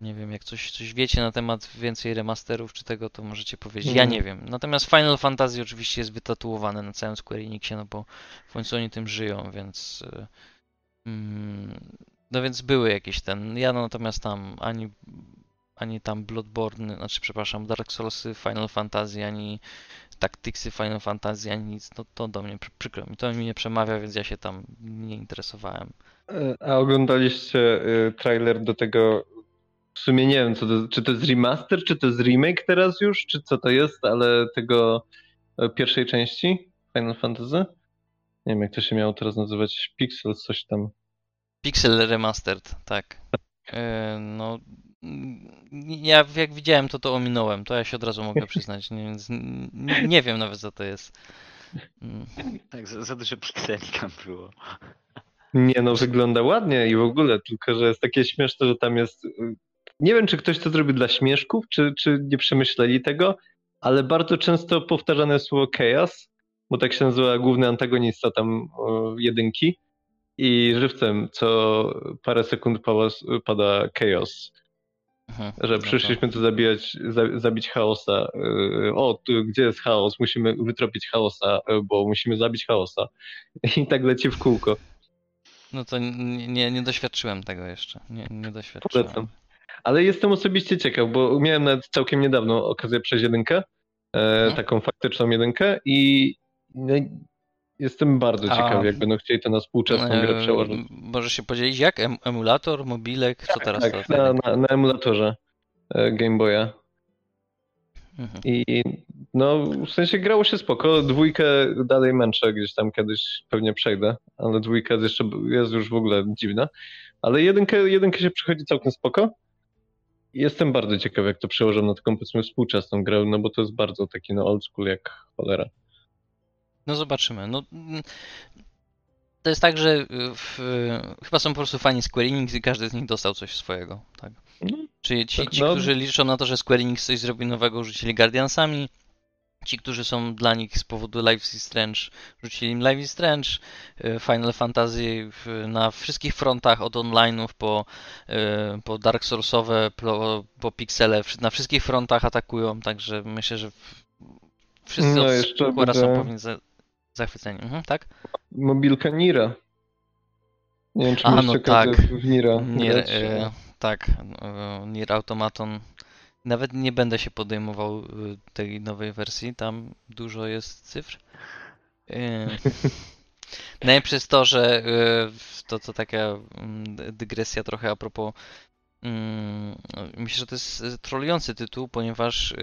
Nie wiem, jak coś, coś wiecie na temat więcej remasterów czy tego, to możecie powiedzieć. Ja nie wiem. Natomiast Final Fantasy oczywiście jest wytatuowane na całym Square Enixie, no bo w końcu oni tym żyją, więc. Mm, no więc były jakieś ten. Ja natomiast tam ani, ani tam Bloodborne, znaczy przepraszam, Dark Soulsy, Final Fantasy, ani Tacticsy Final Fantasy, ani nic, no to do mnie przy- przykro mi. To mi nie przemawia, więc ja się tam nie interesowałem. E, A oglądaliście y, trailer do tego? W sumie nie wiem, co to, czy to jest remaster, czy to jest remake teraz już, czy co to jest, ale tego e, pierwszej części Final Fantasy? Nie wiem, jak to się miało teraz nazywać. Pixel, coś tam. Pixel Remastered, tak. E, No, mm, ja jak widziałem to, to ominąłem. To ja się od razu mogę przyznać, nie, nie wiem nawet co to jest. Mm. Tak, za, za dużo pikseli tam było. Nie no, wygląda ładnie i w ogóle, tylko że jest takie śmieszne, że tam jest. y, Nie wiem, czy ktoś to zrobił dla śmieszków, czy, czy nie przemyśleli tego, ale bardzo często powtarzane jest słowo chaos, bo tak się nazywa główny antagonista tam o, jedynki. I żywcem co parę sekund pada, chaos, Mhm. że No przyszliśmy tu zabijać, za, zabić chaosa. Y, O, tu, gdzie jest chaos? Musimy wytropić chaosa, y, bo musimy zabić chaosa. I tak leci w kółko. No to nie, nie, doświadczyłem tego jeszcze. Nie, nie doświadczyłem. Polecam. Ale jestem osobiście ciekaw, bo miałem nawet całkiem niedawno okazję przejść jedynkę, e, Mhm. taką faktyczną jedynkę i no, jestem bardzo A- ciekaw, jak będą chcieli to na współczesną grę E, przełożyć. Możesz się podzielić jak? Em emulator, mobilek? Co teraz? Tak, to- na, na, na emulatorze e, Game Boya. Mhm. I no, w sensie grało się spoko. Dwójkę dalej męczę, gdzieś tam kiedyś pewnie przejdę, ale dwójka jest jeszcze jest już w ogóle dziwna. Ale jedynkę, jedynkę się przychodzi całkiem spoko. Jestem bardzo ciekaw, jak to przełożę na taką powiedzmy współczesną grę, no bo to jest bardzo taki no old school jak cholera. No zobaczymy. No, mm, to jest tak, że y, w, y, chyba są po prostu fani Square Enix i każdy z nich dostał coś swojego. Tak? No, Czyli ci, Tak, ci no. którzy liczą na to, że Square Enix coś zrobi nowego, rzucili Guardiansami. ci, którzy są dla nich z powodu Life is Strange, rzucili im Life is Strange, y, Final Fantasy na wszystkich frontach, od online'ów po, po Dark Soulsowe, po, po pixele, na wszystkich frontach atakują, także myślę, że wszyscy No, od Square'a są powinni zachwyceni. Mhm, tak? Mobilka Nira. Nie wiem, czy A, no tak. w Nira Nie, grać. e, tak, e, Nier Automaton. Nawet nie będę się podejmował e, tej nowej wersji, tam dużo jest cyfr. E, Najlepsze jest to, że e, to, to taka mm, dygresja trochę a propos. mm, Myślę, że to jest trolujący tytuł, ponieważ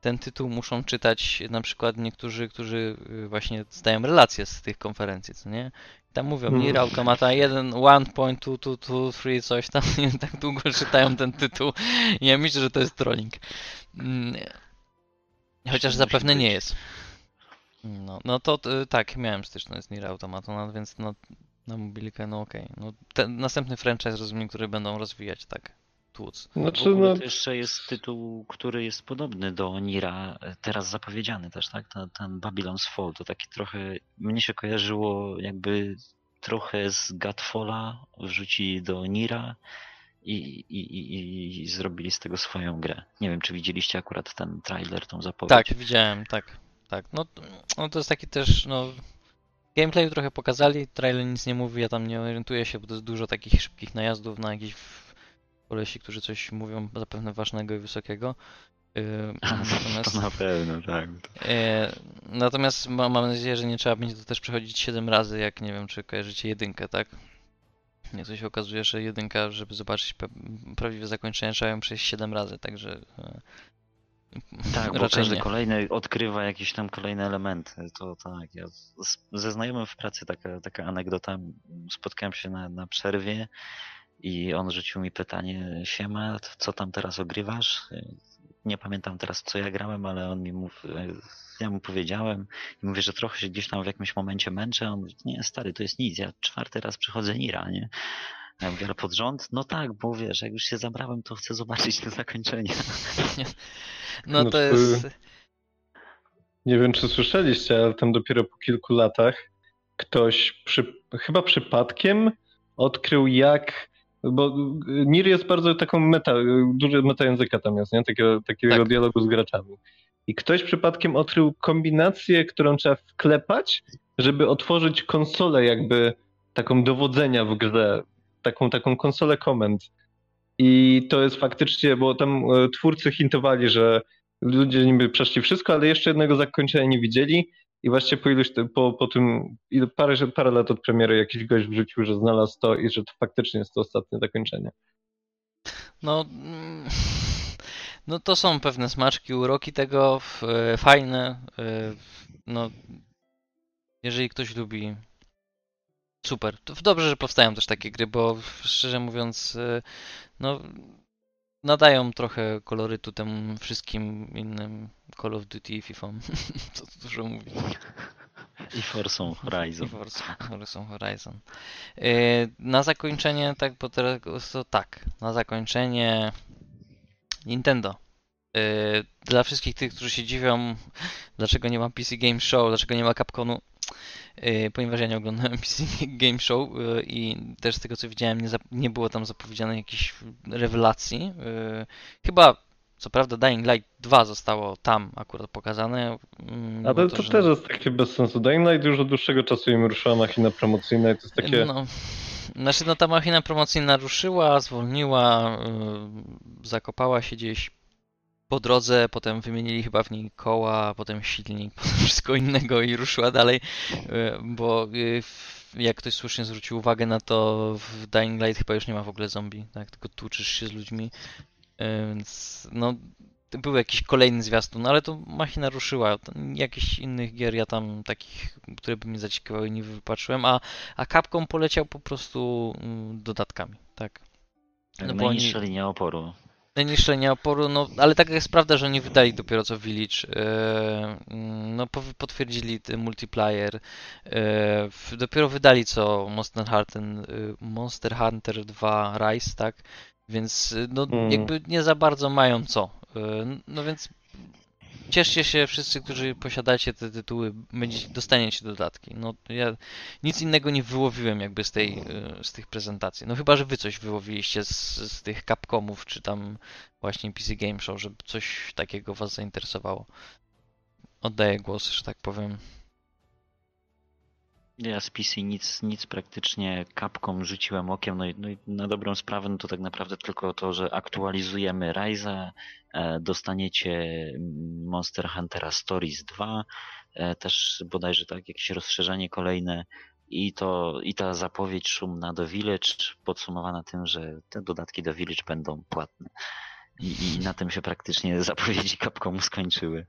ten tytuł muszą czytać na przykład niektórzy, którzy e, właśnie zdają relacje z tych konferencji, co nie? I Tam mówią, Mm. Nier Automata 1, 1.2223, coś tam, i tak długo czytają ten tytuł. Ja myślę, że to jest trolling. Mm, Chociaż zapewne nie jest. No, no to y, tak, miałem styczność z Nier Automata, no, więc no, na mobilkę, no okej. No, ten następny franchise, rozumiem, który będą rozwijać, tak, tłuc. Znaczy, no, to jeszcze jest tytuł, który jest podobny do Nira, e, teraz zapowiedziany też, tak? Ten, ten Babylon's Fall, to taki trochę, mnie się kojarzyło jakby trochę z Godfalla, wrzucili do Nira i, i, i, i zrobili z tego swoją grę. Nie wiem, czy widzieliście akurat ten trailer, tą zapowiedź. Tak, widziałem, tak, tak. No, no to jest taki też, no... Gameplayu trochę pokazali, trailer nic nie mówi, ja tam nie orientuję się, bo to jest dużo takich szybkich najazdów na jakichś kolesi, którzy coś mówią zapewne ważnego i wysokiego. Yy, natomiast, To na pewno, tak. e, natomiast ma, mam nadzieję, że nie trzeba będzie to też przechodzić 7 razy, jak nie wiem, czy kojarzycie jedynkę, tak? Nie, to się okazuje, że jedynka, żeby zobaczyć prawdziwe zakończenie, trzeba ją przejść 7 razy, także e, Tak, bo każdy nie. kolejny odkrywa jakieś tam kolejne elementy. To tak. Ja z, ze znajomym w pracy taka, taka anegdota. Spotkałem się na, na przerwie i on rzucił mi pytanie, siema, co tam teraz ogrywasz? Nie pamiętam teraz, co ja grałem, ale on mi mów, ja mu powiedziałem i mówię, że trochę się gdzieś tam w jakimś momencie męczę. On mówi, nie, stary, to jest nic, ja czwarty raz przychodzę Nira, nie? Ja mówię, ale pod rząd? No tak, bo wiesz, jak już się zabrałem, to chcę zobaczyć to zakończenie. no to to- jest... nie wiem, czy słyszeliście, ale tam dopiero po kilku latach ktoś przy, chyba przypadkiem odkrył jak bo Nir jest bardzo taką meta, duży meta języka tam jest, nie? Takiego, takiego Tak. dialogu z graczami. I ktoś przypadkiem odkrył kombinację, którą trzeba wklepać, żeby otworzyć konsolę jakby taką dowodzenia w grze, taką, taką konsolę komend. I to jest faktycznie, bo tam e, twórcy hintowali, że ludzie niby przeszli wszystko, ale jeszcze jednego zakończenia nie widzieli. I właśnie po iluś, po, po tym, parę, parę lat od premiery jakiś gość wrzucił, że znalazł to i że to faktycznie jest to ostatnie zakończenie. No, mm, no to są pewne smaczki, uroki tego, e, fajne. e, No, jeżeli ktoś lubi, super. To dobrze, że powstają też takie gry, bo szczerze mówiąc, e, no, nadają trochę kolorytu temu wszystkim innym Call of Duty i FIFA. Co tu dużo mówić. I Forza Horizon. I Forza Forza Horizon. E, Na zakończenie, tak, bo teraz to tak, na zakończenie Nintendo. E, Dla wszystkich tych, którzy się dziwią, dlaczego nie ma PC Game Show, dlaczego nie ma Capcomu, ponieważ ja nie oglądałem PC Game Show e, i też z tego co widziałem nie, nie było tam zapowiedzianych jakichś rewelacji. E, Chyba, co prawda Dying Light 2 zostało tam akurat pokazane. mm, Ale było to, że- też jest takie bez sensu. Dying Light już od dłuższego czasu im ruszyła machina promocyjna i to jest takie... No, znaczy, no ta machina promocyjna ruszyła, zwolniła, zakopała się gdzieś po drodze, potem wymienili chyba w niej koła, potem silnik, potem wszystko innego i ruszyła dalej, yy, bo w- jak ktoś słusznie zwrócił uwagę na to, w Dying Light chyba już nie ma w ogóle zombie, tak, tylko tłuczysz się z ludźmi, yy, więc no był jakiś kolejny zwiastun, ale to machina ruszyła. Jakichś innych gier ja tam takich, które by mnie zaciekawiły, nie wypatrzyłem, a, a Capcom poleciał po prostu mm, dodatkami, tak. No bo oni- Najniższa linia oporu. Nie oporu, no ale taka jest prawda, że oni wydali dopiero co Village. e, mm, no potwierdzili multiplayer. e, w- dopiero wydali co Monster Hunter, y, Monster Hunter 2 Rise, tak? Więc no Mm. jakby nie za bardzo mają co. E, no więc cieszcie się wszyscy, którzy posiadacie te tytuły, dostaniecie dodatki. No ja nic innego nie wyłowiłem jakby z tej, y, z tych prezentacji. No chyba, że wy coś wyłowiliście z, z tych Capcomów, czy tam właśnie PC Game Show, żeby coś takiego was zainteresowało. Oddaję głos, że tak powiem. Ja z PC nic, nic praktycznie kapką rzuciłem okiem, no i, no i na dobrą sprawę no to tak naprawdę tylko to, że aktualizujemy Ryza, e, dostaniecie Monster Huntera Stories 2, e, też bodajże tak jakieś rozszerzenie kolejne i to i ta zapowiedź szumna do Village podsumowana tym, że te dodatki do Village będą płatne. I, i na tym się praktycznie zapowiedzi Capcomu skończyły.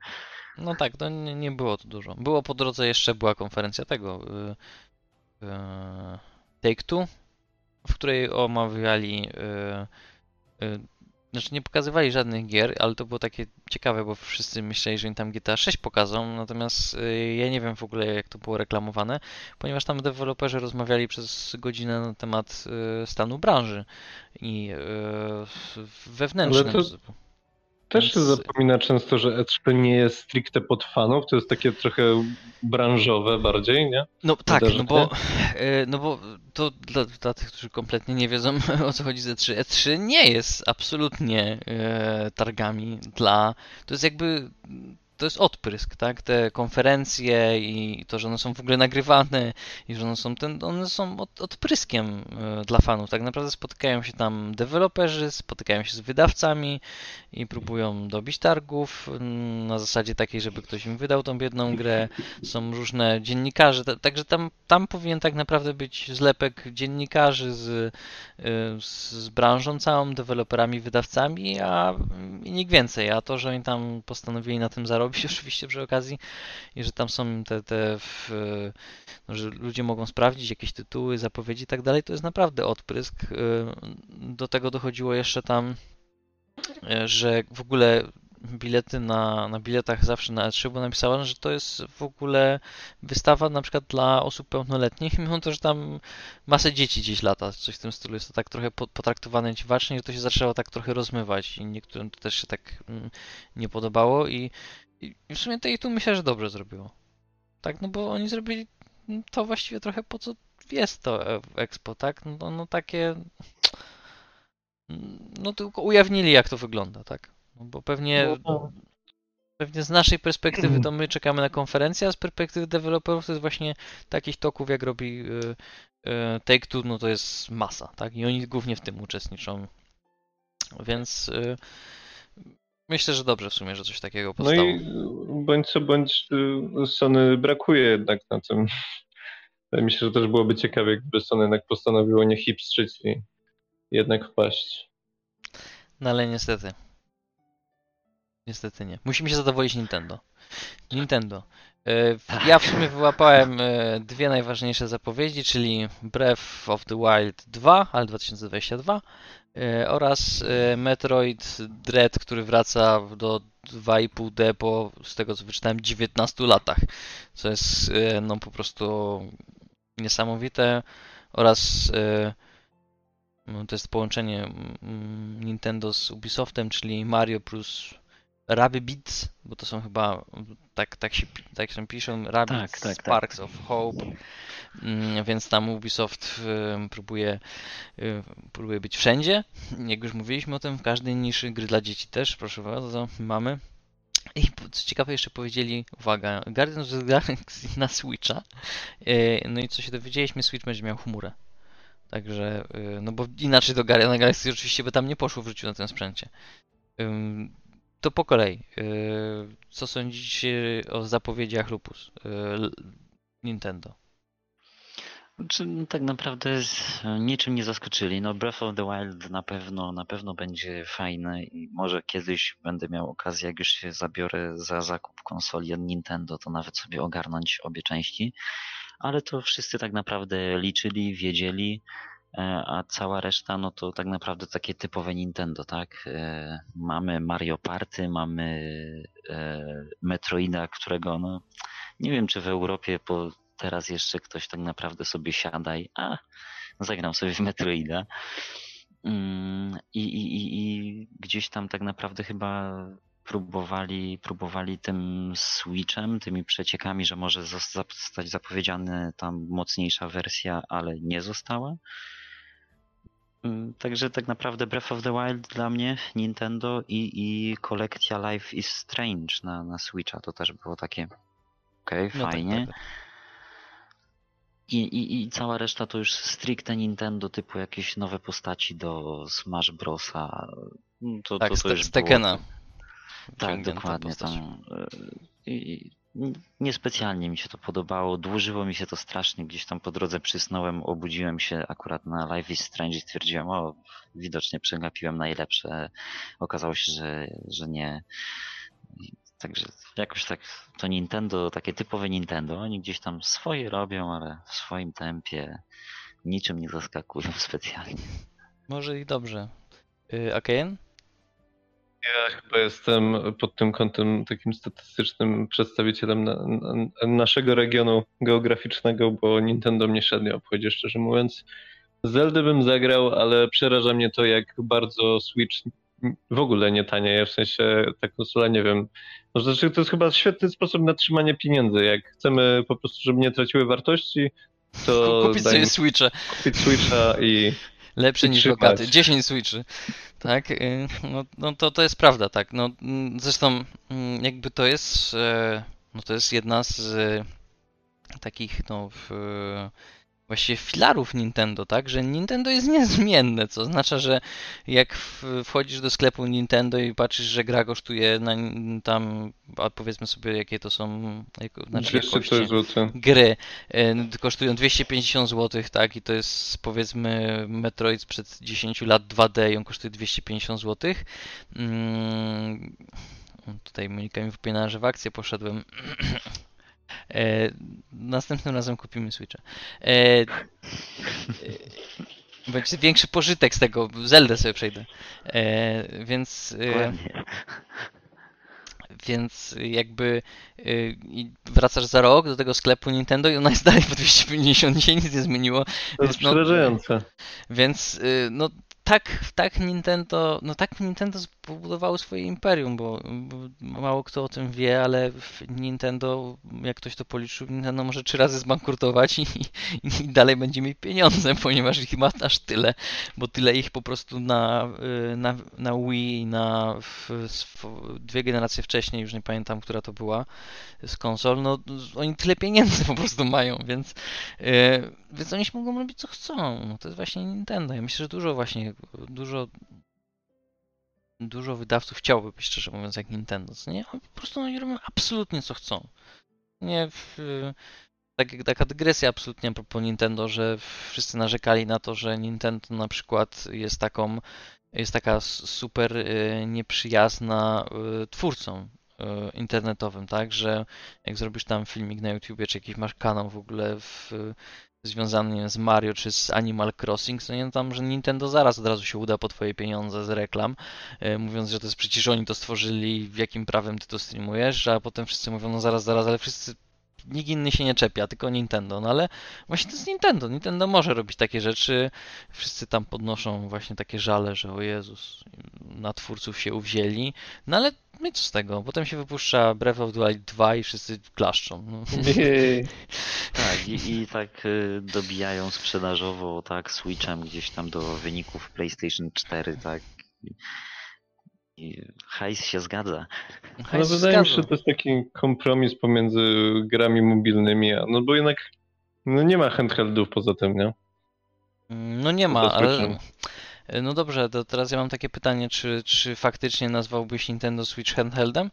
No tak, to nie, nie było to dużo. Było po drodze jeszcze była konferencja tego yy, yy, Take Two, w której omawiali yy, znaczy nie pokazywali żadnych gier, ale to było takie ciekawe, bo wszyscy myśleli, że im tam GTA 6 pokażą, natomiast yy, ja nie wiem w ogóle jak to było reklamowane, ponieważ tam deweloperzy rozmawiali przez godzinę na temat yy, stanu branży i yy, wewnętrznym. Też się zapomina często, że E3 nie jest stricte pod fanów, to jest takie trochę branżowe bardziej, nie? No tak, no bo, e, no bo to dla, dla, tych, którzy kompletnie nie wiedzą o co chodzi z E3. E3 nie jest absolutnie e, targami dla. To jest jakby to jest odprysk, tak? Te konferencje i to, że one są w ogóle nagrywane i że one są, ten, one są od, odpryskiem e, dla fanów. Tak naprawdę spotykają się tam deweloperzy, spotykają się z wydawcami i próbują dobić targów mm, na zasadzie takiej, żeby ktoś im wydał tą biedną grę. Są różne dziennikarze, także tam, tam powinien tak naprawdę być zlepek dziennikarzy z, e, z branżą całą, deweloperami, wydawcami, a i nikt więcej. A to, że oni tam postanowili na tym zarobić, robić oczywiście przy okazji i że tam są te, te w, no, że ludzie mogą sprawdzić jakieś tytuły, zapowiedzi i tak dalej, to jest naprawdę odprysk. Y, do tego dochodziło jeszcze tam, y, że w ogóle bilety na, na biletach zawsze na E3 było napisane, że to jest w ogóle wystawa na przykład dla osób pełnoletnich, mimo to, że tam masę dzieci gdzieś lata, coś w tym stylu. Jest to tak trochę potraktowane dziwacznie, że to się zaczęło tak trochę rozmywać i niektórym to też się tak mm, nie podobało i i w sumie to i tu myślę, że dobrze zrobiło. Tak, no bo oni zrobili to właściwie trochę po co jest to Expo, tak? No, no takie. No tylko ujawnili, jak to wygląda, tak? No bo pewnie. No, pewnie z naszej perspektywy to my czekamy na konferencję, a z perspektywy deweloperów to jest właśnie takich toków, jak robi y, y, Take-Two, no to jest masa, tak? I oni głównie w tym uczestniczą. Więc y, Myślę, że dobrze w sumie, że coś takiego powstało. No i bądź co bądź y, Sony brakuje jednak na tym. Myślę, że też byłoby ciekawe, gdyby Sony jednak postanowiło nie hipstrzyć i jednak wpaść. No ale niestety. Niestety nie. Musimy się zadowolić Nintendo. Nintendo. E, ja w sumie wyłapałem e, dwie najważniejsze zapowiedzi, czyli Breath of the Wild 2, ale 2022 e, oraz Metroid Dread, który wraca do 2,5D po, z tego co wyczytałem, 19 latach, co jest no po prostu niesamowite. Oraz no, to jest połączenie mm, Nintendo z Ubisoftem, czyli Mario plus Rabbids, bo to są chyba, tak, tak, się, tak się piszą, Rabbids tak, tak, tak, Sparks tak. of Hope, mm, więc tam Ubisoft próbuje, próbuje być wszędzie, jak już mówiliśmy o tym, w każdej niszy, gry dla dzieci też, proszę bardzo, mamy. I co ciekawe jeszcze powiedzieli, uwaga, Guardians of the Galaxy na Switcha, y, no i co się dowiedzieliśmy, Switch będzie miał chmurę. Także, y, no bo inaczej do Guardians of the Galaxy oczywiście by tam nie poszło w życiu na tym sprzęcie. To po kolei. Y, co sądzicie o zapowiedziach Lupus y, Nintendo? Czy no, tak naprawdę niczym nie zaskoczyli. No Breath of the Wild na pewno, na pewno będzie fajny i może kiedyś będę miał okazję, jak już się zabiorę za zakup konsoli od Nintendo, to nawet sobie ogarnąć obie części. Ale to wszyscy tak naprawdę liczyli, wiedzieli. E, a cała reszta no to tak naprawdę takie typowe Nintendo, tak? E, mamy Mario Party, mamy e, Metroida, którego no nie wiem czy w Europie po teraz jeszcze ktoś tak naprawdę sobie siada i a zagram sobie w Metroida. Mm, I, i, i, I gdzieś tam tak naprawdę chyba próbowali, próbowali tym Switchem, tymi przeciekami, że może zostać zapowiedziana tam mocniejsza wersja, ale nie została. Mm, także tak naprawdę Breath of the Wild dla mnie, Nintendo i, i kolekcja Life is Strange na, na Switcha to też było takie okej, okay, no tak, fajnie. Tak, tak, I, i, I cała reszta to już stricte Nintendo, typu jakieś nowe postaci do Smash Brosa. To, tak, to, to już z Tekena. Tak, dokładnie. Tam, e, i, niespecjalnie mi się to podobało. Dłużyło mi się to strasznie. Gdzieś tam po drodze przysnąłem, obudziłem się akurat na Life is Strange i stwierdziłem, o, widocznie przegapiłem najlepsze. Okazało się, że, że nie. Także jakoś tak to Nintendo, takie typowe Nintendo, oni gdzieś tam swoje robią, ale w swoim tempie niczym nie zaskakują specjalnie. Może i dobrze. Yy, Akajen? Ja chyba jestem pod tym kątem takim statystycznym przedstawicielem na, na, naszego regionu geograficznego, bo Nintendo mnie średnio obchodzi, szczerze mówiąc. Zelda bym zagrał, ale przeraża mnie to, jak bardzo Switch w ogóle nie tanieje, w sensie ta konsola, nie wiem, no, znaczy to jest chyba świetny sposób na trzymanie pieniędzy. Jak chcemy po prostu, żeby nie traciły wartości, to kupić sobie Switcha. Kupić Switcha i Lepszy niż lokaty. 10 Switchy. Tak, y, no, no to, to jest prawda, tak. No, mm, zresztą mm, jakby to jest, e, no to jest jedna z e, takich, no, w, właściwie filarów Nintendo, tak? Że Nintendo jest niezmienne, co oznacza, że jak wchodzisz do sklepu Nintendo i patrzysz, że gra kosztuje na, tam, a powiedzmy sobie, jakie to są jak, znaczy jakości, gry, e, kosztują 250 zł, tak? I to jest powiedzmy Metroid sprzed 10 lat 2D i on kosztuje 250 zł. Mm, tutaj Monika mi wypomina, że w akcję poszedłem. E, następnym razem kupimy Switcha. E, e, będzie większy pożytek z tego. Zeldę sobie przejdę. E, więc. E, więc jakby yy, wracasz za rok do tego sklepu Nintendo i ona jest dalej po 250, się nic nie zmieniło. To jest no, przerażające. Więc yy, no tak, tak Nintendo, no tak Nintendo zbudowało swoje imperium, bo, mało kto o tym wie, ale Nintendo, jak ktoś to policzył, Nintendo może trzy razy zbankrutować i, i, dalej będzie mieć pieniądze, ponieważ ich ma aż tyle, bo tyle ich po prostu na, y, na, na Wii, na w, w, dwie generacje wcześniej, już nie pamiętam, która to była, z konsol, no oni tyle pieniędzy po prostu mają, więc, yy, więc oni się mogą robić co chcą. No, to jest właśnie Nintendo. Ja myślę, że dużo właśnie, dużo dużo wydawców chciałoby być, szczerze mówiąc, jak Nintendo. Co nie? Po prostu oni robią absolutnie co chcą. Nie, w, tak taka dygresja absolutnie a propos Nintendo, że wszyscy narzekali na to, że Nintendo na przykład jest taką, jest taka super y, nieprzyjazna y, twórcom E, internetowym, tak, że jak zrobisz tam filmik na YouTubie, czy jakiś masz kanał w ogóle w, związany z Mario czy z Animal Crossing, to nie tam, że Nintendo zaraz od razu się uda po twoje pieniądze z reklam, e, mówiąc, że to jest przecież oni to stworzyli, jakim prawem ty to streamujesz, a potem wszyscy mówią, no zaraz, zaraz, ale wszyscy nikt inny się nie czepia, tylko Nintendo. No ale właśnie to jest Nintendo. Nintendo może robić takie rzeczy. Wszyscy tam podnoszą właśnie takie żale, że o Jezus, na twórców się uwzięli. No ale no i co z tego? Potem się wypuszcza Breath of the Wild 2 i wszyscy klaszczą. No. tak, i, i tak y, dobijają sprzedażowo, tak, Switchem gdzieś tam do wyników PlayStation 4, tak. I hajs się zgadza. Hajs no, wydaje mi się, że to jest taki kompromis pomiędzy grami mobilnymi, no bo jednak no nie ma handheldów poza tym, nie? No nie ma, ale... No dobrze, to teraz ja mam takie pytanie, czy, czy faktycznie nazwałbyś Nintendo Switch handheldem?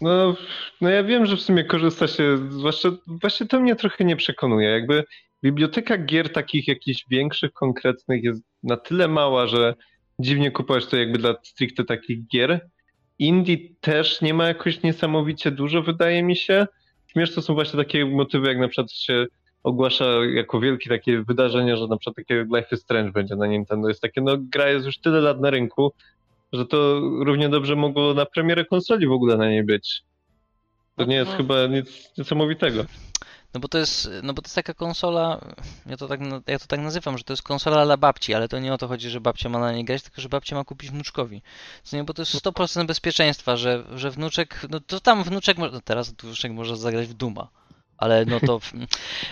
No, no ja wiem, że w sumie korzysta się, zwłaszcza właśnie to mnie trochę nie przekonuje. Jakby biblioteka gier takich jakichś większych, konkretnych jest na tyle mała, że dziwnie kupować to jakby dla stricte takich gier. Indie też nie ma jakoś niesamowicie dużo, wydaje mi się. Śmieszne to są właśnie takie motywy, jak na przykład się ogłasza jako wielkie takie wydarzenie, że na przykład takie Life is Strange będzie na Nintendo. Jest takie, no gra jest już tyle lat na rynku, że to równie dobrze mogło na premierę konsoli w ogóle na niej być. To nie jest no. chyba nic niesamowitego. No bo to jest, no bo to jest taka konsola, ja to tak, ja to tak nazywam, że to jest konsola dla babci, ale to nie o to chodzi, że babcia ma na niej grać, tylko że babcia ma kupić wnuczkowi. Co nie, bo to jest 100% bezpieczeństwa, że, że wnuczek, no to tam wnuczek, no teraz wnuczek może zagrać w Duma. Ale no to w,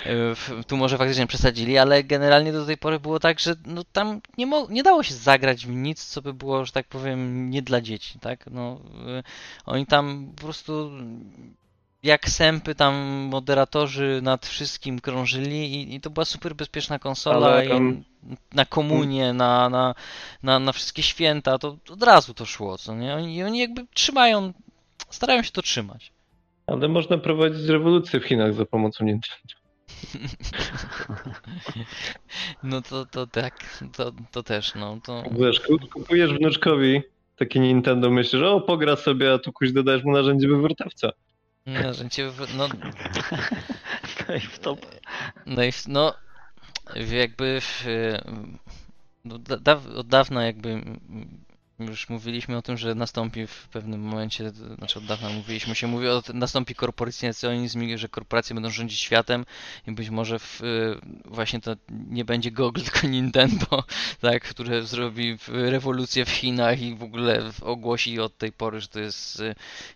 w, tu może faktycznie przesadzili, ale generalnie do tej pory było tak, że no tam nie, mo, nie dało się zagrać w nic, co by było, że tak powiem, nie dla dzieci, tak? No, y, oni tam po prostu jak sępy tam moderatorzy nad wszystkim krążyli i, i to była super bezpieczna konsola tam... na komunię, na, na, na, na wszystkie święta, to od razu to szło, co nie? Oni, oni jakby trzymają, starają się to trzymać. Ale można prowadzić rewolucję w Chinach za pomocą Nintendo. No to, to tak, to, to też, no to... Wiesz, kupujesz wnuczkowi takie Nintendo, myślisz, o pogra sobie, a tu kuś dodajesz mu narzędzie wywrotowca. Narzędzie no... no i w top. No i w, no, jakby w, no, da, od dawna jakby już mówiliśmy o tym, że nastąpi w pewnym momencie, znaczy od dawna mówiliśmy się, mówi o nastąpi korporacjonizm, że korporacje będą rządzić światem i być może w, właśnie to nie będzie Google, tylko Nintendo, tak, które zrobi rewolucję w Chinach i w ogóle ogłosi od tej pory, że to jest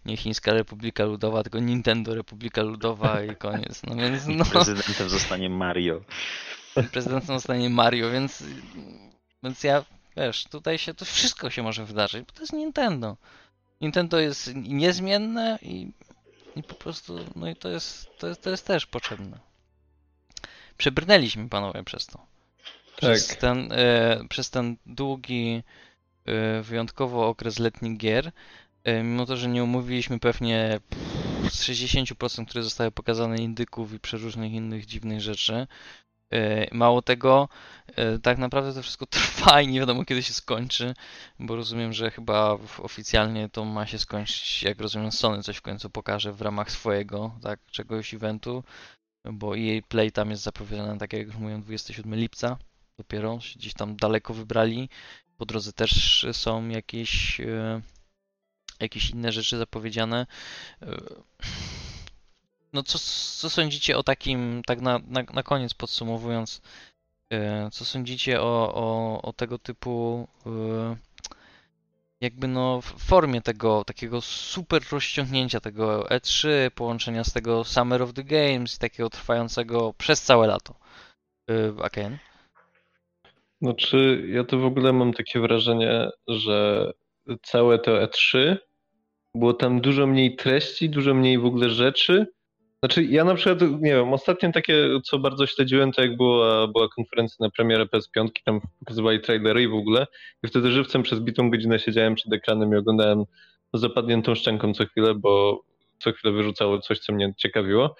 nie Chińska Republika Ludowa, tylko Nintendo Republika Ludowa i koniec. No więc no. Prezydentem zostanie Mario. Prezydentem zostanie Mario, więc więc ja Wiesz, tutaj się to wszystko się może wydarzyć, bo to jest Nintendo. Nintendo jest niezmienne i, i po prostu, no i to jest, to jest, to jest też potrzebne. Przebrnęliśmy panowie przez to. Przez, tak. ten, e, przez ten długi, e, wyjątkowo okres letnich gier, e, mimo to, że nie umówiliśmy pewnie z 60%, które zostały pokazane indyków i przeróżnych innych dziwnych rzeczy, mało tego, e, tak naprawdę to wszystko trwa i nie wiadomo kiedy się skończy, bo rozumiem, że chyba oficjalnie to ma się skończyć, jak rozumiem, Sony coś w końcu pokaże w ramach swojego, tak, czegoś eventu, bo EA Play tam jest zapowiedziane, tak jak już mówiłem, 27 lipca, dopiero gdzieś tam daleko wybrali. Po drodze też są jakieś, e, jakieś inne rzeczy zapowiedziane. No co, co sądzicie o takim, tak na, na, na koniec podsumowując, e, co sądzicie o, o, o tego typu e, jakby no w formie tego takiego super rozciągnięcia tego E3, połączenia z tego Summer of the Games i takiego trwającego przez całe lato. E, Aken? Znaczy, ja to w ogóle mam takie wrażenie, że całe to E3 było tam dużo mniej treści, dużo mniej w ogóle rzeczy znaczy ja na przykład, nie wiem, ostatnio takie, co bardzo śledziłem, to jak była, była konferencja na premierę PS5, tam pokazywali trailery i w ogóle i wtedy żywcem przez bitą godzinę siedziałem przed ekranem i oglądałem zapadniętą szczęką co chwilę, bo co chwilę wyrzucało coś, co mnie ciekawiło.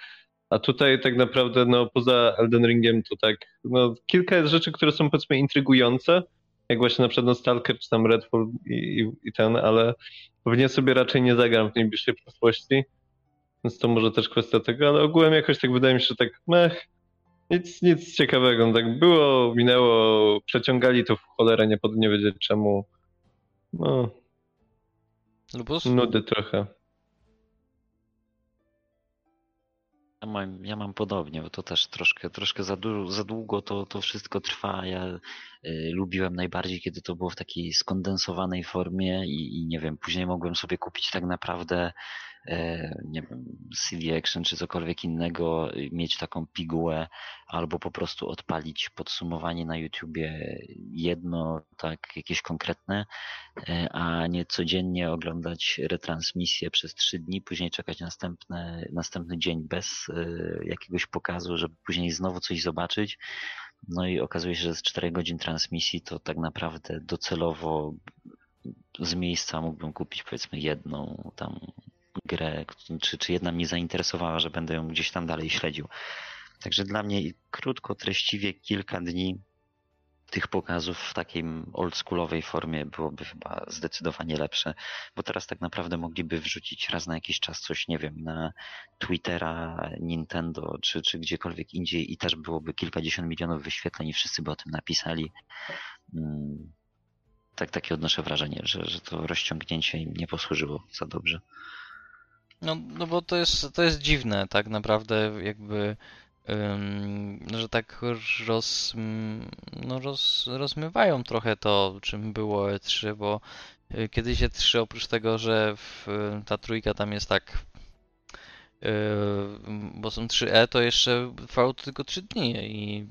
A tutaj tak naprawdę, no poza Elden Ringiem to tak, no kilka jest rzeczy, które są powiedzmy intrygujące, jak właśnie na przykład Stalker czy tam Redfall i, i, i ten, ale pewnie sobie raczej nie zagram w najbliższej przyszłości. Więc to może też kwestia tego, ale ogółem jakoś tak wydaje mi się, że tak mech, nic, nic ciekawego. No tak było, minęło, przeciągali to w cholerę, nie, pod, nie wiedzieć czemu. No. Lubus? Nudy trochę. Ja mam, ja mam podobnie, bo to też troszkę, troszkę za, du- za długo to, to wszystko trwa. Ja y, lubiłem najbardziej, kiedy to było w takiej skondensowanej formie i, i nie wiem, później mogłem sobie kupić tak naprawdę nie wiem, CD Action czy cokolwiek innego, mieć taką pigułę albo po prostu odpalić podsumowanie na YouTubie jedno, tak, jakieś konkretne, e, a nie codziennie oglądać retransmisję przez trzy dni, później czekać następne, następny dzień bez e, jakiegoś pokazu, żeby później znowu coś zobaczyć. No i okazuje się, że z 4 godzin transmisji to tak naprawdę docelowo z miejsca mógłbym kupić powiedzmy jedną tam grę, czy, czy jedna mnie zainteresowała, że będę ją gdzieś tam dalej śledził. Także dla mnie krótko, treściwie kilka dni tych pokazów w takiej oldschoolowej formie byłoby chyba zdecydowanie lepsze, bo teraz tak naprawdę mogliby wrzucić raz na jakiś czas coś, nie wiem, na Twittera, Nintendo czy, czy gdziekolwiek indziej i też byłoby kilkadziesiąt milionów wyświetleń i wszyscy by o tym napisali. Mm, tak takie odnoszę wrażenie, że, że to rozciągnięcie im nie posłużyło za dobrze. No, no bo to jest, to jest dziwne, tak naprawdę, jakby, ym, że tak roz, no roz, rozmywają trochę to, czym było E3, bo y, kiedyś E3, oprócz tego, że w, ta trójka tam jest tak, yy, bo są 3E, to jeszcze trwało to tylko 3 dni i,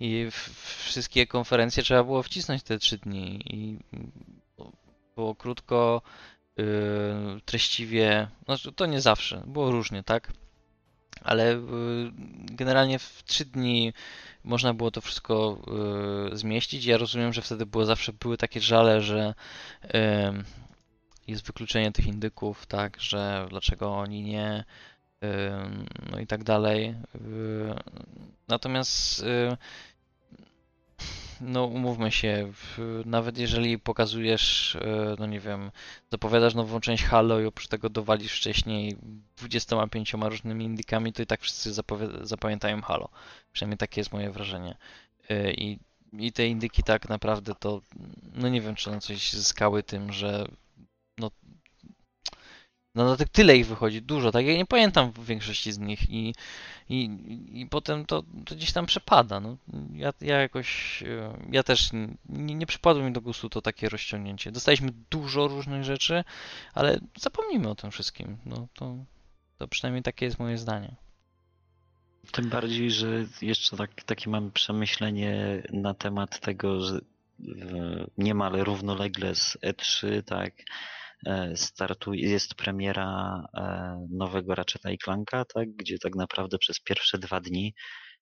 i w- wszystkie konferencje trzeba było wcisnąć te 3 dni i było krótko, treściwie, znaczy to nie zawsze, było różnie, tak? Ale yy, generalnie w 3 dni można było to wszystko yy, zmieścić. Ja rozumiem, że wtedy było zawsze były takie żale, że jest wykluczenie tych indyków, tak, że dlaczego oni nie, no i tak dalej. Natomiast no umówmy się, nawet jeżeli pokazujesz, e, no nie wiem, zapowiadasz nową część Halo i oprócz tego dowalisz wcześniej 25 różnymi indykami, to i tak wszyscy zapamiętają Halo. Przynajmniej takie jest moje wrażenie. E, I, I te indyki tak naprawdę to, no nie wiem, czy one coś zyskały tym, że no no, no tak tyle ich wychodzi, dużo, tak? Ja nie pamiętam większości z nich i, i, i potem to, to gdzieś tam przepada. No. Ja, ja jakoś, e, ja też nie, nie przypadło mi do gustu to takie rozciągnięcie. Dostaliśmy dużo różnych rzeczy, ale zapomnijmy o tym wszystkim. No, to, to przynajmniej takie jest moje zdanie. Tym bardziej, że jeszcze tak, takie mam przemyślenie na temat tego, że w- niemal równolegle z E3, tak, e, startuje, jest premiera e, nowego Ratcheta i Clanka, tak, gdzie tak naprawdę przez pierwsze dwa dni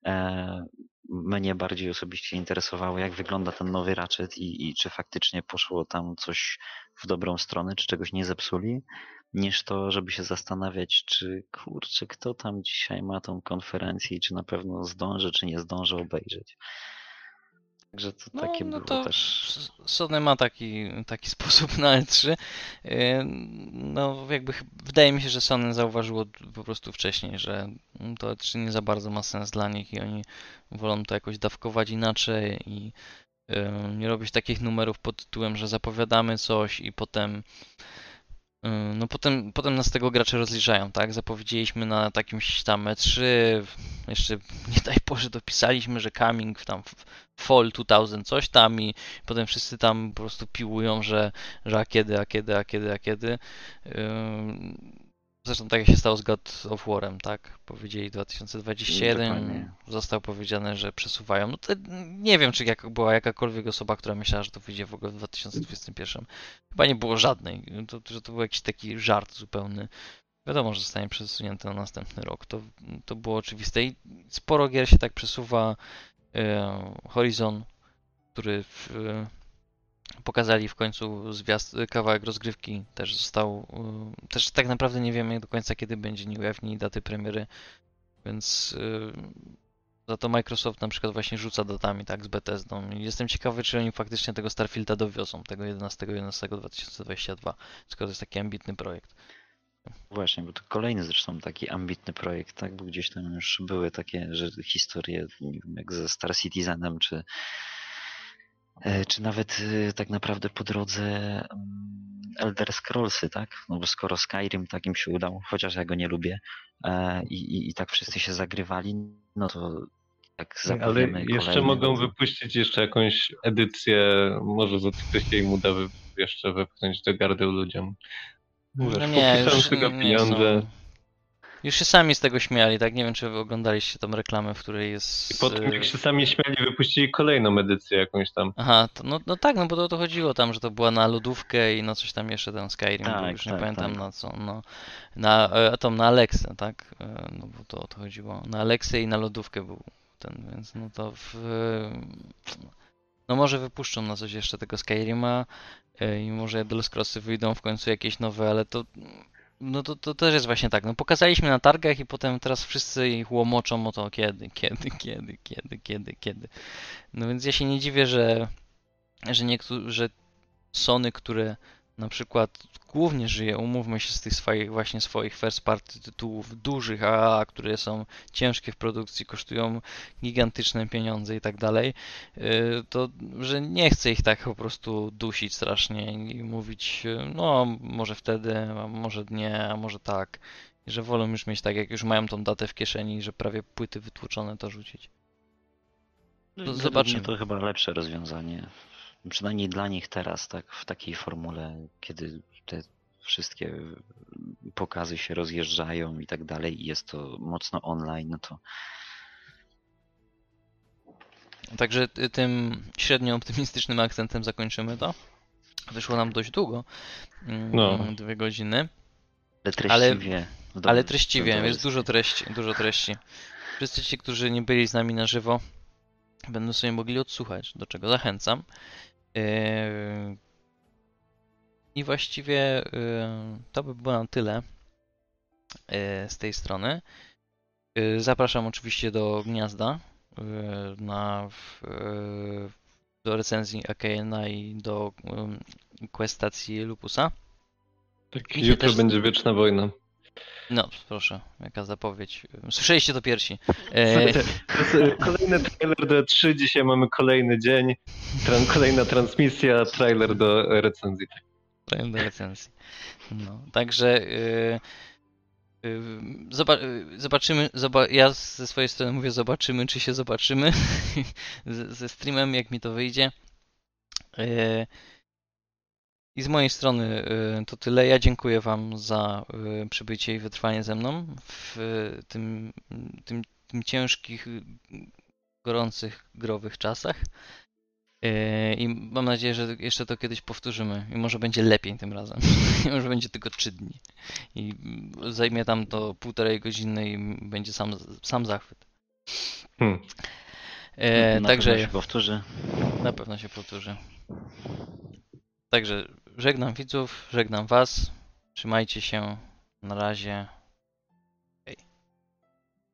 e, mnie bardziej osobiście interesowało, jak wygląda ten nowy Ratchet i, i czy faktycznie poszło tam coś w dobrą stronę, czy czegoś nie zepsuli, niż to, żeby się zastanawiać, czy kurczę, kto tam dzisiaj ma tą konferencję i czy na pewno zdąży, czy nie zdąży obejrzeć. Także to No, takie no było też. Sony ma taki, taki sposób na E3. Yy, No, jakby wydaje mi się, że Sony zauważyło po prostu wcześniej, że to E3 nie za bardzo ma sens dla nich i oni wolą to jakoś dawkować inaczej i yy, nie robić takich numerów pod tytułem, że zapowiadamy coś i potem No potem, potem nas tego gracze rozliczają, tak? Zapowiedzieliśmy na takimś tam E3, jeszcze nie daj Boże dopisaliśmy, że coming tam Fall 2000 coś tam i potem wszyscy tam po prostu piłują, że, że a kiedy, a kiedy, a kiedy, a kiedy. Yy, Zresztą tak jak się stało z God of War'em, tak? Powiedzieli 2021, Dokładnie. zostało powiedziane, że przesuwają. No to nie wiem, czy jak była jakakolwiek osoba, która myślała, że to wyjdzie w ogóle w 2021. Chyba nie było żadnej, to, że to był jakiś taki żart zupełny. Wiadomo, że zostanie przesunięty na następny rok. To, to było oczywiste i sporo gier się tak przesuwa. E, Horizon, który w, pokazali w końcu zwiast, kawałek rozgrywki, też został. e, Też tak naprawdę nie wiemy do końca, kiedy będzie, nie ujawnili daty premiery, więc e, za to Microsoft na przykład właśnie rzuca datami, tak, z Bethesdą. I jestem ciekawy, czy oni faktycznie tego Starfielda dowiozą, tego 11.11.2022, skoro to jest taki ambitny projekt. Właśnie, bo to kolejny zresztą taki ambitny projekt, tak? Bo gdzieś tam już były takie że historie, jak ze Star Citizenem, czy, czy nawet e, tak naprawdę po drodze mm, Elder Scrollsy, tak? No bo skoro Skyrim tak im się udał, chociaż ja go nie lubię e, i, i, i tak wszyscy się zagrywali, no to jak Ale jeszcze kolejny, mogą to- wypuścić jeszcze jakąś edycję, może za coś się im uda jeszcze wepchnąć do gardeł ludziom. Wiesz, No nie, już tego nie pieniądze. Już się sami z tego śmiali, tak? Nie wiem, czy wy oglądaliście tą reklamę, w której jest... I po tym e, jak się sami śmiali, wypuścili kolejną edycję jakąś tam. Aha, to, no, no tak, no bo to o to chodziło tam, że to była na lodówkę i na coś tam jeszcze ten Skyrim, był, Tak, już nie tak, pamiętam tak. na co, no. Na, e, tą, na Alexę, tak? E, No bo to o to chodziło. Na Alexę i na lodówkę był ten, więc no to w... No może wypuszczą na coś jeszcze tego Skyrima e, i może Elder Scrollsy wyjdą w końcu jakieś nowe, ale to... No to, to też jest właśnie tak, no pokazaliśmy na targach i potem teraz wszyscy ich łomoczą o to kiedy, kiedy, kiedy, kiedy, kiedy, kiedy. No więc ja się nie dziwię, że, że niektórzy, że Sony, które na przykład głównie żyje, umówmy się, z tych swoich, właśnie swoich first party tytułów dużych AAA, które są ciężkie w produkcji, kosztują gigantyczne pieniądze i tak dalej, y, to że nie chce ich tak po prostu dusić strasznie i mówić, y, no może wtedy, a może nie, a może tak. I że wolą już mieć tak, jak już mają tą datę w kieszeni, że prawie płyty wytłoczone to rzucić. No, według zobaczymy. To chyba lepsze rozwiązanie. Przynajmniej dla nich teraz, tak, w takiej formule, kiedy te wszystkie pokazy się rozjeżdżają i tak dalej, i jest to mocno online, no to Także tym średnio optymistycznym akcentem zakończymy to. Wyszło nam dość długo. mm, No. Dwie godziny. ale treściwie. Ale dobrym treściwie, jest dużo treści, dużo treści. Wszyscy ci, którzy nie byli z nami na żywo, będą sobie mogli odsłuchać, do czego zachęcam. Yy, I właściwie yy, to by było na tyle yy, z tej strony. Zapraszam oczywiście do Gniazda na do recenzji AKN i do yy, quest stacji Lupusa. Tak, jutro też- będzie wieczna wojna. No, proszę, jaka zapowiedź. Słyszeliście to pierwsi. E, e, kolejny trailer do 3, dzisiaj mamy kolejny dzień, kolejna transmisja, trailer do e, recenzji. Powiem do recenzji. No, także yy, yy, zoba- yy, zobaczymy, zoba- ja ze swojej strony mówię zobaczymy, czy się zobaczymy ze, ze streamem, jak mi to wyjdzie. Yy, I z mojej strony yy, to tyle. Ja dziękuję Wam za yy, przybycie i wytrwanie ze mną w yy, tym, tym, tym ciężkich, gorących, growych czasach. I mam nadzieję, że jeszcze to kiedyś powtórzymy. I może będzie lepiej tym razem. I może będzie tylko 3 dni. I zajmie tam to półtorej godziny i będzie sam, sam zachwyt. Hmm. E, Na także pewno się powtórzy. na pewno się powtórzy. Także żegnam widzów, żegnam Was. Trzymajcie się. Na razie.